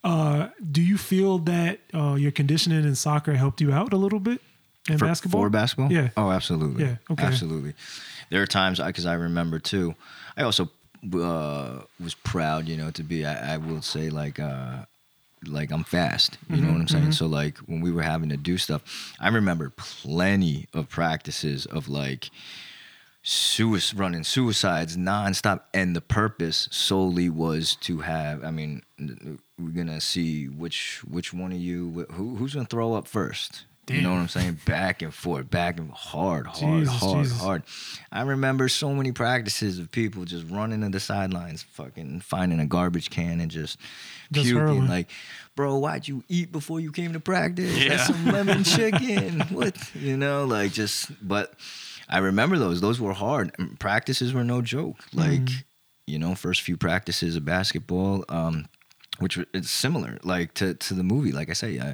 Uh, do you feel that uh, your conditioning in soccer helped you out a little bit in for, basketball? For basketball? Yeah. Oh, absolutely. Yeah, okay. Absolutely. There are times I because I remember too. I also uh, was proud, you know, to be. I, I will say like. Uh, like I'm fast, you know what I'm saying? So like when we were having to do stuff, I remember plenty of practices of like suicide, running suicides nonstop, and the purpose solely was to have. I mean, we're gonna see which which one of you who who's gonna throw up first. You know what I'm saying? Back and forth, back and hard, hard, Jesus, hard, Jesus. hard. I remember so many practices of people just running to the sidelines, fucking finding a garbage can and just, Just puking. Like, bro, why'd you eat before you came to practice? Yeah. That's some lemon chicken. what? You know, like just, but I remember those. Those were hard. Practices were no joke. Like, you know, first few practices of basketball, um, which were- it's similar, like to, to the movie. Like I say, uh,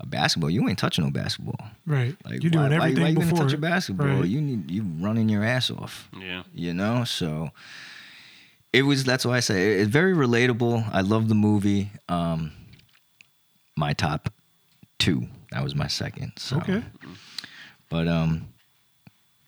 a basketball, you ain't touching no basketball. Right. Like You're doing why, everything why, why you before. gonna touch a basketball? Right. You need you running your ass off. Yeah. You know, so it was. That's why I say it- it's very relatable. I love the movie. Um, my top two. That was my second. So, Okay. but um,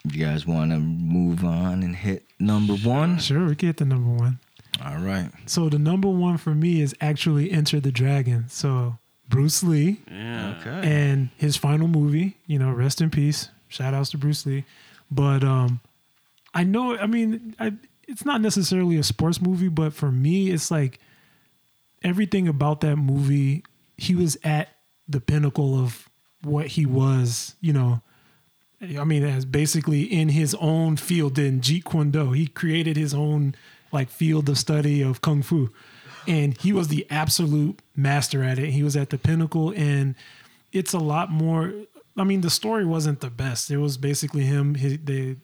if you guys want to move on and hit number one, Sure, we get the number one. All right. So the number one for me is actually Enter the Dragon. So Bruce Lee Yeah. Okay. and his final movie, you know, rest in peace. Shout outs to Bruce Lee. But um I know I mean I it's not necessarily a sports movie, but for me it's like everything about that movie, he was at the pinnacle of what he was, you know. I mean, as basically in his own field in Jeet Kune Do, he created his own like field of study of kung fu, and he was the absolute master at it. He was at the pinnacle, and it's a lot more. I mean, the story wasn't the best. It was basically him. His, the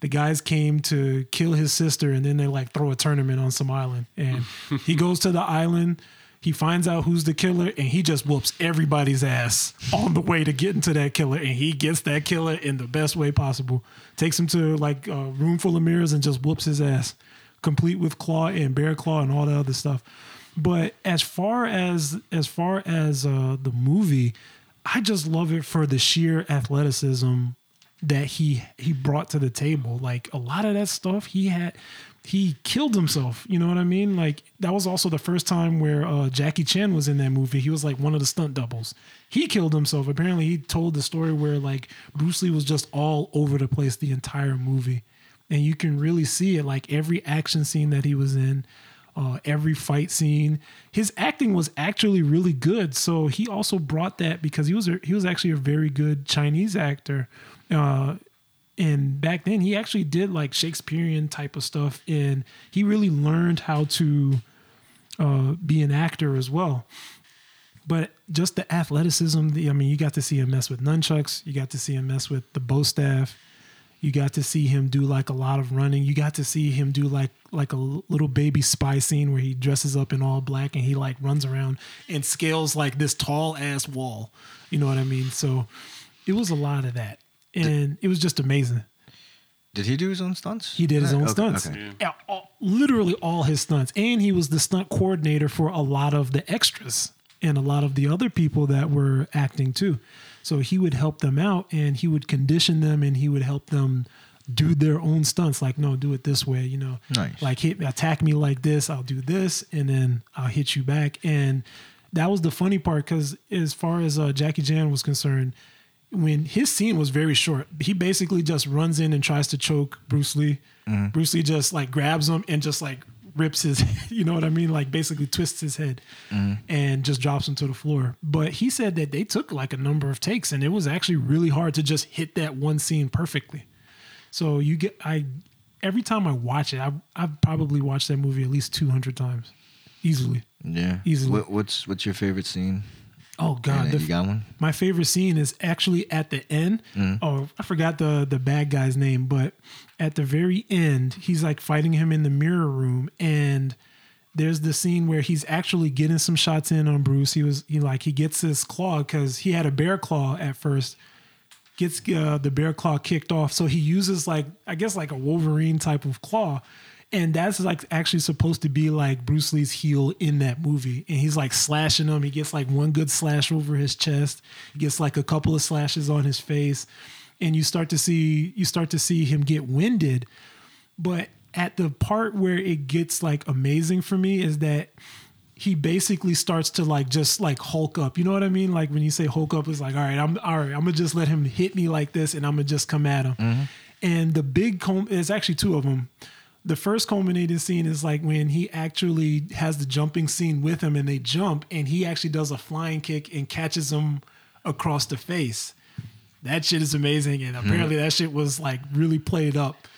the guys came to kill his sister, and then they like throw a tournament on some island, and he goes to the island. He finds out who's the killer and he just whoops everybody's ass on the way to getting to that killer. And he gets that killer in the best way possible. Takes him to like a room full of mirrors and just whoops his ass, complete with claw and bear claw and all the other stuff. But as far as as far as uh, the movie, I just love it for the sheer athleticism that he he brought to the table. Like a lot of that stuff he had he killed himself. You know what I mean? Like that was also the first time where uh, Jackie Chan was in that movie. He was like one of the stunt doubles. He killed himself. Apparently, he told the story where like Bruce Lee was just all over the place the entire movie, and you can really see it. Like every action scene that he was in, uh, every fight scene. His acting was actually really good. So he also brought that because he was a, he was actually a very good Chinese actor. Uh, and back then he actually did like Shakespearean type of stuff, and he really learned how to uh, be an actor as well. But just the athleticism, the, I mean, you got to see him mess with nunchucks. You got to see him mess with the bow staff. You got to see him do like a lot of running. You got to see him do like like a little baby spy scene where he dresses up in all black and he like runs around and scales like this tall ass wall. You know what I mean? So it was a lot of that, and it was just amazing. Did he do his own stunts? He did his own Okay, stunts. okay. Yeah, all- literally all his stunts. And he was the stunt coordinator for a lot of the extras and a lot of the other people that were acting too. So he would help them out and he would condition them and he would help them do their own stunts. Like, no, do it this way, you know. Nice. Like hit attack me like this, I'll do this, and then I'll hit you back. And that was the funny part because as far as uh, Jackie Chan was concerned, when his scene was very short, he basically just runs in and tries to choke Bruce Lee. Bruce Lee just like grabs him and just like rips his, you know what I mean? Like basically twists his head mm-hmm. and just drops him to the floor. But he said that they took like a number of takes and it was actually really hard to just hit that one scene perfectly. So you get, I, every time I watch it, I've, I've probably watched that movie at least 200 times easily. Yeah. Easily. What, what's what's your favorite scene? Oh God, the, you got one? my favorite scene is actually at the end. Oh, I forgot the the bad guy's name, but at the very end, he's like fighting him in the mirror room, and there's the scene where he's actually getting some shots in on Bruce. He was he like he gets his claw because he had a bear claw at first. Gets uh, the bear claw kicked off, so he uses like I guess like a Wolverine type of claw, and that's like actually supposed to be like Bruce Lee's heel in that movie. And he's like slashing him. He gets like one good slash over his chest. He gets like a couple of slashes on his face, and you start to see you start to see him get winded. But at the part where it gets like amazing for me is that he basically starts to like just like hulk up. You know what I mean? Like when you say hulk up, it's like, all right, I'm all right, I'm gonna just let him hit me like this and I'm gonna just come at him. Mm-hmm. And the big com there's actually two of them. The first culminating scene is like when he actually has the jumping scene with him and they jump and he actually does a flying kick and catches him across the face. That shit is amazing. And mm-hmm. apparently that shit was like really played up.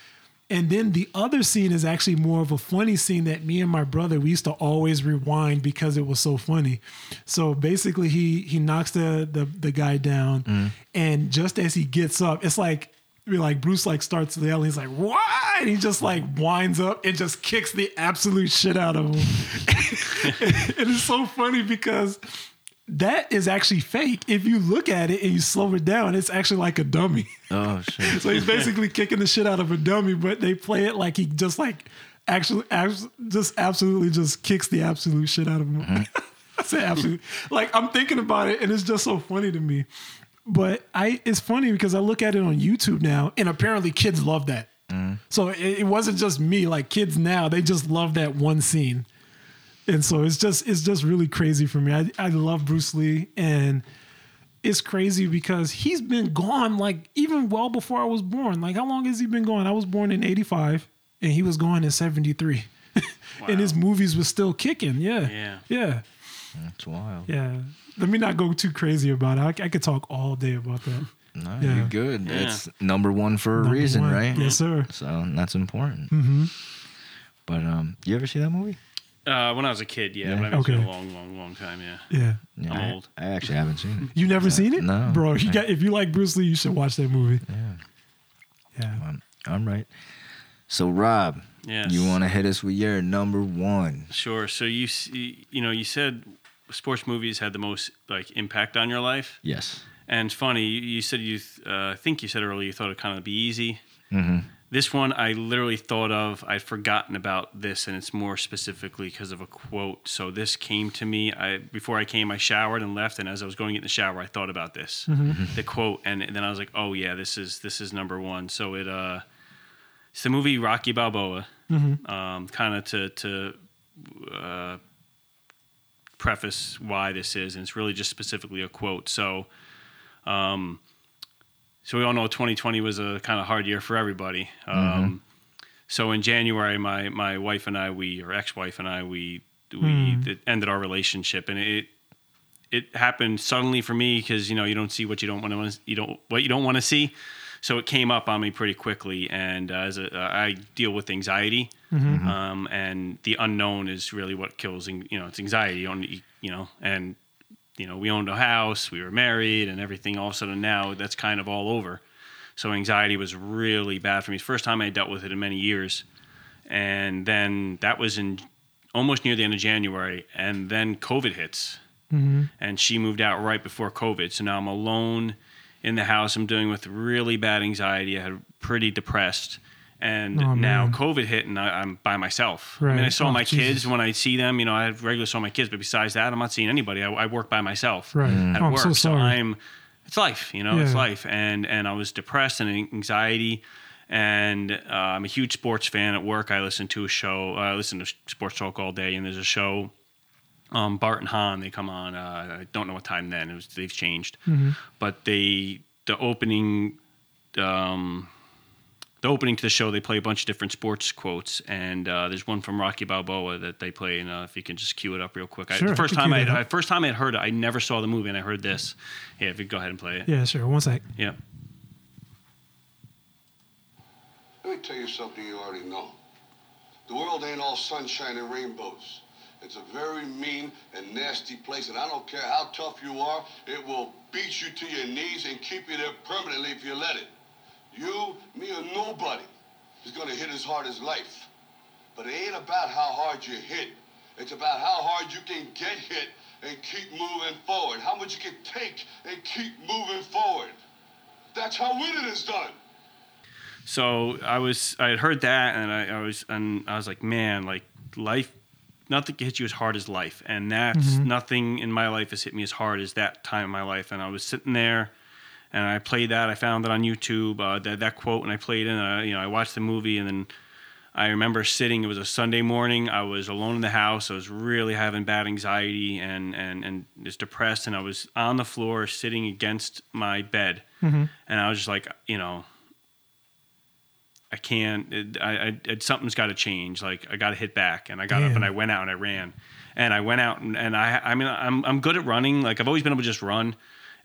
And then the other scene is actually more of a funny scene that me and my brother we used to always rewind because it was so funny. So basically, he he knocks the the, the guy down, mm-hmm. and just as he gets up, it's like like Bruce like starts yelling. He's like, "What?" And he just like winds up and just kicks the absolute shit out of him. it is so funny because that is actually fake. If you look at it and you slow it down, it's actually like a dummy. Oh shit. So he's basically kicking the shit out of a dummy, but they play it like he just like actually, abs- just absolutely just kicks the absolute shit out of him. Mm. I say absolute. Like I'm thinking about it, and it's just so funny to me. But I, it's funny because I look at it on YouTube now, and apparently kids love that. Mm. So it, it wasn't just me. Like kids now, they just love that one scene, and so it's just it's just really crazy for me. I I love Bruce Lee, and it's crazy because he's been gone like even well before I was born. Like how long has he been gone? I was born in 85 and he was gone in 73. and his movies were still kicking. Yeah. Yeah. Yeah. That's wild. Yeah. Let me not go too crazy about it. I, I could talk all day about that. No, Yeah. you're good. Yeah. It's number one for a reason, one. right? Yes, sir. So that's important. Mm-hmm. But um, you ever see that movie? Uh, when I was a kid, yeah, Yeah. but I haven't seen it Okay. a long, long, long time. Yeah. Yeah. Yeah, I'm I- old. I, actually haven't seen it. You never seen it? No. Bro, you got if you like Bruce Lee, you should watch that movie. Yeah, Yeah. um, I'm right. So Rob, Yes. you want to hit us with your number one? Sure. So you see, you know, you said sports movies had the most like impact on your life, Yes. and it's funny. You, you said you, th- uh, I think you said earlier, you thought it'd kind of be easy. Mm-hmm. This one I literally thought of. I'd forgotten about this, and it's more specifically because of a quote. So this came to me. I before I came, I showered and left, and as I was going in the shower, I thought about this, the quote, and then I was like, "Oh yeah, this is this is number one." So it uh, it's the movie Rocky Balboa. Um, kind of to to uh, preface why this is, and it's really just specifically a quote. So, um, so we all know 2020 was a kind of hard year for everybody. Um, So in January, my my wife and I, we or ex-wife and I, we we th- ended our relationship, and it it happened suddenly for me because you know you don't see what you don't want to you don't what you don't want to see. So it came up on me pretty quickly, and uh, as a, uh, I deal with anxiety, um, and the unknown is really what kills. You know, it's anxiety. You, don't, you know, and you know, we owned a house, we were married, and everything. All of a sudden, now that's kind of all over. So anxiety was really bad for me. First time I dealt with it in many years, and then that was in almost near the end of January, and then COVID hits, and she moved out right before COVID. So now I'm alone in the house. I'm dealing with really bad anxiety. I had pretty depressed. And Oh, now man. COVID hit, and I, I'm by myself. I mean, I saw Oh, my Jesus. kids when I see them. You know, I regularly saw my kids, but besides that, I'm not seeing anybody. I, I work by myself Right. at Oh, I'm work. so sorry. I'm. It's life, you know. It's life, and and I was depressed and anxiety, and uh, I'm a huge sports fan at work. I listen to a show. I listen to sports talk all day, and there's a show. Um, Bart and Hahn, they come on. Uh, I don't know what time then. It was they've changed, but they the opening. Um, the opening to the show, they play a bunch of different sports quotes, and uh, there's one from Rocky Balboa that they play. And uh, if you can just cue it up real quick, Sure, I, I the first can time I, I first time I had heard it, I never saw the movie, and I heard this. Yeah, if you go ahead and play it. Yeah, sure. One sec. Yeah. Let me tell you something you already know. The world ain't all sunshine and rainbows. It's a very mean and nasty place, and I don't care how tough you are, it will beat you to your knees and keep you there permanently if you let it. You, me, or nobody is gonna hit as hard as life. But it ain't about how hard you hit. It's about how hard you can get hit and keep moving forward. How much you can take and keep moving forward. That's how winning is done. So I was, I had heard that, and I, I was, and I was like, man, like life, nothing can hit you as hard as life, and that's nothing in my life has hit me as hard as that time in my life. And I was sitting there, and I played that. I found it on YouTube, uh, that that quote, and I played it. And I, you know, I watched the movie, and then I remember sitting. It was a Sunday morning. I was alone in the house. I was really having bad anxiety and and and just depressed. And I was on the floor, sitting against my bed, and I was just like, you know, I can't. It, I, I it, something's got to change. Like I got to hit back, and I got up and I went out and I ran, and I went out and, and I I mean I'm I'm good at running. Like I've always been able to just run,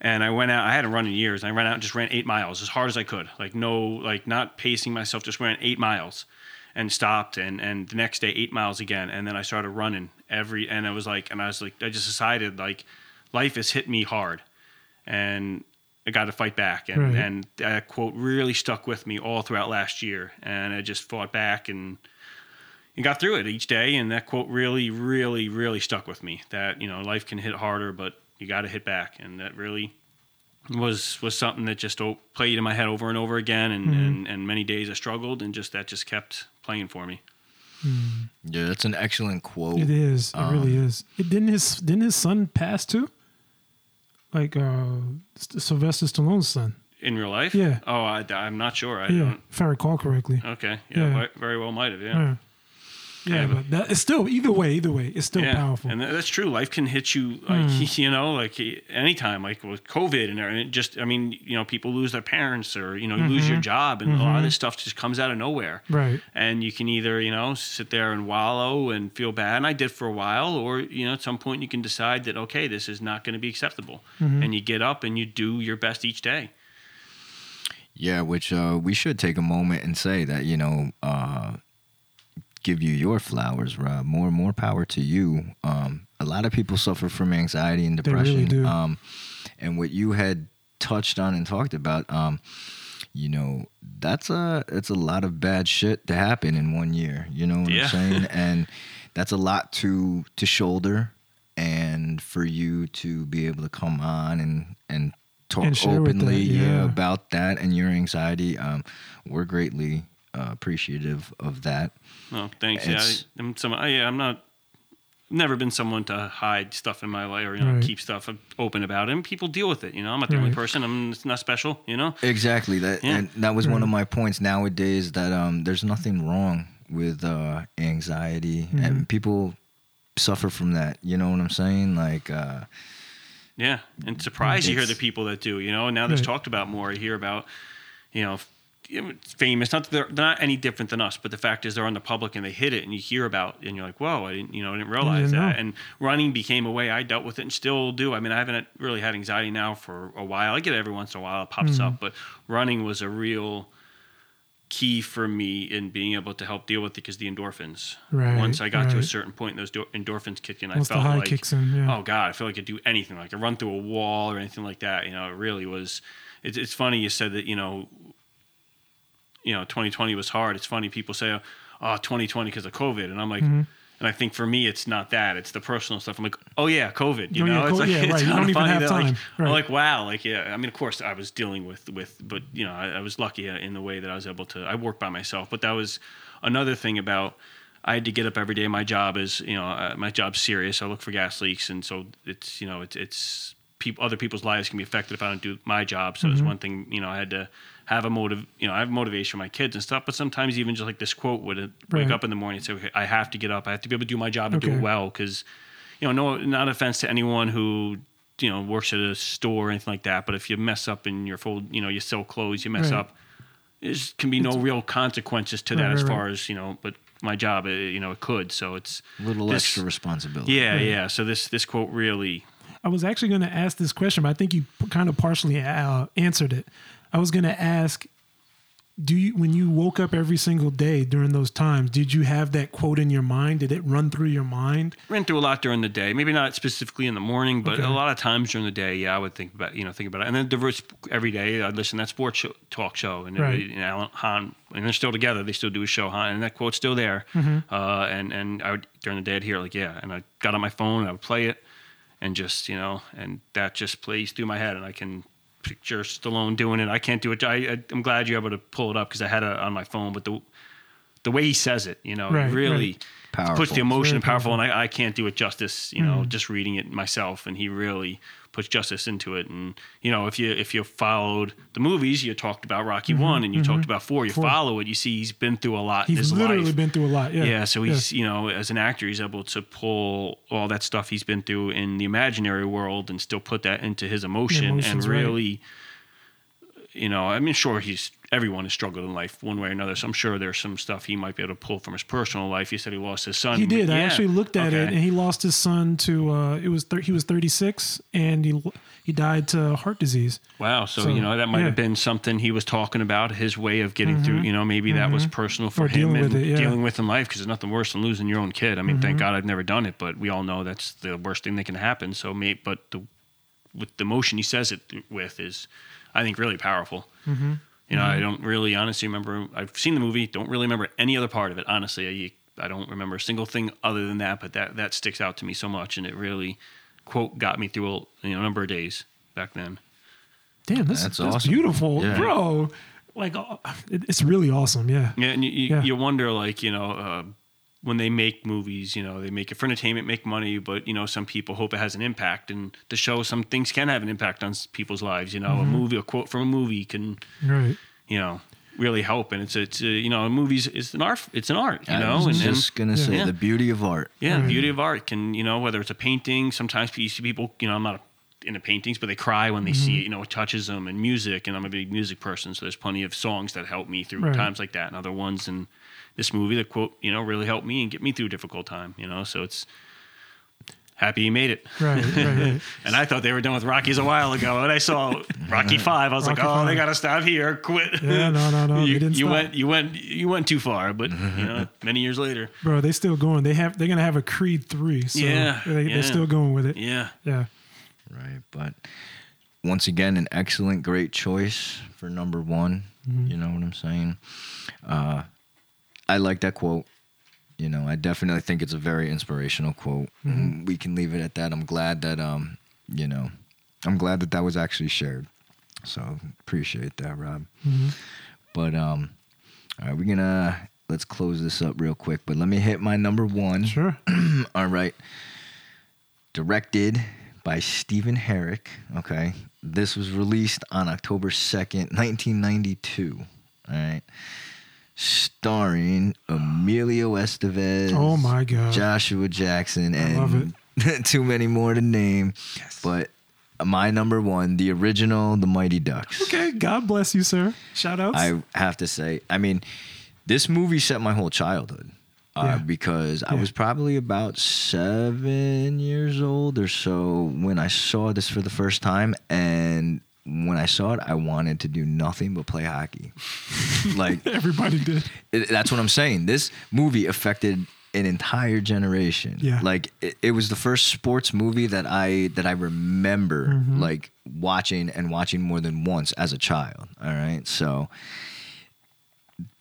and I went out. I hadn't run in years. And I ran out and just ran eight miles as hard as I could. Like no like not pacing myself. Just ran eight miles, and stopped. And and the next day eight miles again. And then I started running every. And I was like, and I was like, I just decided like, life has hit me hard, and I got to fight back, and Right. and that quote really stuck with me all throughout last year, and I just fought back and and got through it each day, and that quote really, really, really stuck with me. That you know, life can hit harder, but you got to hit back, and that really was was something that just played in my head over and over again, and, and and many days I struggled, and just that just kept playing for me. Yeah, that's an excellent quote. It is. It Um, really is. It, didn't his didn't his son pass too? Like uh, Sylvester Stallone's son. In real life, Yeah. Oh, I, am not sure. I Yeah, don't. if I recall correctly. Okay. Yeah. Yeah. Very well, might have. Yeah. Yeah. Yeah, Yeah, but that, it's still either way. Either way, it's still powerful. And that's true. Life can hit you like you know, like anytime, like with COVID and everything. It just I mean, you know, people lose their parents or, you know, you lose your job and a lot of this stuff just comes out of nowhere. Right. And you can either, you know, sit there and wallow and feel bad, and I did for a while, or, you know, at some point you can decide that, okay, this is not going to be acceptable. And you get up and you do your best each day. Yeah, which uh, we should take a moment and say that you know, uh, give you your flowers, Rob. More more power to you. Um, a lot of people suffer from anxiety and They really depression. do. Um, and what you had touched on and talked about, um, you know, that's a it's a lot of bad shit to happen in one year. You know what Yeah. I'm saying? and that's a lot to to shoulder. And for you to be able to come on and and talk And share with that, openly, yeah, yeah. about that and your anxiety, um, we're greatly uh, appreciative of that. Oh, thanks. Yeah, It's- I, I'm some. I, yeah, I'm not. Never been someone to hide stuff in my life or you know Right. keep stuff open about it. And people deal with it. You know, I'm not the only person. I'm it's not special. You know. Exactly that, Yeah. and that was one of my points nowadays. That um, there's nothing wrong with uh, anxiety, and people suffer from that. You know what I'm saying? Like, uh, Yeah, and surprised you hear the people that do. You know, now that's Right. talked about more. I hear about, you know, famous. Not that they're, they're not any different than us, but the fact is they're on the public and they hit it, and you hear about, and you're like, whoa, I didn't, you know, I didn't realize didn't that. know. And running became a way I dealt with it and still do. I mean, I haven't really had anxiety now for a while. I get it every once in a while, it pops Mm. up, but running was a real key for me in being able to help deal with it because the endorphins. Right, Once I got to a certain point, those do- endorphins kick in. Once I the felt like, kicks in, yeah. oh god, I feel like I could do anything, like I run through a wall or anything like that. You know, it really was. It's, it's funny you said that. You know, you know, 2020 was hard. It's funny people say, oh, 2020 because of COVID, and I'm like. Mm-hmm. And I think for me, it's not that; it's the personal stuff. I'm like, oh yeah, COVID. You Oh, yeah, know, it's like yeah, it's right. Don't even funny have that, like, time. I'm like, wow, like yeah. I mean, of course, I was dealing with with, but you know, I, I was lucky in the way that I was able to. I worked by myself, but that was another thing about. I had to get up every day. My job is, you know, uh, my job's serious. I look for gas leaks, and so it's, you know, it's it's people, other people's lives can be affected if I don't do my job. So it's one thing, you know, I had to have a motive, you know, I have motivation for my kids and stuff. But sometimes even just like this quote would wake Right. up in the morning and say, okay, I have to get up. I have to be able to do my job and do it well because, you know, no, not offense to anyone who you know works at a store or anything like that. But if you mess up and you're fold, you know, you sell clothes, you mess Right. up. There can be no real consequences to that Right, as far right. as you know. But my job, uh, you know, it could. So it's a little this- extra responsibility. Yeah, yeah. So this this quote really. I was actually going to ask this question, but I think you kind of partially uh, answered it. I was going to ask, do you when you woke up every single day during those times, did you have that quote in your mind? Did it run through your mind? ran through a lot during the day. Maybe not specifically in the morning, but Okay. a lot of times during the day, yeah, I would think about you know think about it. And then diverse every day, I'd listen to that sports show, talk show, and Right. you know, Alan Hahn, and they're still together. They still do a show, Hahn, and that quote's still there. Mm-hmm. Uh, and and I would during the day, I'd hear like yeah, and I got on my phone, and I would play it, and just you know, and that just plays through my head, and I can picture Stallone doing it. I can't do it. I, I I'm glad you're able to pull it up because I had it on my phone, but the the way he says it, you know, Right, really right. Powerful. puts the emotion powerful, powerful. and I, I can't do it justice, you know, mm. just reading it myself. And he really puts justice into it. And you know, if you if you followed the movies, you talked about Rocky mm-hmm, one and you mm-hmm. talked about four. You Four. follow it, you see he's been through a lot in He's his literally life. been through a lot. Yeah. Yeah, so he's you know as an actor he's able to pull all that stuff he's been through in the imaginary world and still put that into his emotion and really. right. You know I mean sure he's everyone has struggled in life one way or another so I'm sure there's some stuff he might be able to pull from his personal life he said he lost his son He did. I actually looked at it, and he lost his son to. Uh, it was thir- he was 36, and he he died to heart disease. Wow. So, So, you know, that might yeah. have been something he was talking about, his way of getting through, mm-hmm. you know, maybe that was mm-hmm. personal for Or him dealing and with it, yeah. dealing with in life because there's nothing worse than losing your own kid. I mean, thank mm-hmm. God I've never done it, but we all know that's the worst thing that can happen. So, may, but the, with the motion he says it with is, I think, really powerful. Mm-hmm. You know, I don't really honestly remember, I've seen the movie, don't really remember any other part of it. Honestly, I, I don't remember a single thing other than that, but that, that sticks out to me so much. And it really, quote, got me through a you know, number of days back then. Damn, this That's that's, awesome. beautiful, Yeah. bro. Like, uh, it's really awesome. Yeah. Yeah, and you, you, Yeah. you wonder, like, you know, uh, when they make movies, you know, they make it for entertainment, make money, but, you know, some people hope it has an impact. And the show, some things can have an impact on people's lives. You know, Mm-hmm. a movie, a quote from a movie can, Right. you know, really help. And it's, it's uh, you know, a movies it's an art, it's an art, you I know, was and, and just gonna say Yeah. the beauty of art. yeah, the Right. beauty of art can, you know, whether it's a painting, sometimes you see people, you know, I'm not into paintings, but they cry when they Mm-hmm. see it, you know, it touches them and music. And I'm a big music person. So there's plenty of songs that help me through Right. times like that. And other ones in this movie that quote, you know, really helped me and get me through a difficult time, you know, so it's happy he made it. Right. Right. right. And I thought they were done with Rockies a while ago. And I saw Rocky five. I was Rocky like, oh, V. they got to stop here. Quit. Yeah, no, no, no, you didn't you stop. went, you went, you went too far. But you know, many years later, bro, they still going. They have. They're gonna have a Creed three. So Yeah, They, yeah. They're still going with it. yeah. Yeah. Right. But once again, an excellent, great choice for number one. You know what I'm saying? Uh, I like that quote. You know, I definitely think it's a very inspirational quote. And we can leave it at that. I'm glad that, um, you know, I'm glad that that was actually shared. So appreciate that, Rob. But um, all right, we're gonna let's close this up real quick. But let me hit my number one. Sure. All right. Directed by Stephen Herek. Okay. This was released on October 2nd, 1992. All right. Starring Emilio Estevez. Oh my God. Joshua Jackson and too many more to name. But my number one, the original, the Mighty Ducks. Okay, God bless you, sir. Shout outs. I have to say, I mean, this movie set my whole childhood. Uh, Yeah. Because I was probably about seven years old or so when I saw this for the first time. And when I saw it, I wanted to do nothing but play hockey. like, Everybody did. it, that's what I'm saying. This movie affected an entire generation. Yeah. Like it, it was the first sports movie that I that I remember Mm-hmm. like watching and watching more than once as a child. All right. So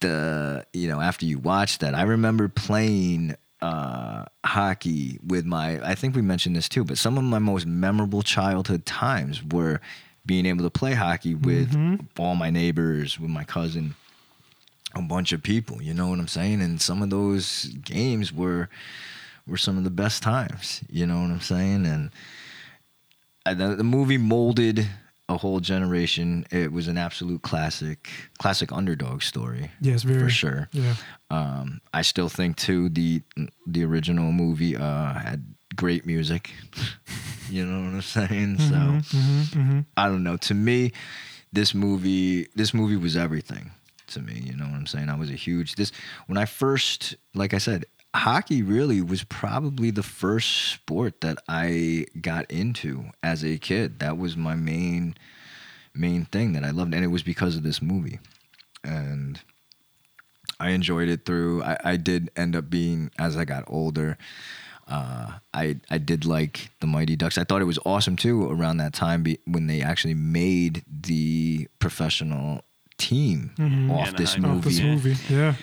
the you know, after you watch that, I remember playing uh hockey with my I think we mentioned this too, but some of my most memorable childhood times were being able to play hockey with all my neighbors, with my cousin a bunch of people. You know what I'm saying? And some of those games were were some of the best times. You know what I'm saying? And the, the movie molded a whole generation. It was an absolute classic, classic underdog story. Yes, very for sure. Yeah. Um, I still think too the the original movie uh, had great music. you know what I'm saying? So Mm-hmm, I don't know. To me, this movie this movie was everything to me. You know what I'm saying? I was a huge this when I first like I said, hockey really was probably the first sport that I got into as a kid. That was my main main thing that I loved, and it was because of this movie. And I enjoyed it through. I, I did end up being as I got older. Uh, I I did like the Mighty Ducks. I thought it was awesome too around that time be, when they actually made the professional team off Yeah, this I. Off this movie, movie. Yeah.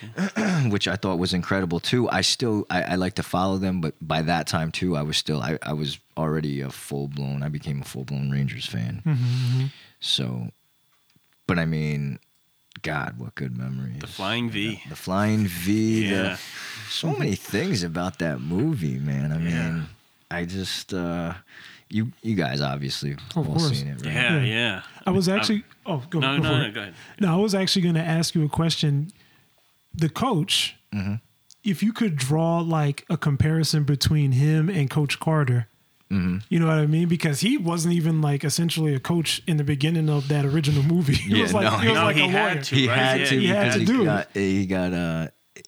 which I thought was incredible too. I still I, I like to follow them, but by that time too, I was still I, I was already a full blown. I became a full blown Rangers fan. Mm-hmm, So, but I mean, God, what good memories. The Flying V. The Flying V. the- Yeah. so many things about that movie, man. I mean, Yeah. I just uh you you guys obviously Of all course. seen it, right? Yeah, Yeah. yeah. I was actually. Oh, go, No, go no, for no, go ahead. No, I was actually going to ask you a question. The coach, Mm-hmm. if you could draw like a comparison between him and Coach Carter, Mm-hmm. you know what I mean? Because he wasn't even like essentially a coach in the beginning of that original movie. He Yeah, was like, no, he was no, like he a had lawyer. to. He Right, had yeah. to He had to he do got he got uh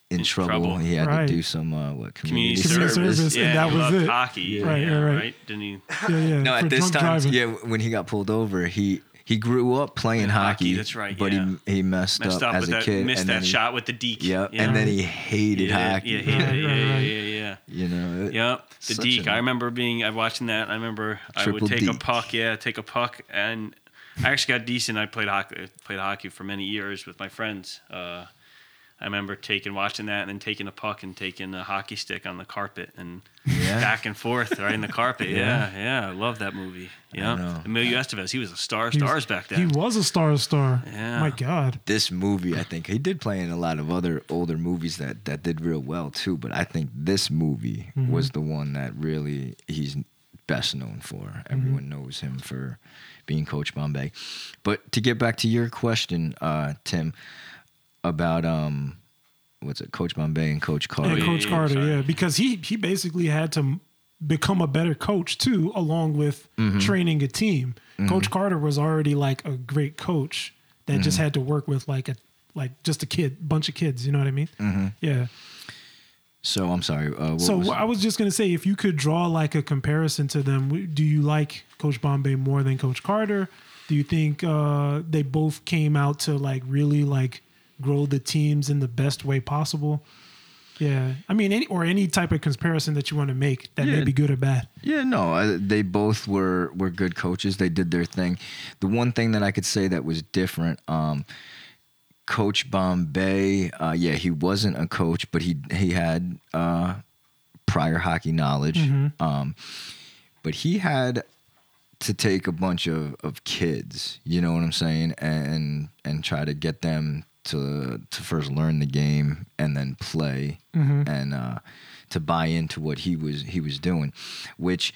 in, In trouble. trouble. He had Right. to do some uh what community, Community, Community service. service, yeah, and that he was it. Hockey. Right, yeah, right, right. Didn't he? Yeah, yeah. No, for at this time, driving. yeah, when he got pulled over, he he grew up playing Hockey, hockey. that's right, But yeah. he he messed, Messed up, up as with a that. kid, missed and that he, shot with the deke. Yep, yeah. and then he hated yeah, hockey. Yeah, Right, yeah, right, yeah, yeah, yeah. You know, it- Yep, the deke. a- I remember being. I watching that. I remember I would take a puck. Yeah, take a puck, and I actually got decent. I played hockey. Played hockey for many years with my friends. Uh, I remember taking watching that and then taking a puck and taking a hockey stick on the carpet and Yeah. back and forth right in the carpet. Yeah. Yeah, yeah, I love that movie. know. Yeah, Emilio Estevez. He was a star of He was- stars back then. He was a star star. Yeah. My God. this movie, I think he did play in a lot of other older movies that that did real well too. But I think this movie was the one that really he's best known for. Everyone knows him for being Coach Bombay. But to get back to your question, uh, Tim, about um, what's it, Coach Bombay and Coach Carter. And Coach yeah, Carter, sorry. yeah, because he he basically had to become a better coach too, along with Mm-hmm. training a team. Coach Carter was already like a great coach that just Mm-hmm. had to work with like a like just a kid, bunch of kids. You know what I mean? Mm-hmm. Yeah. So I'm sorry. Uh, what So was I was just gonna say, if you could draw like a comparison to them, do you like Coach Bombay more than Coach Carter? Do you think uh, they both came out to like really like grow the teams in the best way possible? Yeah, I mean, any or any type of comparison that you want to make that may be good or bad. Yeah, no, uh, they both were were good coaches. They did their thing. The one thing that I could say that was different, um, Coach Bombay, uh, yeah, he wasn't a coach, but he he had uh, prior hockey knowledge. Um, but he had to take a bunch of, of kids, you know what I'm saying, and and try to get them to to first learn the game and then play and uh, to buy into what he was he was doing, which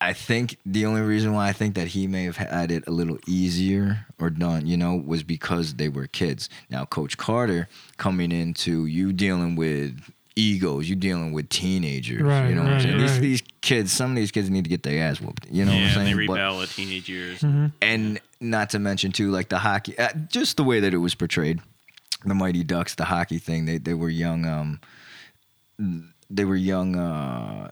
I think the only reason why I think that he may have had it a little easier or done, you know, was because they were kids. Now, Coach Carter coming into you dealing with egos. You're dealing with teenagers. Right, you know what I'm saying? These, right. these kids, some of these kids need to get their ass whooped. You know what I'm yeah, saying? they But- rebel at teenage years. Mm-hmm. and not to mention too like the hockey uh, just the way that it was portrayed the mighty ducks the hockey thing they they were young um they were young uh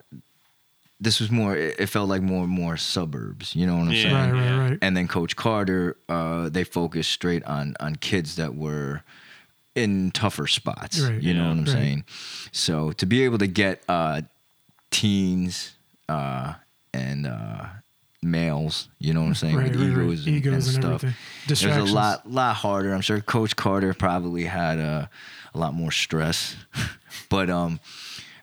this was more it it felt like more and more suburbs you know what i'm Yeah. saying Right, right, right. and then coach carter uh they focused straight on on kids that were in tougher spots Right. you know Yeah. what i'm Right. saying so to be able to get uh teens uh and uh males you know what i'm saying Right, with right, right. egos, and, Egos and and stuff everything. it was a lot lot harder i'm sure coach carter probably had a, a lot more stress but um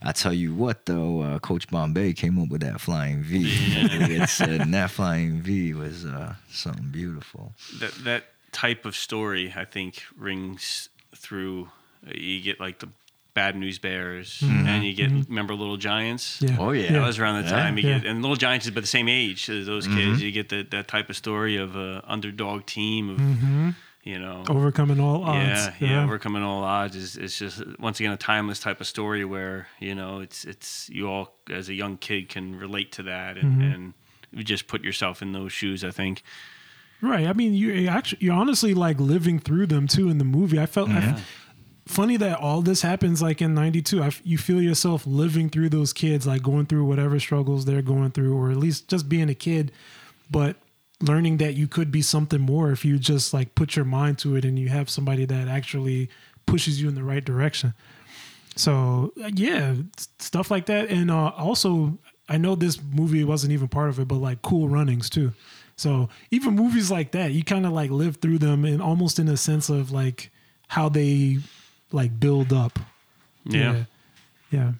I tell you what, though, uh, Coach Bombay came up with that flying V. it said, and that flying V was uh, something beautiful. that that type of story I think rings through. Uh, you get like the Bad News Bears, mm-hmm. and you get mm-hmm. remember Little Giants. Mm-hmm. Yeah. Oh, yeah. That was around the Yeah. time you Yeah. get, and Little Giants is about the same age as those mm-hmm. kids. You get that that type of story of a underdog team of, you know, Overcoming all odds. yeah, yeah, overcoming all odds is is just once again a timeless type of story where you know it's it's you all as a young kid can relate to that and and you just put yourself in those shoes. I think. Right. I mean, you you actually you're honestly like living through them too in the movie. I felt I- funny that all this happens like in 92. I you feel yourself living through those kids like going through whatever struggles they're going through or at least just being a kid, but learning that you could be something more if you just like put your mind to it and you have somebody that actually pushes you in the right direction. So uh, yeah, stuff like that, and uh, also I know this movie wasn't even part of it, but like Cool Runnings too. So even movies like that, you kind of like live through them, and almost in a sense of like how they like build up. Yeah. yeah,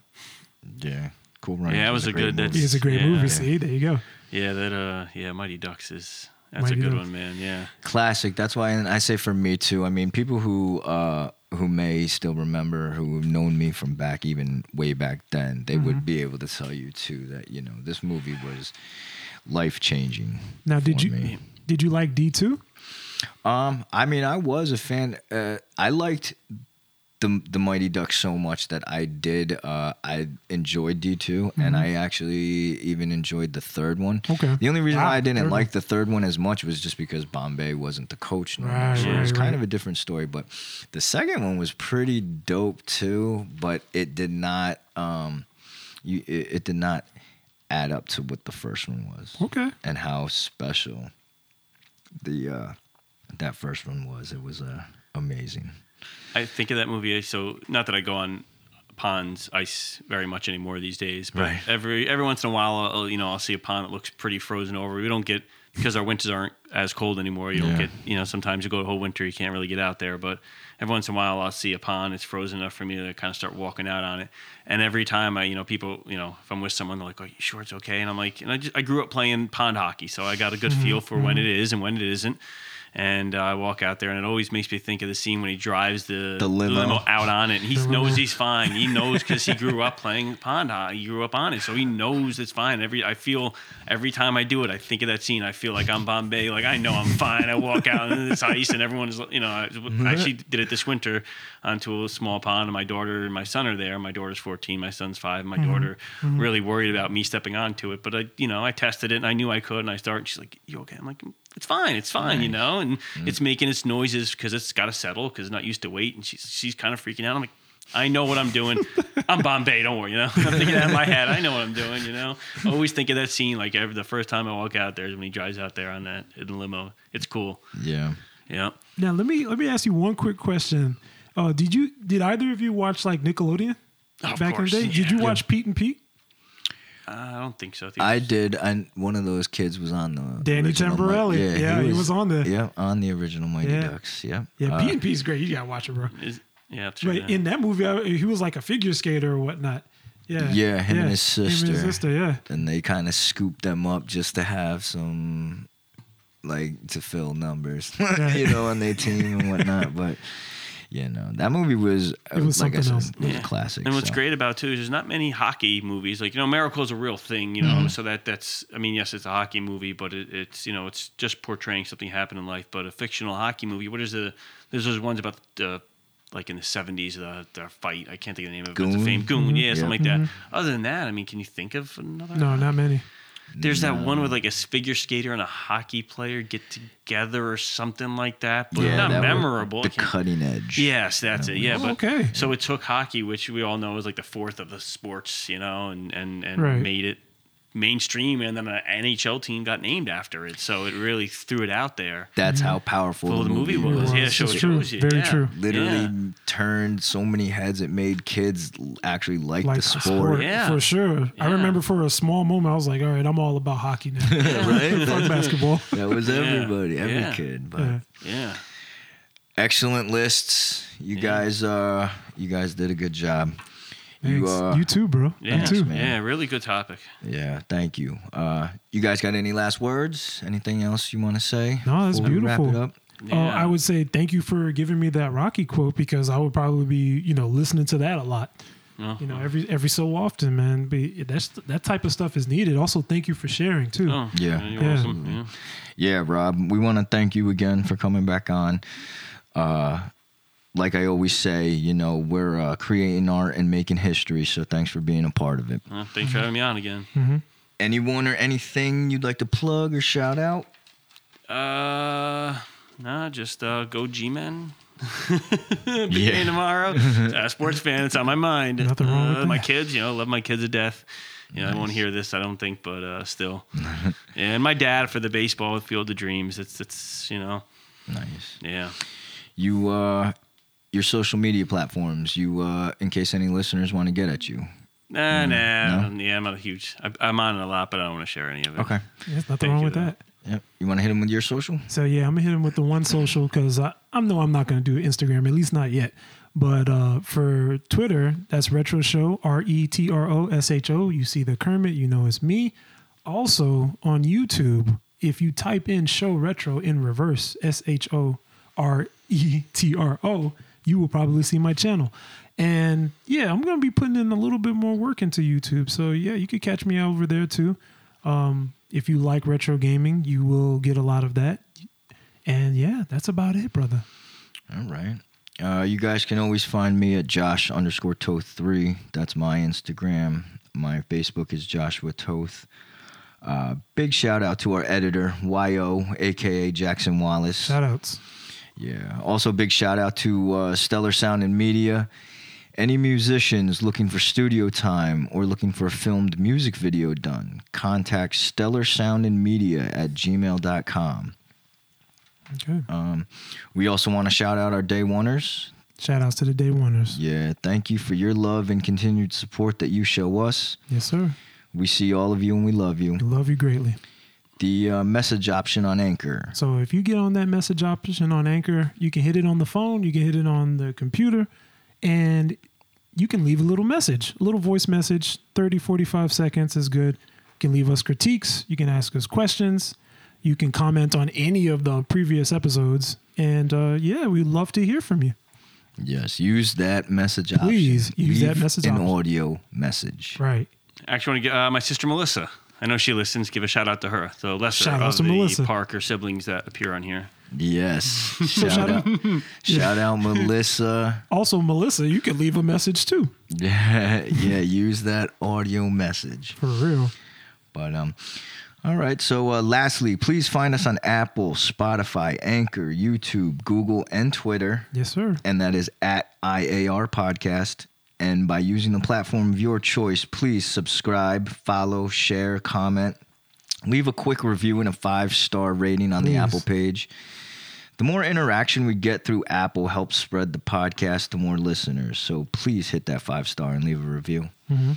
Yeah. Cool Runnings. Yeah, it was a great good- movie. that's- it's a great Yeah. movie. Yeah. See, there you go. Yeah, that uh, yeah, Mighty Ducks is that's Mighty a good Ducks. one, man. Yeah, classic. That's why, and I say for me too. I mean, people who uh, who may still remember, who have known me from back even way back then, they Mm-hmm. would be able to tell you too that you know this movie was life changing. Now, did you me. did you like D two? Um, I mean, I was a fan. Uh, I liked the the Mighty Ducks so much that I did. Uh, I enjoyed D 2 and I actually even enjoyed the third one. Mm-hmm. Okay. The only reason Wow, why I didn't like the third one as much was just because Bombay wasn't the coach. No. Right, so it was right, kind right. of a different story. But the second one was pretty dope too. But it did not. Um, you it, it did not add up to what the first one was Okay. and how special the uh that first one was. It was uh, amazing. I think of that movie. So not that I go on ponds ice very much anymore these days, but Right. every every once in a while, I'll, you know, I'll see a pond that looks pretty frozen over. We don't get because our winters aren't as cold anymore. You don't Yeah. get, you know, sometimes you go a whole winter, you can't really get out there, but every once in a while, I'll see a pond. It's frozen enough for me to kind of start walking out on it. And every time I, you know, people, you know, if I'm with someone, they're like, "Are you sure it's okay?" And I'm like, and I just I grew up playing pond hockey, so I got a good mm-hmm. feel for when mm-hmm. it is and when it isn't. And uh, I walk out there, and it always makes me think of the scene when he drives the, The limo. out on it, and he knows he's fine. He knows because he grew up playing pond hockey. He grew up on it, so he knows it's fine. Every I feel every time I do it, I think of that scene. I feel like I'm Bombay. Like I know I'm fine. I walk out on this ice, and everyone's you know. I I actually did it this winter onto a small pond, and my daughter and my son are there. My daughter's 14, my son's five. My daughter really worried about me stepping onto it, but I you know I tested it, and I knew I could, and I started. She's like, "You okay?" I'm like, "It's fine. It's fine," you know, and it's making its noises because it's got to settle because it's not used to weight, and she's she's kind of freaking out. I'm like. I know what I'm doing. I'm Bombay. Don't worry. You know, I'm thinking that in my head. I know what I'm doing. You know, I always think of that scene. Like every the first time I walk out there is when he drives out there on that in the limo. It's cool. Yeah. Yeah. Now let me let me ask you one quick question. Uh, did you did either of you watch like Nickelodeon Of back course, in the day? Did you watch Pete and Pete? Uh, I don't think so. I, think I it's- did, and one of those kids was on the Danny original Mi- Tamborelli. Yeah, he was on the- Yeah, on the original Mighty Yeah. Ducks. Yeah. Yeah, Uh, Pete and Pete's great. You gotta watch it, bro. Is, yeah, that's right. But in that movie, I, he was like a figure skater or whatnot. Yeah, Yeah, him and his Him and sister. his sister. Yeah. and they kind of scooped them up just to have some, like, to fill numbers, you know, on their team and whatnot. But you know, that movie was, It was like I something said, else. it was Yeah. a classic. And what's so. great about it, too is there's not many hockey movies. Like you know, Miracle's a real thing. You know, Mm-hmm. so that that's. I mean, yes, it's a hockey movie, but it, it's you know, it's just portraying something happened in life. But a fictional hockey movie. What is the? There's those ones about the like in the seventies, the the fight. I can't think of the name of it. Goon? But it's a fame Goon, yeah, something Yeah. like that. Other than that, I mean, can you think of another? No, not many. There's that one with like a figure skater and a hockey player get together or something like that, but Yeah, not that was memorable. The cutting edge. Yes, that's it. Yeah, Oh, but okay. so it took hockey, which we all know is like the fourth of the sports, you know, and and and Right. made it mainstream, and then an NHL team got named after it. So it really threw it out there. That's how powerful Well, the, the movie movie was. was. Yeah, so it true. shows you. Very yeah. true. Literally Yeah. turned so many heads. It made kids actually like, Like the sport. Yeah. for sure. I remember for a small moment, I was like, "All right, I'm all about hockey now. right? Fuck basketball." That was everybody, every Yeah. kid. But Yeah. Yeah. excellent lists. You Yeah. guys, uh, you guys did a good job. You, uh, you too, bro. Yeah, You too. man. yeah, really good topic. yeah, thank you. Uh, you guys got any last words? Anything else you want to say? No, that's before we Wrap beautiful. it up? Uh, I would say thank you for giving me that Rocky quote because I would probably be, you know, listening to that a lot. Oh, You know, every every so often, man. But that's that type of stuff is needed. Also, thank you for sharing too. oh, Yeah. you're Yeah. awesome. Yeah. Yeah, Rob, we want to thank you again for coming back on. Uh, like I always say, you know, we're uh, creating art and making history, so thanks for being a part of it. Well, thanks for having me on again. Anyone or anything you'd like to plug or shout out? Uh, nah, just uh, go G-Men. Big Yeah. game tomorrow. uh, sports fan, it's on my mind. Nothing wrong Uh, with my kids, you know, love my kids to death. You know, I won't hear this, I don't think, but uh, still. and my dad for the baseball with Field of Dreams. It's it's you know, Nice. yeah. You, uh, your social media platforms, you, uh, in case any listeners want to get at you. Nah, nah. Mm, no? Yeah, I'm not a huge. I, I'm on it a lot, but I don't want to share any of it. Okay. There's nothing Thank wrong with though. that. Yep. You want to hit them with your social? So yeah, I'm gonna hit him with the one social because I, I know I'm not gonna do Instagram, at least not yet. But uh, for Twitter, that's Retro Show, R E T R O S H O. You see the Kermit, you know it's me. Also on YouTube, if you type in Show Retro in reverse, S H O R E T R O, you will probably see my channel. And yeah, I'm gonna be putting in a little bit more work into YouTube. So yeah, you could catch me over there too. Um, if you like retro gaming, you will get a lot of that. And yeah, that's about it, brother. All right. Uh, you guys can always find me at Josh underscore Toth three. That's my Instagram. My Facebook is Joshua Toth. Uh, big shout out to our editor Yo, aka Jackson Wallace. Shout outs. Yeah. Also, big shout out to uh, Stellar Sound and Media. Any musicians looking for studio time or looking for a filmed music video done, contact Stellar Sound and Media at gmail.com. Okay. Um, we also want to shout out our day oneers. Shout outs to the day oneers. Yeah, thank you for your love and continued support that you show us. Yes, sir. We see all of you and we love you. Love you greatly. The uh, message option on Anchor. So if you get on that message option on Anchor, you can hit it on the phone, you can hit it on the computer, and you can leave a little message, a little voice message, 30, 45 seconds is good. You can leave us critiques, you can ask us questions, you can comment on any of the previous episodes. And uh, yeah, we'd love to hear from you. Yes, use that message Please option. use that Leave message an option. audio message. Right. Actually, want to get uh, my sister Melissa. I know she listens. Give a shout out to her. The lesser Shout out of to the Melissa. Parker siblings that appear on here. Yes. shout, shout out, shout out Melissa. Also, Melissa, you can leave a message too. Yeah, yeah, use that audio message. For real. But um all right, so uh, lastly, please find us on Apple, Spotify, Anchor, YouTube, Google, and Twitter. Yes, sir. and that is at IAR Podcast. And by using the platform of your choice, please subscribe, follow, share, comment, leave a quick review and a five star rating on the Apple page. The more interaction we get through Apple helps spread the podcast to more listeners. So please hit that five star and leave a review. Mm-hmm.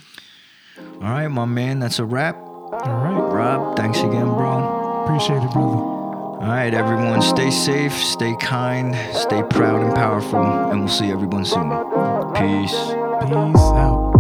All right, my man, that's a wrap. All right. Rob, thanks again, bro. Appreciate it, brother. All right, everyone, stay safe, stay kind, stay proud and powerful, and we'll see everyone soon. Peace. Peace out.